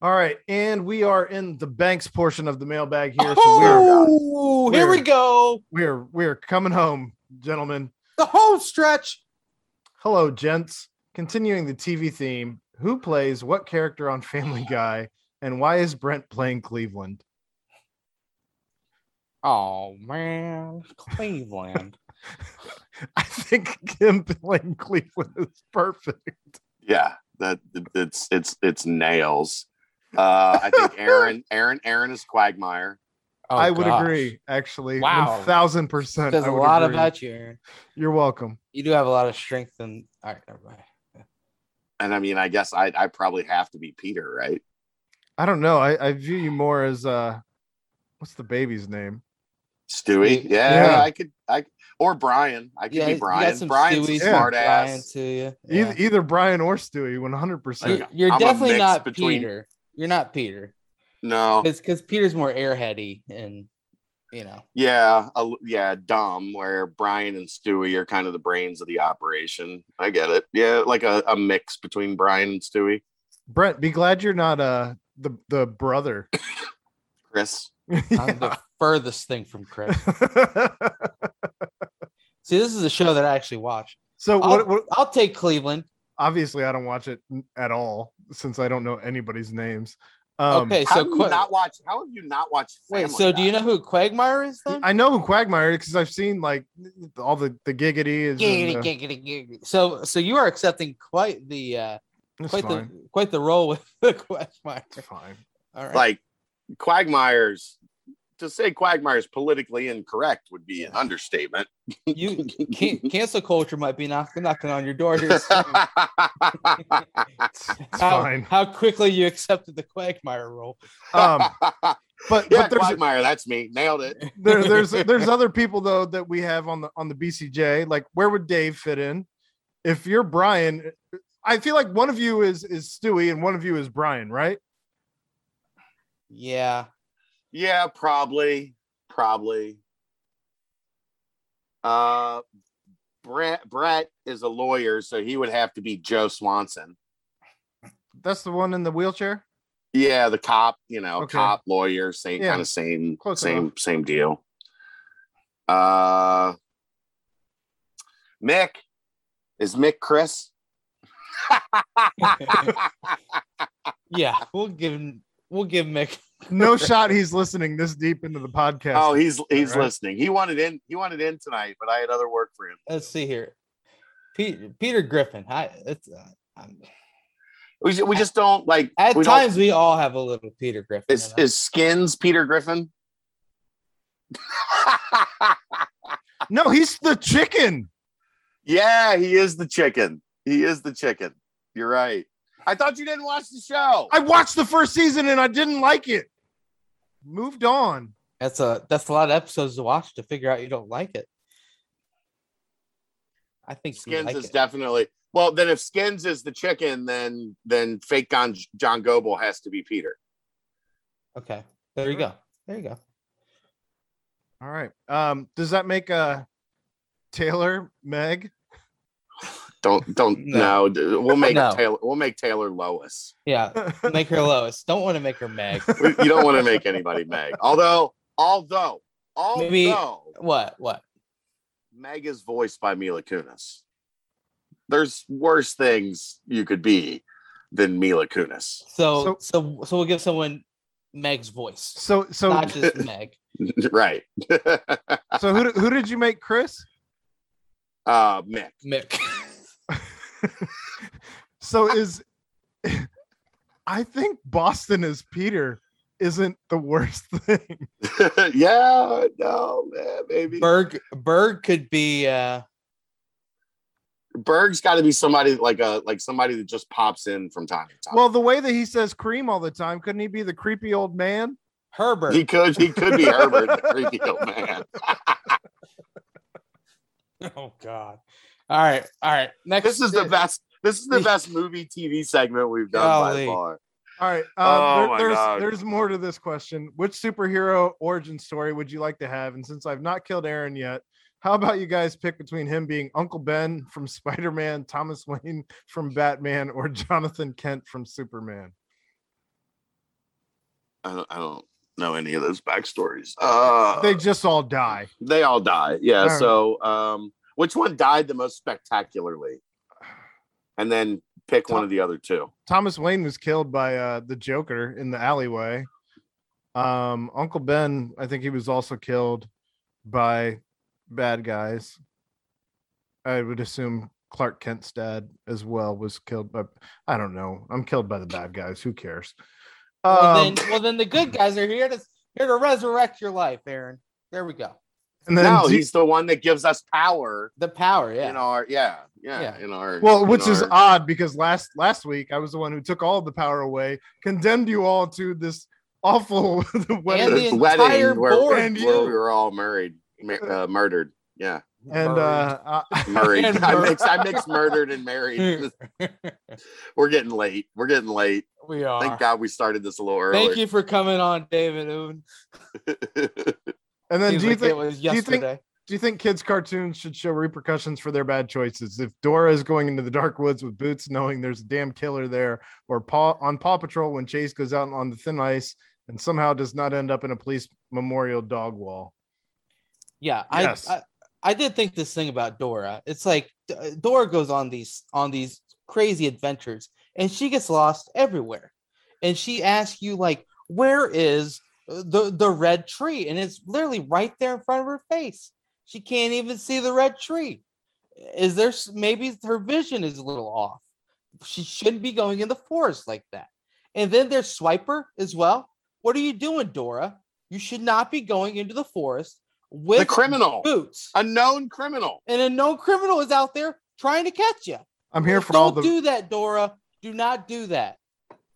All right, and we are in the banks portion of the mailbag here. So we're oh, oh here we We're- go we're we're coming home, gentlemen. the home stretch Hello, gents. Continuing the TV theme, who plays what character on Family Guy, and why is Brent playing Cleveland? oh man cleveland I think him playing Cleveland is perfect. Yeah, that it's it's it's nails. Uh, I think Aaron Aaron Aaron is Quagmire. Oh, I would gosh. agree, actually. Wow. One thousand percent. says a lot agree. about you Aaron. You're welcome. you do have a lot of strength and all right never mind And I mean, I guess I I probably have to be Peter, right? I don't know. I, I view you more as uh what's the baby's name? Stewie. Yeah, Yeah. I could I or Brian. I could yeah be you Brian. some Brian's Stewie, a some smart Brian ass. to you Either, either Brian or Stewie, 100%. You're, you're definitely not between- peter you're not peter No. because peter's more airheady and you know Yeah, a, yeah, dumb. Where Brian and Stewie are kind of the brains of the operation. I get it. Yeah, like a, a mix between Brian and Stewie. Brent, be glad you're not uh the the brother. Chris. I'm the furthest thing from Chris. See, this is a show that I actually watch. so I'll, what, what I'll take Cleveland. obviously I don't watch it at all since I don't know anybody's names. Um okay, so have you not watch? How have you not watched? wait, Family so do you know who Quagmire is then? I know who Quagmire is because I've seen like all the the giggity is Giggity, and, uh, giggity, giggity. So, so you are accepting quite the uh, quite fine. the quite the role with the Quagmire. It's fine. All right, like Quagmire's? To say Quagmire is politically incorrect would be an understatement. you can, cancel culture might be knocking knocking on your door here. soon. It's how, fine. how quickly you accepted the Quagmire role? Um but yeah, but there's Quagmire, that's me. Nailed it. there, there's there's other people though that we have on the on the BCJ. Like, where would Dave fit in? If you're Brian, I feel like one of you is is Stewie and one of you is Brian, right? Yeah, Yeah, probably, probably. Uh, Brett Brett is a lawyer, so he would have to be Joe Swanson. That's the one in the wheelchair. Yeah, the cop, you know, Okay. cop lawyer, same Yeah, kind of same close same enough. same deal. Uh, Mick is Mick Chris. yeah. We'll give him- we'll give Mick. No shot. He's listening this deep into the podcast. oh, he's he's All right. listening. He wanted in. He wanted in tonight, but I had other work for him. Let's see here. Peter Peter Griffin. I, it's, uh, I'm- We, we just don't like at we times we all have a little Peter Griffin. Is, is Skins Peter Griffin? no, he's the chicken. yeah, he is the chicken. He is the chicken. You're right. I thought you didn't watch the show. I watched the first season and I didn't like it. Moved on. That's a that's a lot of episodes to watch to figure out you don't like it. I think Skins like is it. definitely well. Then if Skins is the chicken, then then fake John John Goble has to be Peter. okay. There you go. There you go. All right. Um, does that make uh Taylor Meg? Don't don't No. no. We'll make No. Taylor. We'll make Taylor Lois. Yeah, make her Lois. Don't want to make her Meg. You don't want to make anybody Meg. Although although although Maybe- What? What? Meg is voiced by Mila Kunis. there's worse things you could be than Mila Kunis. So, so, so, we'll give someone Meg's voice, So so not just Meg. right. so who did- who did you make Chris? uh Mick. Mick. So is I think Boston as Peter isn't the worst thing. yeah, no, man, maybe. Berg Berg could be uh Berg's got to be somebody like a like somebody that just pops in from time to time. Well, the way that he says cream all the time, couldn't he be the creepy old man? Herbert. he could he could be Herbert, the creepy old man. oh God. All right, all right. Next This is the best. This is the best movie TV segment we've done Golly. by far. All right. Um, Oh there- my there's God. there's more to this question. Which superhero origin story would you like to have? And since I've not killed Aaron yet, how about you guys pick between him being Uncle Ben from Spider-Man, Thomas Wayne from Batman, or Jonathan Kent from Superman? I don't, I don't know any of those backstories. Uh, They just all die. they all die. Yeah. All right. So, um, which one died the most spectacularly? And then pick one of the other two. Thomas Wayne was killed by uh, the Joker in the alleyway. Um, Uncle Ben, I think he was also killed by bad guys. I would assume Clark Kent's dad as well was killed by. I don't know. I'm killed by the bad guys. Who cares? well, Um, then, well then the good guys are here to here to resurrect your life, Aaron. There we go. And then no, do- he's the one that gives us power The power, yeah. in our yeah, yeah, Yeah. in our well, in which is odd because last last week I was the one who took all the power away, condemned you all to this awful wedding. And the entire wedding where, board, and where you. we were all married, uh, murdered. Yeah, and uh, uh, married. And I mur- mixed, I mixed murdered and married. we're getting late. We're getting late. we are. Thank God we started this a little early. Thank you for coming on, David Ubben. And then Seems do you like think it was do you think- do you think kids cartoons should show repercussions for their bad choices if dora is going into the dark woods with boots knowing there's a damn killer there or paw on paw patrol when chase goes out on the thin ice and somehow does not end up in a police memorial dog wall Yeah, Yes. I, I I did think this thing about Dora. It's like Dora goes on these on these crazy adventures, and she gets lost everywhere. And she asks you like, "Where is the the red tree?" And it's literally right there in front of her face. She can't even see the red tree. Is there maybe her vision is a little off? She shouldn't be going in the forest like that. And then there's Swiper as well. What are you doing, Dora? You should not be going into the forest with the criminal, boots. a known criminal. And a known criminal is out there trying to catch you. i'm here for all. Don't all the do that, Dora. Do not do that.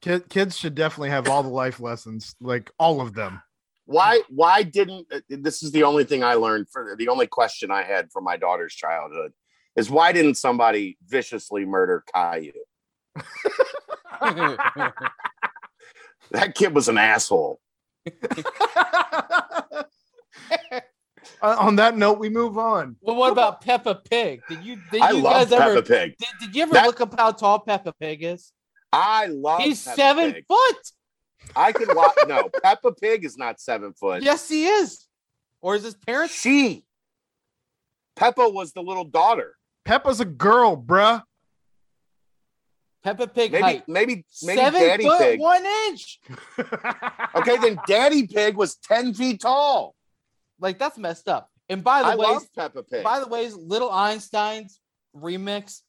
Kid, kids should definitely have all the life lessons like all of them Why? Why didn't? uh, This is the only thing I learned. For the only question I had from my daughter's childhood is why didn't somebody viciously murder Caillou? That kid was an asshole. Uh, on that note we move on well, what about Peppa Pig? Did you did I you love guys ever Peppa Pig. did, did you ever That- look up how tall Peppa Pig is? I love. He's Peppa seven Pig. foot. I can watch. no, Peppa Pig is not seven foot. Yes, he is. Or is his parents? She. Peppa was the little daughter. peppa's a girl bruh Peppa Pig Maybe, height. maybe, maybe Seven Daddy foot Pig. one inch. Okay, then Daddy Pig was ten feet tall. Like that's messed up. And by the I way, Peppa Pig. by the way, Little Einstein's remix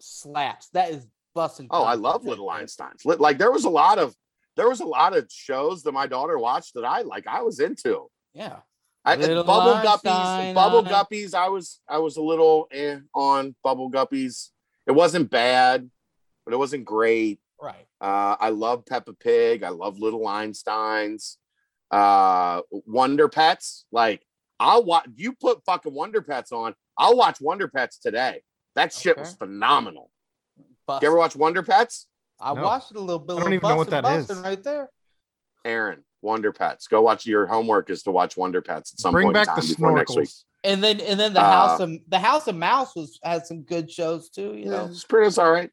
slaps. That is busting. Oh, I love Little. Einsteins. Like there was a lot of there was a lot of shows that my daughter watched that I like. I was into. Yeah. I, Little Bubble Einstein, Guppies. Bubble Guppies. I was I was a little eh, on Bubble Guppies. It wasn't bad, but it wasn't great. Right. Uh, I love Peppa Pig. I love Little Einsteins. Uh, Wonder Pets. Like I'll watch. You put fucking Wonder Pets on. I'll watch Wonder Pets today. That shit was phenomenal. Busting. You ever watch Wonder Pets? I No. watched it a little bit. I don't even know what that is. Right there. Aaron, Wonder Pets. Go watch your homework is to watch Wonder Pets at some point. bring point back in the time before next week. snorkels And then and then the Uh, House of the House of Mouse was had some good shows too. You Yeah, know, it's pretty. It's all right.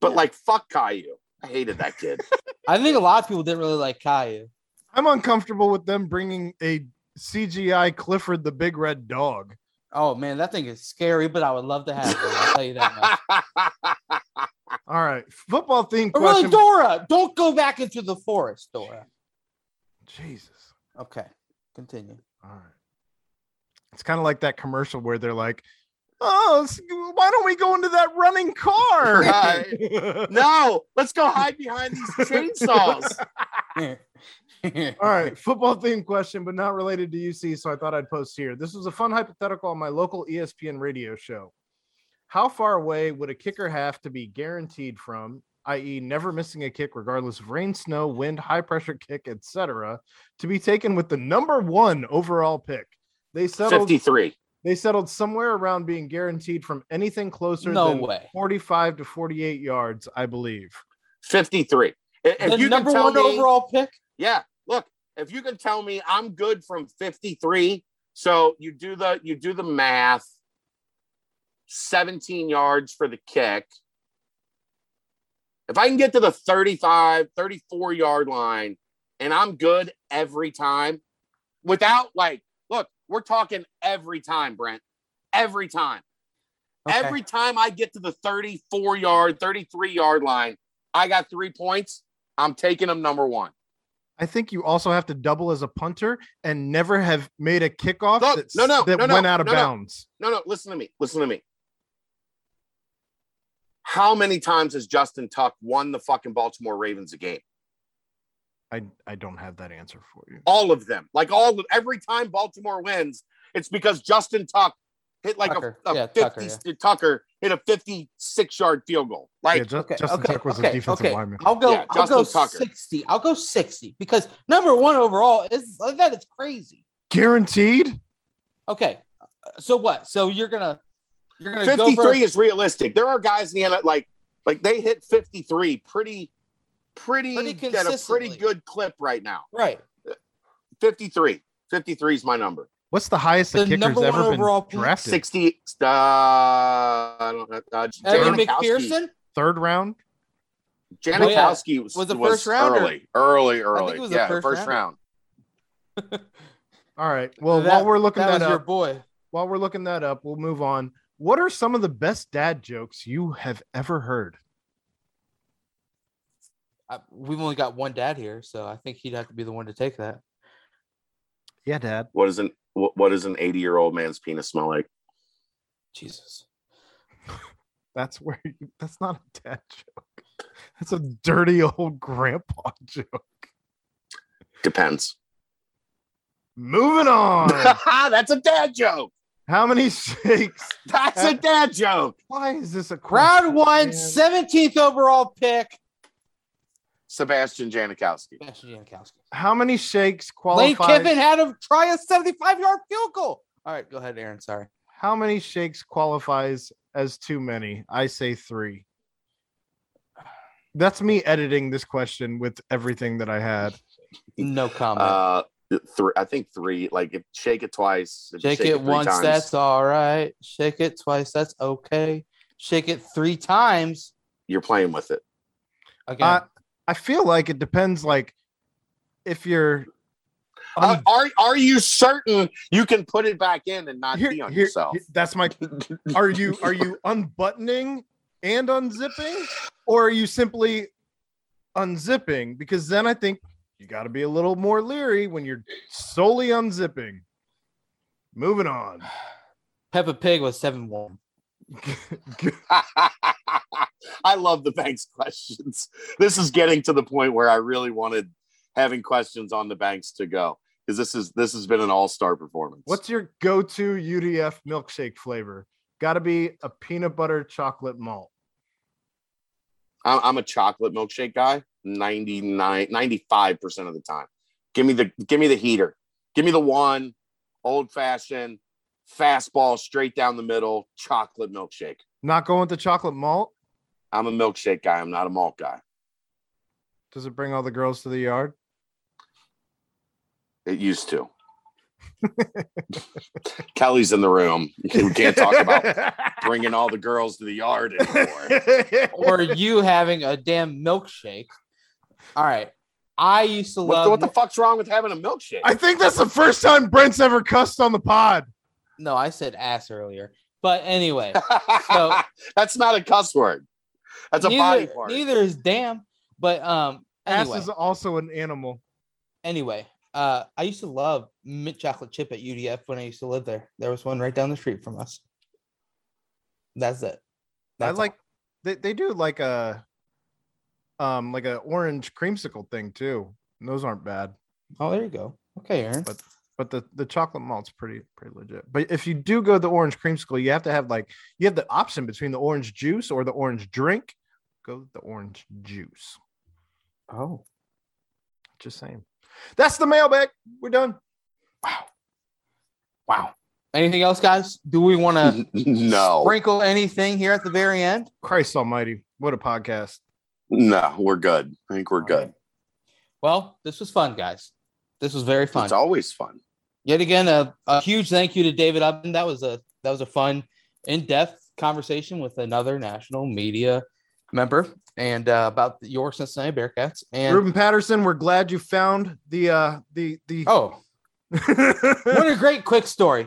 But Yeah. like, fuck Caillou. I hated that kid. I think a lot of people didn't really like Caillou. i'm uncomfortable with them bringing a cgi clifford the big red dog Oh man, that thing is scary, but I would love to have it. I'll tell you that much. All right, football themed But really. Dora, don't go back into the forest, Dora. Jesus. Okay, continue. All right. It's kind of like that commercial where they're like, "Oh, why don't we go into that running car?" Right. no, let's go hide behind these chainsaws. All right, football theme question, but not related to UC, so I thought I'd post here. This was a fun hypothetical on my local ESPN radio show. How far away would a kicker have to be guaranteed from, i.e., never missing a kick regardless of rain, snow, wind, high pressure kick, etc., to be taken with the number one overall pick? They settled. 53. They settled somewhere around being guaranteed from anything closer No than way. 45 to 48 yards, I believe. 53. If the you can number tell one me, overall pick. yeah, look, if you can tell me I'm good from 53, so you do the you do the math. 17 yards for the kick. If I can get to the 35, 34 yard line and I'm good every time without like, look, we're talking every time, Brent. Every time. Okay. Every time I get to the 34 yard, 33 yard line, I got three points. I'm taking them number one. I think you also have to double as a punter and never have made a kickoff Look, that, no, no, that no, no, went out of bounds. No, no, listen to me. Listen to me. How many times has Justin Tuck won the fucking Baltimore Ravens a game? I, I don't have that answer for you. All of them. Like all of every time Baltimore wins, it's because Justin Tuck hit like Tucker. a, a Yeah, 50 Tucker, Tucker hit a 56 yard field goal. Like yeah, Ju- Okay, Justin okay, Tuck was okay, a defensive okay. lineman. I'll go. Yeah, I'll go Tucker. sixty. I'll go sixty because number one overall is that is crazy. Guaranteed? Okay, so what? So you're gonna you're gonna go 53 for is realistic. There are guys in the end like like they hit 53 pretty pretty, Pretty at a pretty good clip right now. right 53. 53 is my number. What's the highest The a kicker's number one ever been overall pick? drafted? 60 uh, I don't know, uh, Evan Janikowski. McPherson. Third round? Janikowski was, Was the was first rounder. early, early, early. it was the yeah, first first rounder. round. All right. Well, That- while we're looking That that, was your up, boy. while we're looking that up, we'll move on. What are some of the best dad jokes you have ever heard? I, we've only got one dad here, so I think he'd have to be the one to take that. Yeah, dad. What is an what, what does an 80 year old man's penis smell like? Jesus. That's where you, that's not a dad joke. That's a dirty old grandpa joke. Depends. Moving on. That's a dad joke. How many shakes? That's a dad joke. Why is this a question, Round one, man? 17th overall pick. Sebastian Janikowski. Sebastian Janikowski. How many shakes Lane qualify? Kiffin had him try a 75 yard field goal. All right, go ahead, Aaron. Sorry. How many shakes qualifies as too many? I say three. That's me editing this question with everything that I had. No comment. Uh, three. I think three. Like if shake it twice. if you Shake it three once, times, that's all right. Shake it twice, that's okay. Shake it three times. you're playing with it. Again, Uh, I feel like it depends. Like if you're Uh, un- are are you certain you can put it back in and not here- pee on here- yourself? here- that's my. Are you are you unbuttoning and unzipping, or are you simply unzipping? Because then I think you got to be a little more leery when you're solely unzipping. Moving on. Peppa Pig was 7 1. I love the banks questions. This is getting to the point where I really wanted having questions on the banks to go because this is this has been an all star performance. What's your go-to UDF milkshake flavor? Got to be a peanut butter chocolate malt. I'm, I'm a chocolate milkshake guy 99 95% of the time. Give me the give me the heater. Give me the one old fashioned fastball straight down the middle chocolate milkshake. Not going with the chocolate malt. I'm a milkshake guy. I'm not a malt guy. Does it bring all the girls to the yard? It used to. Kelly's in the room. We can't talk about bringing all the girls to the yard anymore. or you having a damn milkshake. All right. I used to What, love the- what the fuck's wrong with having a milkshake? I think that's the first time Brent's ever cussed on the pod. No, I said ass earlier. But anyway, So- That's not a cuss word. That's a neither, body part. neither is damn. But um, Ass is also an animal. anyway, uh, I used to love mint chocolate chip at UDF when I used to live there. There was one right down the street from us. That's it. I That's like they, they do like a um like a orange creamsicle thing too. And those aren't bad. Oh, there you go. Okay, Aaron. But but the the chocolate malt's pretty pretty legit. But if you do go the orange creamsicle, you have to have like you have the option between the orange juice or the orange drink. Go the orange juice. oh, Just saying. That's the mailbag. We're done. Wow. Wow. Anything else, guys? Do we want to no, sprinkle anything here at the very end? Christ Almighty, what a podcast! no, we're good. I think we're All good. right. Well, this was fun, guys. This was very fun. It's always fun. Yet again, a, a huge thank you to David Ubben. That was a that was a fun, in depth conversation with another national media member and uh, about your Cincinnati Bearcats. And Ruben Patterson, we're glad you found the uh the the. oh, what a great quick story!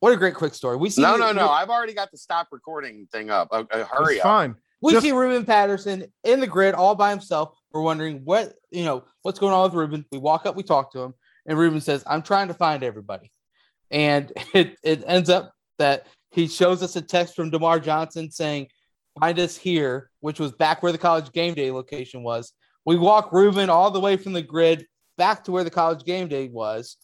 What a great quick story. We see No, no, no. I've already got the stop recording thing up. Uh, uh, hurry it's up. fine. We Just- see Ruben Patterson in the grid all by himself. We're wondering what you know what's going on with Ruben. We walk up, we talk to him, and Ruben says, "I'm trying to find everybody," and it it ends up that he shows us a text from DeMarr Johnson saying, "Find us here," which was back where the college game day location was. We walk Ruben all the way from the grid back to where the college game day was,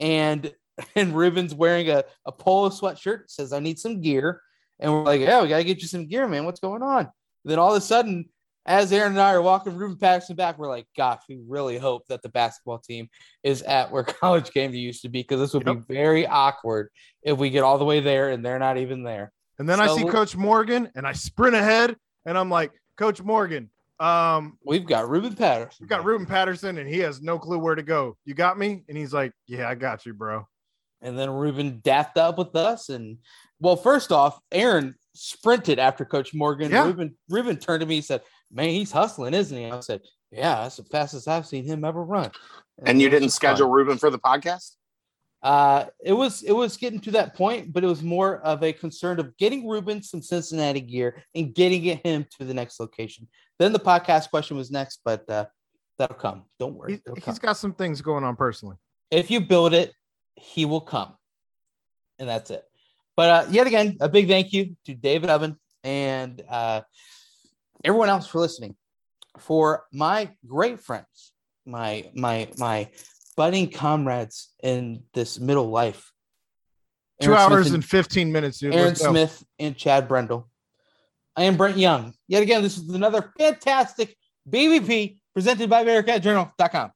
and and Ruben's wearing a, a polo sweatshirt says, I need some gear. And we're like, Yeah, we gotta get you some gear, man. What's going on? then all of a sudden, as Aaron and I are walking Ruben Patterson back, we're like, gosh, we really hope that the basketball team is at where college game day used to be, because this would Yep. be very awkward if we get all the way there and they're not even there. And then I see Coach Morgan, and I sprint ahead, and I'm like, Coach Morgan, um, We've got Ruben Patterson. We've got Ruben Patterson, and he has no clue where to go. You got me? And he's like, Yeah, I got you, bro. And then Ruben dapped up with us. And well, first off, Aaron sprinted after Coach Morgan. Yeah. Ruben, Ruben turned to me and said, Man, he's hustling, isn't he? I said, Yeah, that's the fastest I've seen him ever run. And you didn't just fun. schedule Ruben for the podcast? Uh, it was it was getting to that point, but it was more of a concern of getting Ruben some Cincinnati gear and getting him to the next location. Then the podcast question was next, but uh, that'll come. Don't worry. He, come. got some things going on personally. if you build it, he will come. And that's it. But uh, yet again, a big thank you to David Ubben and uh, everyone else for listening. For my great friends, my my my budding comrades in this middle life. Two Aaron Smith hours and- and 15 minutes, dude. Aaron Smith and Chad Brendel. I am Brent Young. Yet again, this is another fantastic BVP presented by BearcatJournal.com.